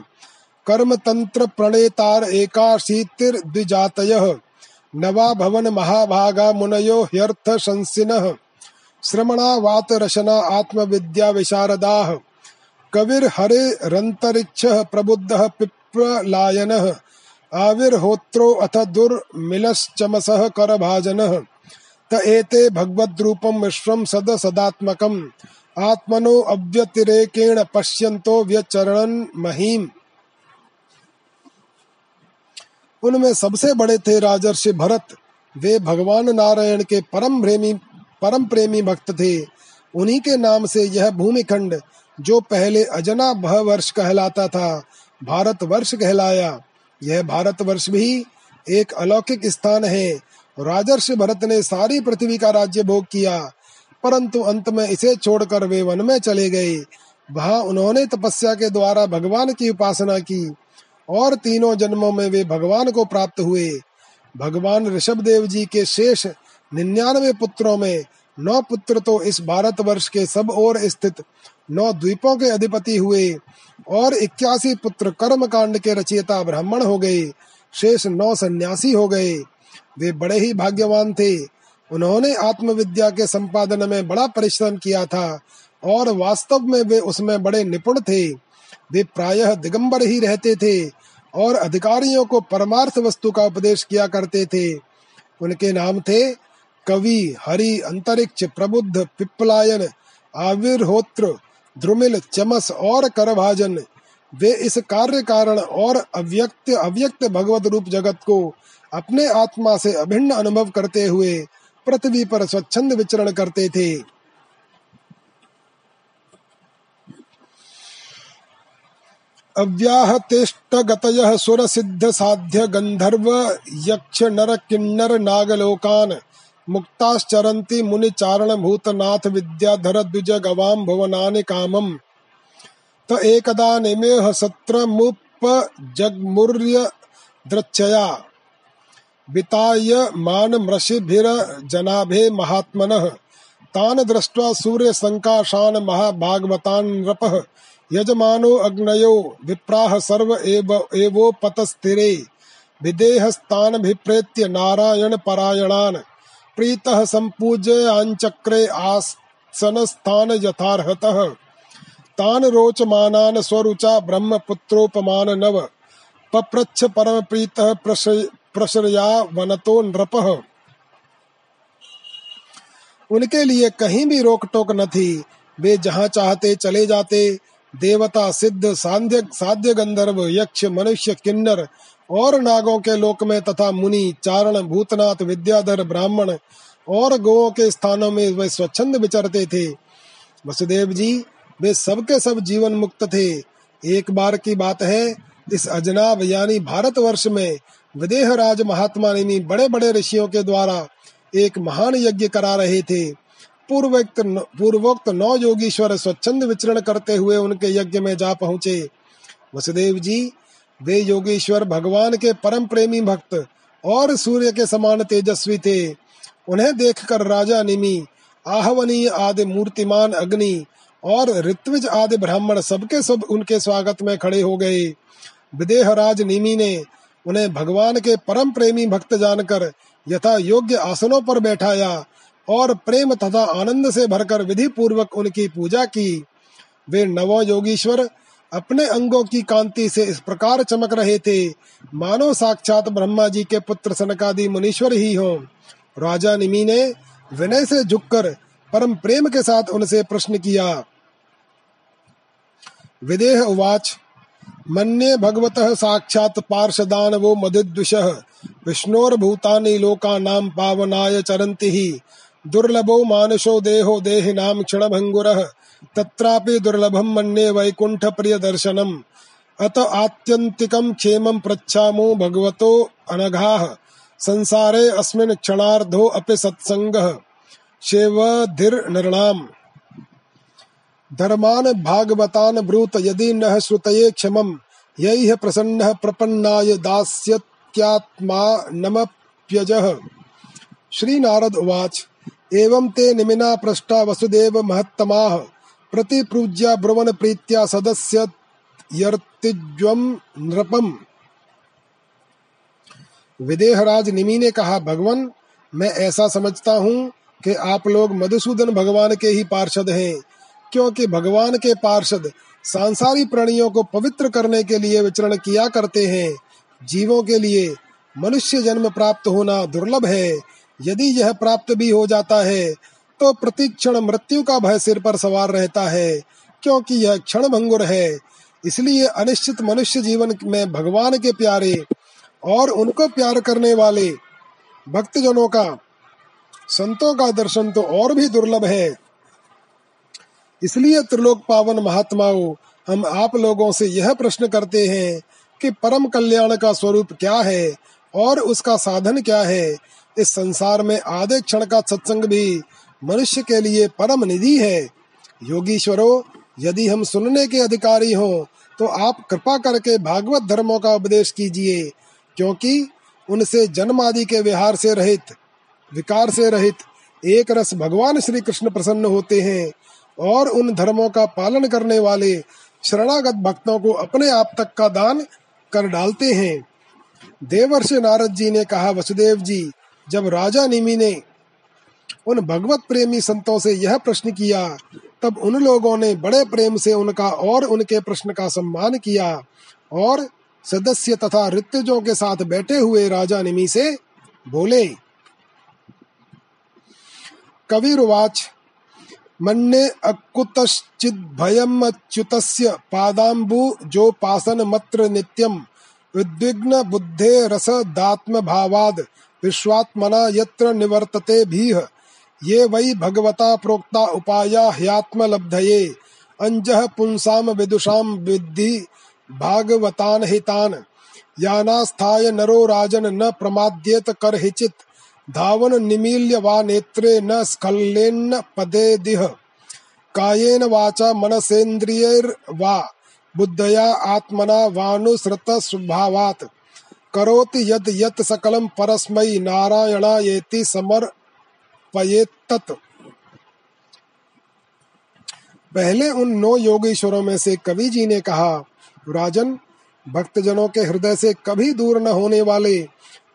नवा भवन महाभागा मुनयो ह्यर्थ शंसिनः श्रमणा वात रशना आत्मविद्या विशारदाः। कविर हरे रंतरिक्ष प्रबुद्धः पिप्पलायनः आविर्होत्रो अथ दुर्मिलश्चमसः करभाजनः। त एते भगवद्रूपं विश्वं सद सदात्मकम्। आत्मनो अव्यतिरेकेण पश्यंतो व्यचरण महीम। उनमें सबसे बड़े थे राजर्षि भरत। वे भगवान नारायण के परम प्रेमी परम प्रेमी भक्त थे। उन्हीं के नाम से यह भूमिखंड, जो पहले अजना भह वर्ष कहलाता था भारत वर्ष कहलाया। यह भारत वर्ष भी एक अलौकिक स्थान है। राजर्षि भरत ने सारी पृथ्वी का राज्य भोग किया। परंतु अंत में इसे छोड़कर वे वन में चले गए। वहाँ उन्होंने तपस्या के द्वारा भगवान की उपासना की और तीनों जन्मों में वे भगवान को प्राप्त हुए। भगवान ऋषभ देव जी के शेष निन्यानवे पुत्रों में नौ पुत्र तो इस भारत वर्ष के सब ओर स्थित नौ द्वीपों के अधिपति हुए और इक्यासी पुत्र कर्म कांड के रचयिता ब्राह्मण हो गए। शेष नौ सन्यासी हो गए। वे बड़े ही भाग्यवान थे। उन्होंने आत्मविद्या के संपादन में बड़ा परिश्रम किया था और वास्तव में वे उसमें बड़े निपुण थे। वे प्रायः दिगंबर ही रहते थे और अधिकारियों को परमार्थ वस्तु का उपदेश किया करते थे। उनके नाम थे कवि हरि अंतरिक्ष प्रबुद्ध पिप्पलायन आविर्होत्र, द्रुमिल चमस और करभाजन। वे इस कार्य कारण और अव्यक्त अव्यक्त भगवत रूप जगत को अपने आत्मा से अभिन्न अनुभव करते हुए पृथ्वी पर स्वच्छंद विचरण करते थे। अव्याहतेष्टगतयः सुरसिद्धसाध्य यक्ष नर किन्नर नागलोकान् मुक्ताश्चरन्ति मुनिचारणभूतनाथ विद्याधर द्विज गवाम भुवनानि कामम्। त एकदा निमेह सत्रमुपजग्मुर्य द्रच्छया विताय मानमृषिभिर्जनाभे महात्मनः। तान् दृष्ट्वा सूर्यसङ्काशान् महाभागवतान् नृपः। यजमानो अग्नयो, विप्राह सर्व एव, एवोपतस्थिरे। विदेहस्तानभिप्रेत्य नारायण परायणान् प्रीतः सम्पूज्याञ्चक्रे आसनस्थान यथार्हतः। तान् रोचमानान् स्वरुचा ब्रह्मपुत्रोपमान नव पप्रच्छ परम प्रीतः प्रशरया वनतो नृप। उनके लिए कहीं भी रोक टोक न थी। वे जहाँ चाहते चले जाते। देवता, सिद्ध, साध्य साध्य गंधर्व, यक्ष, मनुष्य, किन्नर और नागों के लोक में तथा मुनि, चारण, भूतनाथ, विद्याधर, ब्राह्मण और गो के स्थानों में वे स्वच्छंद विचरते थे। वसुदेव जी, वे सबके सब जीवन मुक्त थे। एक बार की बात है, इस अजनाब यानी भारतवर्ष में विदेह राज महात्मा ने बड़े बड़े ऋषियों के द्वारा एक महान यज्ञ करा रहे थे। पूर्वोक्त पूर्वोक्त नौ योगीश्वर स्वच्छंद विचरण करते हुए उनके यज्ञ में जा पहुँचे। वसुदेव जी, वे योगेश्वर भगवान के परम प्रेमी भक्त और सूर्य के समान तेजस्वी थे। उन्हें देखकर राजा निमि आहवनी आदि मूर्तिमान अग्नि और ऋत्विज आदि ब्राह्मण सबके सब उनके स्वागत में खड़े हो गए। विदेह राज निमि ने उन्हें भगवान के परम प्रेमी भक्त जानकर यथा योग्य आसनों पर बैठाया और प्रेम तथा आनंद से भरकर विधि पूर्वक उनकी पूजा की। वे नवो योगीश्वर अपने अंगों की कांति से इस प्रकार चमक रहे थे, मानो साक्षात ब्रह्मा जी के पुत्र सनकादि मुनीश्वर ही हों। राजा निमि ने विनय से झुककर परम प्रेम के साथ उनसे प्रश्न किया, विदेह उवाच मन्ये भगवतः साक्षात् पार्षदानवो मदिद्विषः। विष्णोर्भूतानि लोकानां पावनाय चरन्ति हि। दुर्लभो मानसो देहो देहिनां क्षणभङ्गुरः। तत्रापि दुर्लभं मन्ये वैकुण्ठ प्रिय दर्शनम् अत आत्यन्तिकं क्षेमं पृच्छामो भगवतो अनघाः। संसारे अस्मिन् क्षणार्धो अपि सत्सङ्गः। शेवधिर्नृणाम्। धर्मान् भागवतान् ब्रूत यदि न श्रुतये क्षमम्, यैः प्रसन्नः प्रपन्नाय दास्यत्यात्मा नमप्यजः। श्री नारद उवाच, एवं ते निमिना पृष्ठा वसुदेव महत्तमाः, प्रतिपूज्या ब्रुवन प्रीत्या सदस्य नृपम। विदेहराज निमि ने कहा, भगवान, मैं ऐसा समझता हूँ कि आप लोग मधुसूदन भगवान के ही पार्षद हैं। क्योंकि भगवान के पार्षद सांसारी प्राणियों को पवित्र करने के लिए विचरण किया करते हैं। जीवों के लिए मनुष्य जन्म प्राप्त होना दुर्लभ है। यदि यह प्राप्त भी हो जाता है तो प्रतिक्षण मृत्यु का भय सिर पर सवार रहता है, क्योंकि यह क्षण भंगुर है। इसलिए अनिश्चित मनुष्य जीवन में भगवान के प्यारे और उनको प्यार करने वाले भक्तजनों का, संतों का दर्शन तो और भी दुर्लभ है। इसलिए त्रिलोक पावन महात्माओं, हम आप लोगों से यह प्रश्न करते हैं कि परम कल्याण का स्वरूप क्या है और उसका साधन क्या है? इस संसार में आधे क्षण का सत्संग भी मनुष्य के लिए परम निधि है। योगीश्वरो, यदि हम सुनने के अधिकारी हो तो आप कृपा करके भागवत धर्मों का उपदेश कीजिए, क्योंकि उनसे जन्म आदि के विहार से रहित, विकार से रहित एक रस भगवान श्री कृष्ण प्रसन्न होते हैं। और उन धर्मों का पालन करने वाले शरणागत भक्तों को अपने आप तक का दान कर डालते हैं। देवर्षि नारद जी ने कहा, वसुदेव जी, जब राजा निमि ने उन भगवत प्रेमी संतों से यह प्रश्न किया, तब उन लोगों ने बड़े प्रेम से उनका और उनके प्रश्न का सम्मान किया और सदस्य तथा ऋतुजों के साथ बैठे हुए राजा निमि से बोले। कविर्वाच मन्ने अच्युतस्य पादाम्बु जो पासन मत्र नित्यम भावाद विश्वात्मना यत्र निवर्तते भीह। ये वै भगवता प्रोक्ता उपाया ह्यात्मलब्धये। अंजः पुंसाम विदुषाम विद्धि भागवतान हितान यानास्थाय नरो राजन न प्रमाद्येत कर हिचित धावन निमील्य वा नेत्रे न स्खल्लेन्न पदे दिह। कायेन वाचा मनसेन्द्रियैर्वा बुद्धया आत्मना वानुसृत स्वभावात् करोति यद यत सकलम परस्मै नारायणायेति समर्पयेत्तत्। पहले उन नौ योगेश्वरों में से कवि जी ने कहा, राजन, भक्तजनों के हृदय से कभी दूर न होने वाले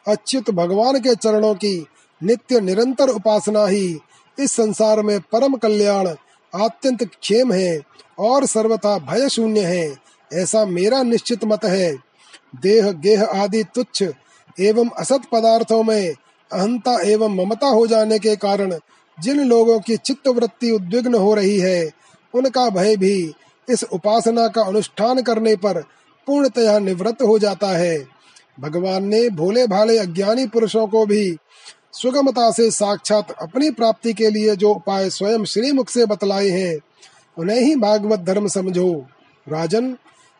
अच्युत भगवान के चरणों की नित्य निरंतर उपासना ही इस संसार में परम कल्याण, अत्यंत क्षेम है और सर्वथा भय शून्य है। ऐसा मेरा निश्चित मत है। देह, गेह आदि तुच्छ एवं असत पदार्थों में अहंता एवं ममता हो जाने के कारण जिन लोगों की चित्त वृत्ति उद्विग्न हो रही है, उनका भय भी इस उपासना का अनुष्ठान करने पर पूर्णतया निवृत्त हो जाता है। भगवान ने भोले भाले अज्ञानी पुरुषों को भी सुगमता से साक्षात अपनी प्राप्ति के लिए जो उपाय स्वयं श्रीमुख से बतलाए हैं, उन्हें ही भागवत धर्म समझो। राजन,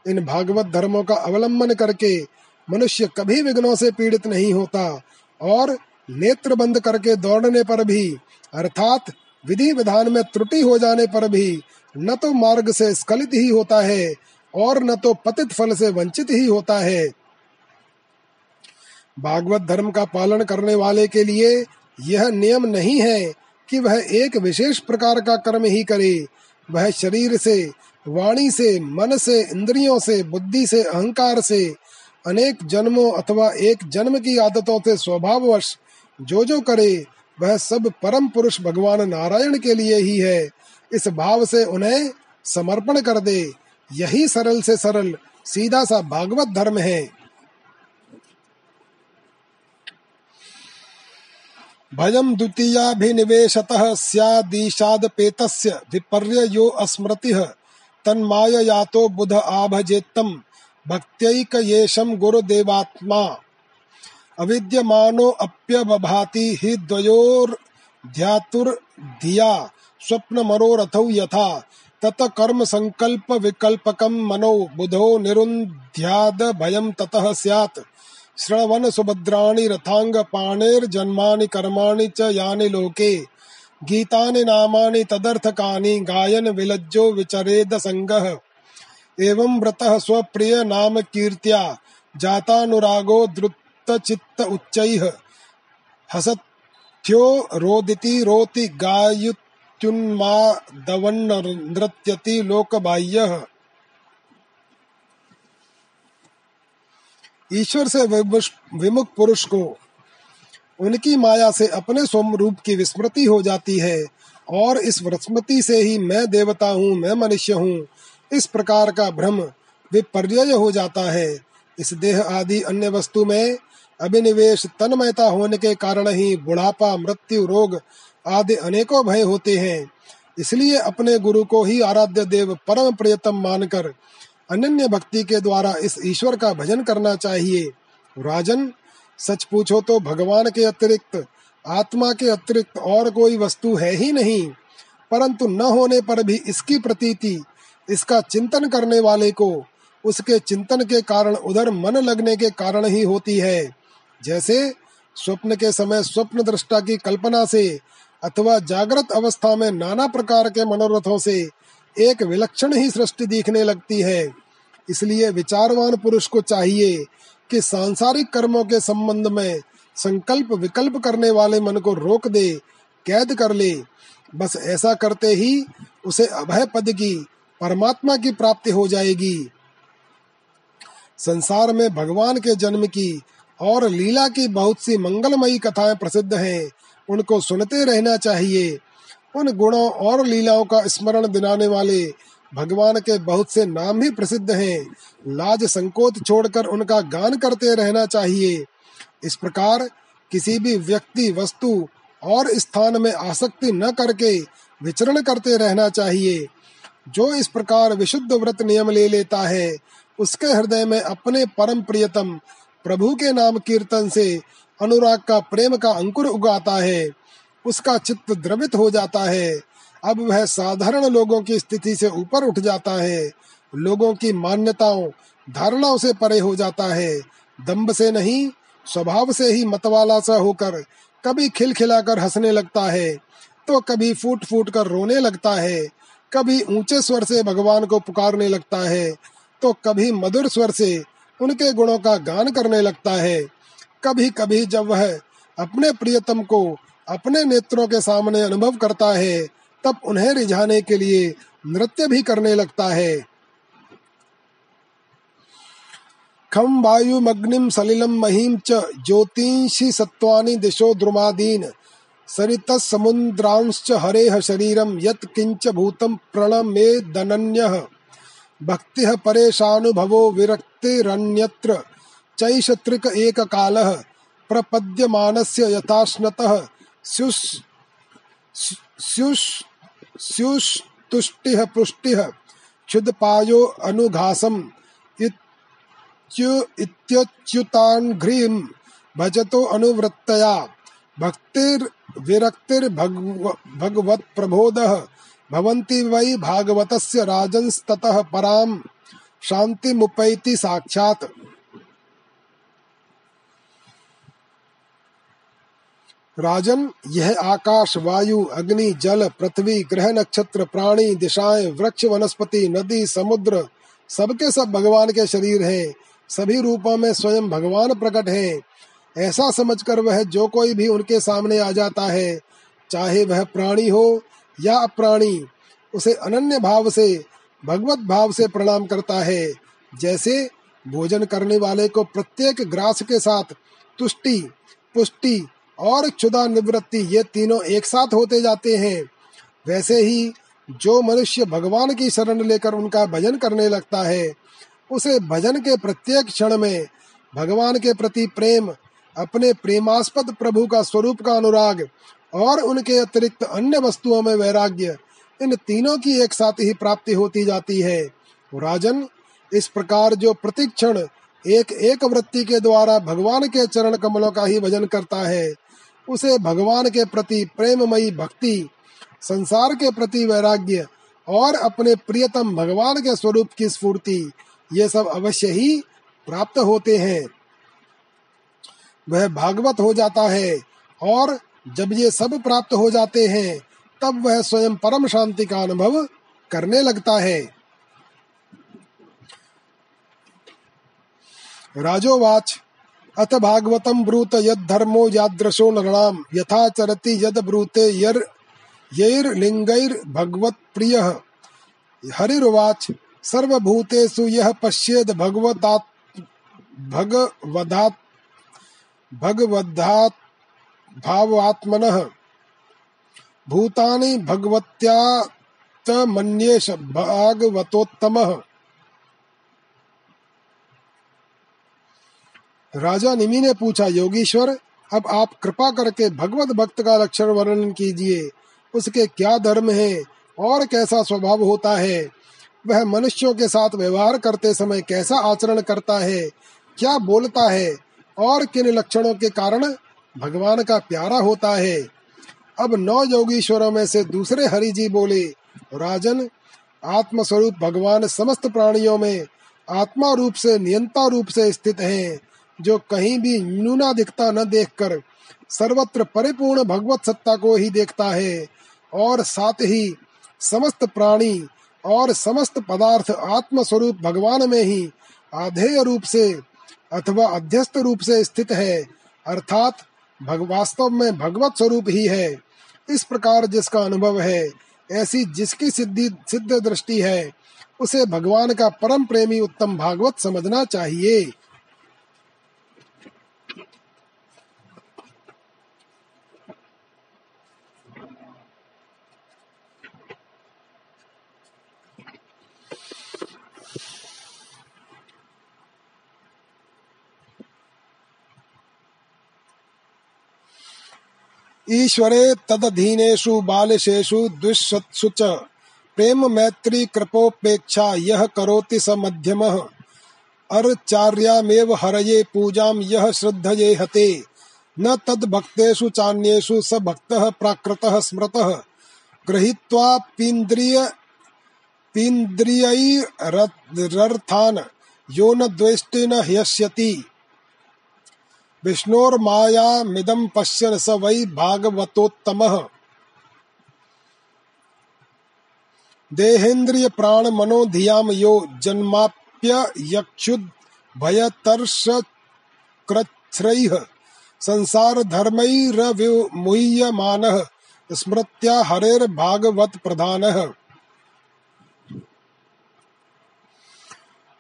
इन भागवत धर्मों का अवलंबन करके मनुष्य कभी विघ्नों से पीड़ित नहीं होता और नेत्र बंद करके दौड़ने पर भी, अर्थात विधि विधान में त्रुटि हो जाने पर भी, न तो मार्ग से स्खलित ही होता है और न तो पतित फल से वंचित ही होता है। भागवत धर्म का पालन करने वाले के लिए यह नियम नहीं है कि वह एक विशेष प्रकार का कर्म ही करे। वह शरीर से, वाणी से, मन से, इंद्रियों से, बुद्धि से, अहंकार से अनेक जन्मों अथवा एक जन्म की आदतों से स्वभाववश जो जो करे, वह सब परम पुरुष भगवान नारायण के लिए ही है। इस भाव से उन्हें समर्पण कर दे। यही सरल से सरल, सीधा सा भागवत धर्म है। भयम द्वितीयाभिनिवेशतः स्यादीशादपेतस्य विपर्ययो अस्मृतिः। तन्माययातो बुध आभजेत्तम, भक्त्यैकयेशं गुरुदेवात्मा। अविद्यमानो अप्यबभाति हि द्वयोर्ध्यातुर्धिया, स्वप्नमरोरथौ यथा। तत कर्म संकल्प विकल्पकम मनो बुधो निरुन्ध्याद भयम ततः स्यात्। श्रवण सुभद्राणि रथांग पाणेर जन्मानि कर्माणि च यानि लोके। गीतानि नामानि तदर्थकानि गायन विलज्जो विचरेद संगः एवं व्रतः स्वप्रिय नाम कीर्त्या जातानुरागो द्रुत चित्त उच्चैः। हसत्यो रोदिति रोति गायुत नृत्यति लोकबाह्य। ईश्वर से विमुख पुरुष को, उनकी माया से अपने स्वरूप की विस्मृति हो जाती है, और इस विस्मृति से ही मैं देवता हूँ, मैं मनुष्य हूँ। इस प्रकार का भ्रम विपर्य हो जाता है। इस देह आदि अन्य वस्तु में अभिनिवेश तन्मयता होने के कारण ही बुढ़ापा, मृत्यु, रोग आदि अनेकों भय होते हैं। इसलिए अपने गुरु को ही आराध्य देव परम प्रियतम मानकर अनन्य भक्ति के द्वारा इस ईश्वर का भजन करना चाहिए। राजन, सच पूछो तो भगवान के अतिरिक्त, आत्मा के अतिरिक्त और कोई वस्तु है ही नहीं। परंतु न होने पर भी इसकी प्रतीति, इसका चिंतन करने वाले को, उसके चिंतन के कारण उधर मन लगने के कारण ही होती है। जैसे, स्वप्न के समय स्वप्न दृष्टा की कल्पना से, अथवा जागृत अवस्था में नाना प्रकार के मनोरथों से एक विलक्षण ही सृष्टि दिखने लगती है। इसलिए विचारवान पुरुष को चाहिए कि सांसारिक कर्मों के संबंध में संकल्प विकल्प करने वाले मन को रोक दे, कैद कर ले। बस ऐसा करते ही उसे अभय पद की, परमात्मा की प्राप्ति हो जाएगी। संसार में भगवान के जन्म की और लीला की बहुत सी मंगलमयी कथाएँ प्रसिद्ध हैं। उनको सुनते रहना चाहिए। उन गुणों और लीलाओं का स्मरण दिलाने वाले भगवान के बहुत से नाम भी प्रसिद्ध हैं। लाज संकोच छोड़कर उनका गान करते रहना चाहिए। इस प्रकार किसी भी व्यक्ति, वस्तु और स्थान में आसक्ति न करके विचरण करते रहना चाहिए। जो इस प्रकार विशुद्ध व्रत नियम ले लेता है, उसके हृदय में अपने परम प्रियतम प्रभु के नाम कीर्तन से अनुराग का प्रेम का अंकुर उगाता है। उसका चित्त द्रवित हो जाता है। अब वह साधारण लोगों की स्थिति से ऊपर उठ जाता है। लोगों की मान्यताओं, धारणाओं से परे हो जाता है। दम्ब से नहीं, स्वभाव से ही मतवाला सा होकर कभी खिलखिलाकर हंसने लगता है। तो कभी फूट फूट कर रोने लगता है। कभी ऊँचे स्वर से भगवान को पुकारने लगता है। तो कभी मधुर स्वर से उनके गुणों का गान करने लगता है। कभी कभी जब वह अपने प्रियतम को अपने नेत्रों के सामने अनुभव करता है, तब उन्हें रिझाने के लिए नृत्य भी करने लगता है। खम वायुमग्निम सलिलम महीम च ज्योतिषि सत्वानि दिशो द्रुमादीन सरित समुद्रांश्च हरेह शरीरम यत किंच भूतम प्रणमे दनन्यः भक्तिः परेशानुभवो विरक्तिरन्यत्र चैशत्रिक एक कालः प्रपद्यमानस्य यथाश्नतः स्युस्तुष्टिः पुष्टिः, क्षुदपायो अनुघासम् इत्यच्युतान्घ्रीं भजतो अनुवृत्तया भक्तिर्विरक्तिर्भगवत् प्रबोधः भवन्ति वै भागवतस्य राजंस्ततः परां शान्तिमुपैति साक्षात्। राजन, यह आकाश, वायु, अग्नि, जल, पृथ्वी, ग्रह, नक्षत्र, प्राणी, दिशाएँ, वृक्ष, वनस्पति, नदी, समुद्र, सबके सब भगवान के शरीर हैं। सभी रूपों में स्वयं भगवान प्रकट हैं। ऐसा समझकर वह जो कोई भी उनके सामने आ जाता है, चाहे वह प्राणी हो या अप्राणी, उसे अनन्य भाव से, भगवत भाव से प्रणाम करता है। जैसे भोजन करने वाले को प्रत्येक ग्रास के साथ तुष्टि, पुष्टि और क्षुदा निवृत्ति ये तीनों एक साथ होते जाते हैं। वैसे ही जो मनुष्य भगवान की शरण लेकर उनका भजन करने लगता है, उसे भजन के प्रत्येक क्षण में भगवान के प्रति प्रेम, अपने प्रेमास्पद प्रभु का स्वरूप का अनुराग और उनके अतिरिक्त अन्य वस्तुओं में वैराग्य, इन तीनों की एक साथ ही प्राप्ति होती जाती है। राजन, इस प्रकार जो प्रतिक्षण एक एक वृत्ति के द्वारा भगवान के चरण कमलों का ही भजन करता है उसे भगवान के प्रति प्रेममयी भक्ति, संसार के प्रति वैराग्य और अपने प्रियतम भगवान के स्वरूप की स्फूर्ति, ये सब अवश्य ही प्राप्त होते हैं। वह भागवत हो जाता है और जब ये सब प्राप्त हो जाते हैं, तब वह स्वयं परम शांति का अनुभव करने लगता है। राजोवाच अथ भागवतम ब्रूत यद धर्मो यादृशो नृणाम यथा चरति यद ब्रूते यर लिंगैर भगवत प्रिय हरिर्वाच, सर्वभूतेषु यः पश्येद भगवदात् भगवदात्, भगवद्धात् भावात्मनः। भूतानि भगवत्या च मन्येष भागवतोत्तमः। राजा निमि ने पूछा, योगीश्वर, अब आप कृपा करके भगवत भक्त का लक्षण वर्णन कीजिए। उसके क्या धर्म है और कैसा स्वभाव होता है? वह मनुष्यों के साथ व्यवहार करते समय कैसा आचरण करता है? क्या बोलता है? और किन लक्षणों के कारण भगवान का प्यारा होता है? अब नौ योगीश्वरों में से दूसरे हरि जी बोले, राजन आत्म स्वरूप भगवान समस्त प्राणियों में आत्मा रूप से, नियंता रूप से स्थित हैं। जो कहीं भी न्यूना दिखता न देखकर सर्वत्र परिपूर्ण भगवत सत्ता को ही देखता है और साथ ही समस्त प्राणी और समस्त पदार्थ आत्म स्वरूप भगवान में ही आधेय रूप से अथवा अध्यस्त रूप से स्थित है, अर्थात वास्तव में भगवत स्वरूप ही है। इस प्रकार जिसका अनुभव है, ऐसी जिसकी सिद्धि, सिद्ध दृष्टि है, उसे भगवान का परम प्रेमी उत्तम भागवत समझना चाहिए। ईश्वरे तदधीनेषु बालिशेषु द्विशत्सु च प्रेम मैत्री कृपोपेक्षा यह करोति स मध्यमः। अर्चार्यामेव हरये पूजां यः श्रद्धये हते। न तद भक्तेषु चान्येषु स भक्तः प्राकृतः स्मृतः। गृहीत्वा पीन्द्रिय पीन्द्रियैरर्थान् यो न द्वेष्टि ह्यस्यति। विष्णोर्मायामिदं पश्यन् स वै भागवतोत्तमः। देहेन्द्रिय प्राण मनो धियाम यो जन्माप्य यक्षुद भयतर्ष कृच्छ्रैः संसार धर्मैरविमुह्यमानः स्मृत्या हरेर्भागवत प्रधानः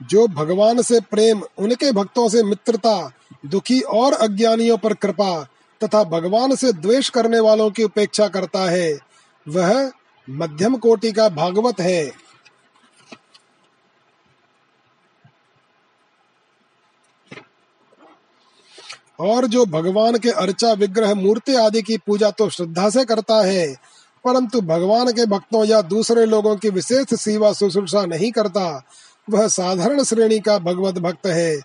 जो भगवान से प्रेम, उनके भक्तों से मित्रता दुखी और अज्ञानियों पर कृपा तथा भगवान से द्वेष करने वालों की उपेक्षा करता है। वह मध्यम कोटि का भागवत है। और जो भगवान के अर्चा, विग्रह, मूर्ति आदि की पूजा तो श्रद्धा से करता है, परंतु भगवान के भक्तों या दूसरे लोगों की विशेष सेवा शुश्रूषा नहीं करता, वह साधारण श्रेणी का भगवत भक्त है।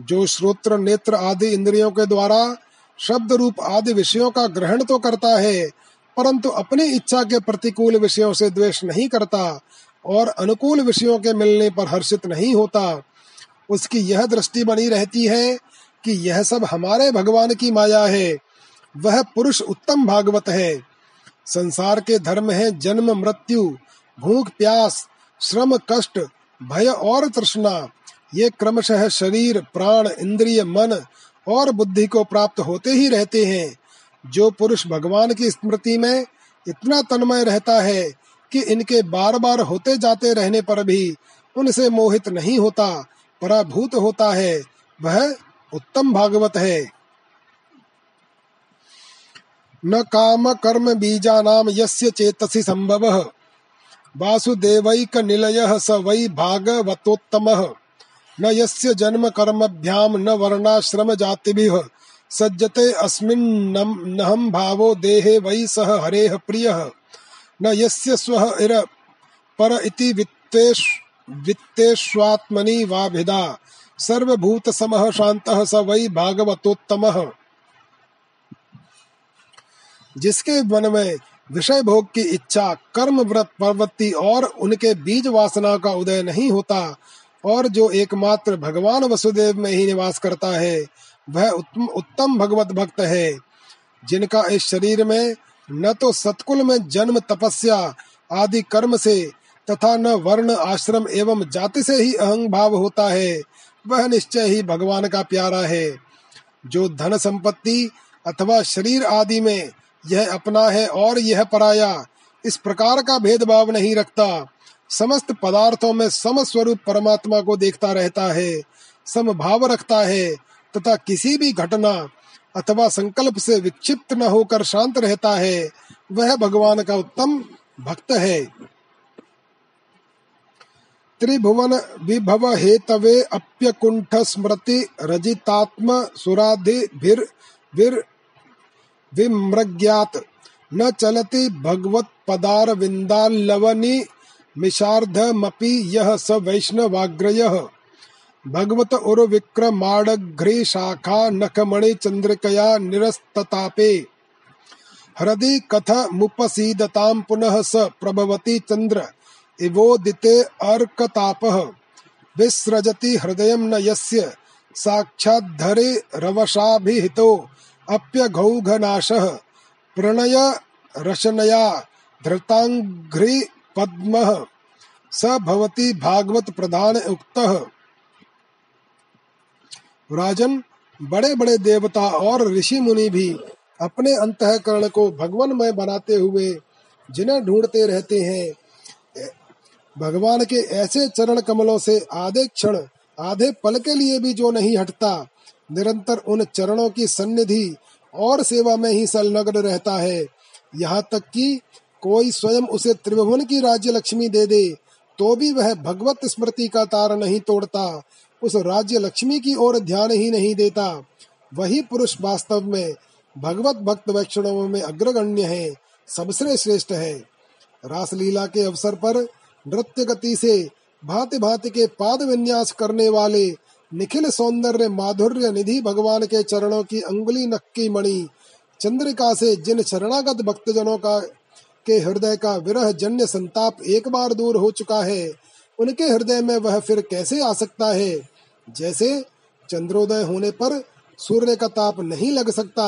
जो श्रोत्र, नेत्र आदि इंद्रियों के द्वारा शब्द रूप आदि विषयों का ग्रहण तो करता है, परंतु अपनी इच्छा के प्रतिकूल विषयों से द्वेष नहीं करता और अनुकूल विषयों के मिलने पर हर्षित नहीं होता। उसकी यह दृष्टि बनी रहती है कि यह सब हमारे भगवान की माया है। वह पुरुष उत्तम भागवत है। संसार के धर्म है जन्म, मृत्यु, भूख, प्यास, श्रम, कष्ट, भय और तृष्णा। ये क्रमशः शरीर, प्राण, इंद्रिय, मन और बुद्धि को प्राप्त होते ही रहते हैं। जो पुरुष भगवान की स्मृति में इतना तन्मय रहता है कि इनके बार बार होते जाते रहने पर भी उनसे मोहित नहीं होता, पराभूत होता है। वह उत्तम भागवत है। न काम कर्म बीजा नाम यस्य चेतसी संभव। वासुदेवैक निलय स वै भागवतोत्तम। न यस्य जन्म कर्मभ्याम न वर्णाश्रम जातिभिः सज्जते अस्मिन्नहं भावो देहे वै सह हरेः प्रियः। न यस्य स्वः इर पर इति वित्तेष्, वित्तेष्वात्मनि वाभिदा। सर्वभूत समः शान्तः स वै भागवतोत्तमः। जिसके मन में विषय भोग की इच्छा कर्म व्रत प्रवृत्ति और उनके बीज वासना का उदय नहीं होता और जो एकमात्र भगवान वसुदेव में ही निवास करता है, वह उत्तम उत्तम भगवत भक्त है, जिनका इस शरीर में न तो सतकुल में जन्म, तपस्या आदि कर्म से तथा न वर्ण, आश्रम एवं जाति से ही अहंग भाव होता है, वह निश्चय ही भगवान का प्यारा है। जो धन संपत्ति अथवा शरीर आदि में यह अपना है और यह पराया, इस प्रकार का भेदभाव नहीं रखता। समस्त पदार्थों में सम स्वरूप परमात्मा को देखता रहता है सम भाव रखता है, तथा किसी भी घटना अथवा संकल्प से विक्षिप्त न होकर शांत रहता है, वह भगवान का उत्तम भक्त है। त्रिभुवन विभव हेतवे अप्यकुंठ स्मृति रजितात्म सुराधि भीर विमृग्यात् न चलति भगवत्पदार विन्दाल्लवनि मिषार्धमपि यः स वैष्णवाग्रयः। भगवत उर्विक्रमाडघ्रे शाखा नखमणि चन्द्रिकया निरस्ततापे। हृदि कथ मुपसीदतां पुनः स प्रभवति चन्द्र इवोदिते अर्कतापः। विसृजति हृदयं न यस्य साक्षाद्धरे रवशाभिहितो, अप्यघौघनाशः। प्रणय रशनया धृतांघ्रि पद्मः। स भवति भागवत प्रधान उक्तः। राजन बड़े बड़े देवता और ऋषि मुनि भी अपने अंतकरण को भगवान में बनाते हुए जिन्हें ढूंढते रहते हैं, भगवान के ऐसे चरण कमलों से आधे क्षण, आधे पल के लिए भी जो नहीं हटता, निरंतर उन चरणों की सन्निधि और सेवा में ही संलग्न रहता है। यहाँ तक कि कोई स्वयं उसे त्रिभुवन की राज्य लक्ष्मी दे दे तो भी वह भगवत स्मृति का तार नहीं तोड़ता, उस राज्य लक्ष्मी की ओर ध्यान ही नहीं देता। वही पुरुष वास्तव में भगवत भक्त वैष्णव में अग्रगण्य है, सबसे श्रेष्ठ है। रासलीला के अवसर पर नृत्य गति से भांति भांति के पाद विन्यास करने वाले निखिल सौंदर्य माधुर्य निधि भगवान के चरणों की अंगुली नक्की मणि, चंद्रिका से जिन शरणागत भक्तजनों का के हृदय का विरह जन्य संताप एक बार दूर हो चुका है। उनके हृदय में वह फिर कैसे आ सकता है? जैसे चंद्रोदय होने पर सूर्य का ताप नहीं लग सकता,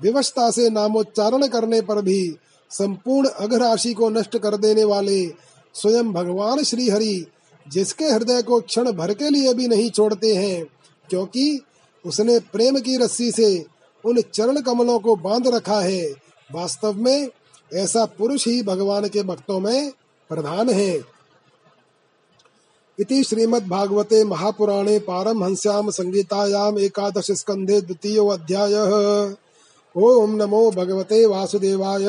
विवशता से नामोच्चारण करने पर भी संपूर्ण अघराशि को नष्ट कर देने वाले स्वयं भगवान श्री हरि जिसके हृदय को क्षण भर के लिए भी नहीं छोड़ते हैं, क्योंकि उसने प्रेम की रस्सी से उन चरण कमलों को बाँध रखा है। वास्तव में ऐसा पुरुष ही भगवान के भक्तों में प्रधान है। इति श्रीमद्भागवते महापुराणे पारमहंस्याम संगीतायाम एकादश स्कंधे द्वितीय अध्याय। ओम नमो भगवते वासुदेवाय।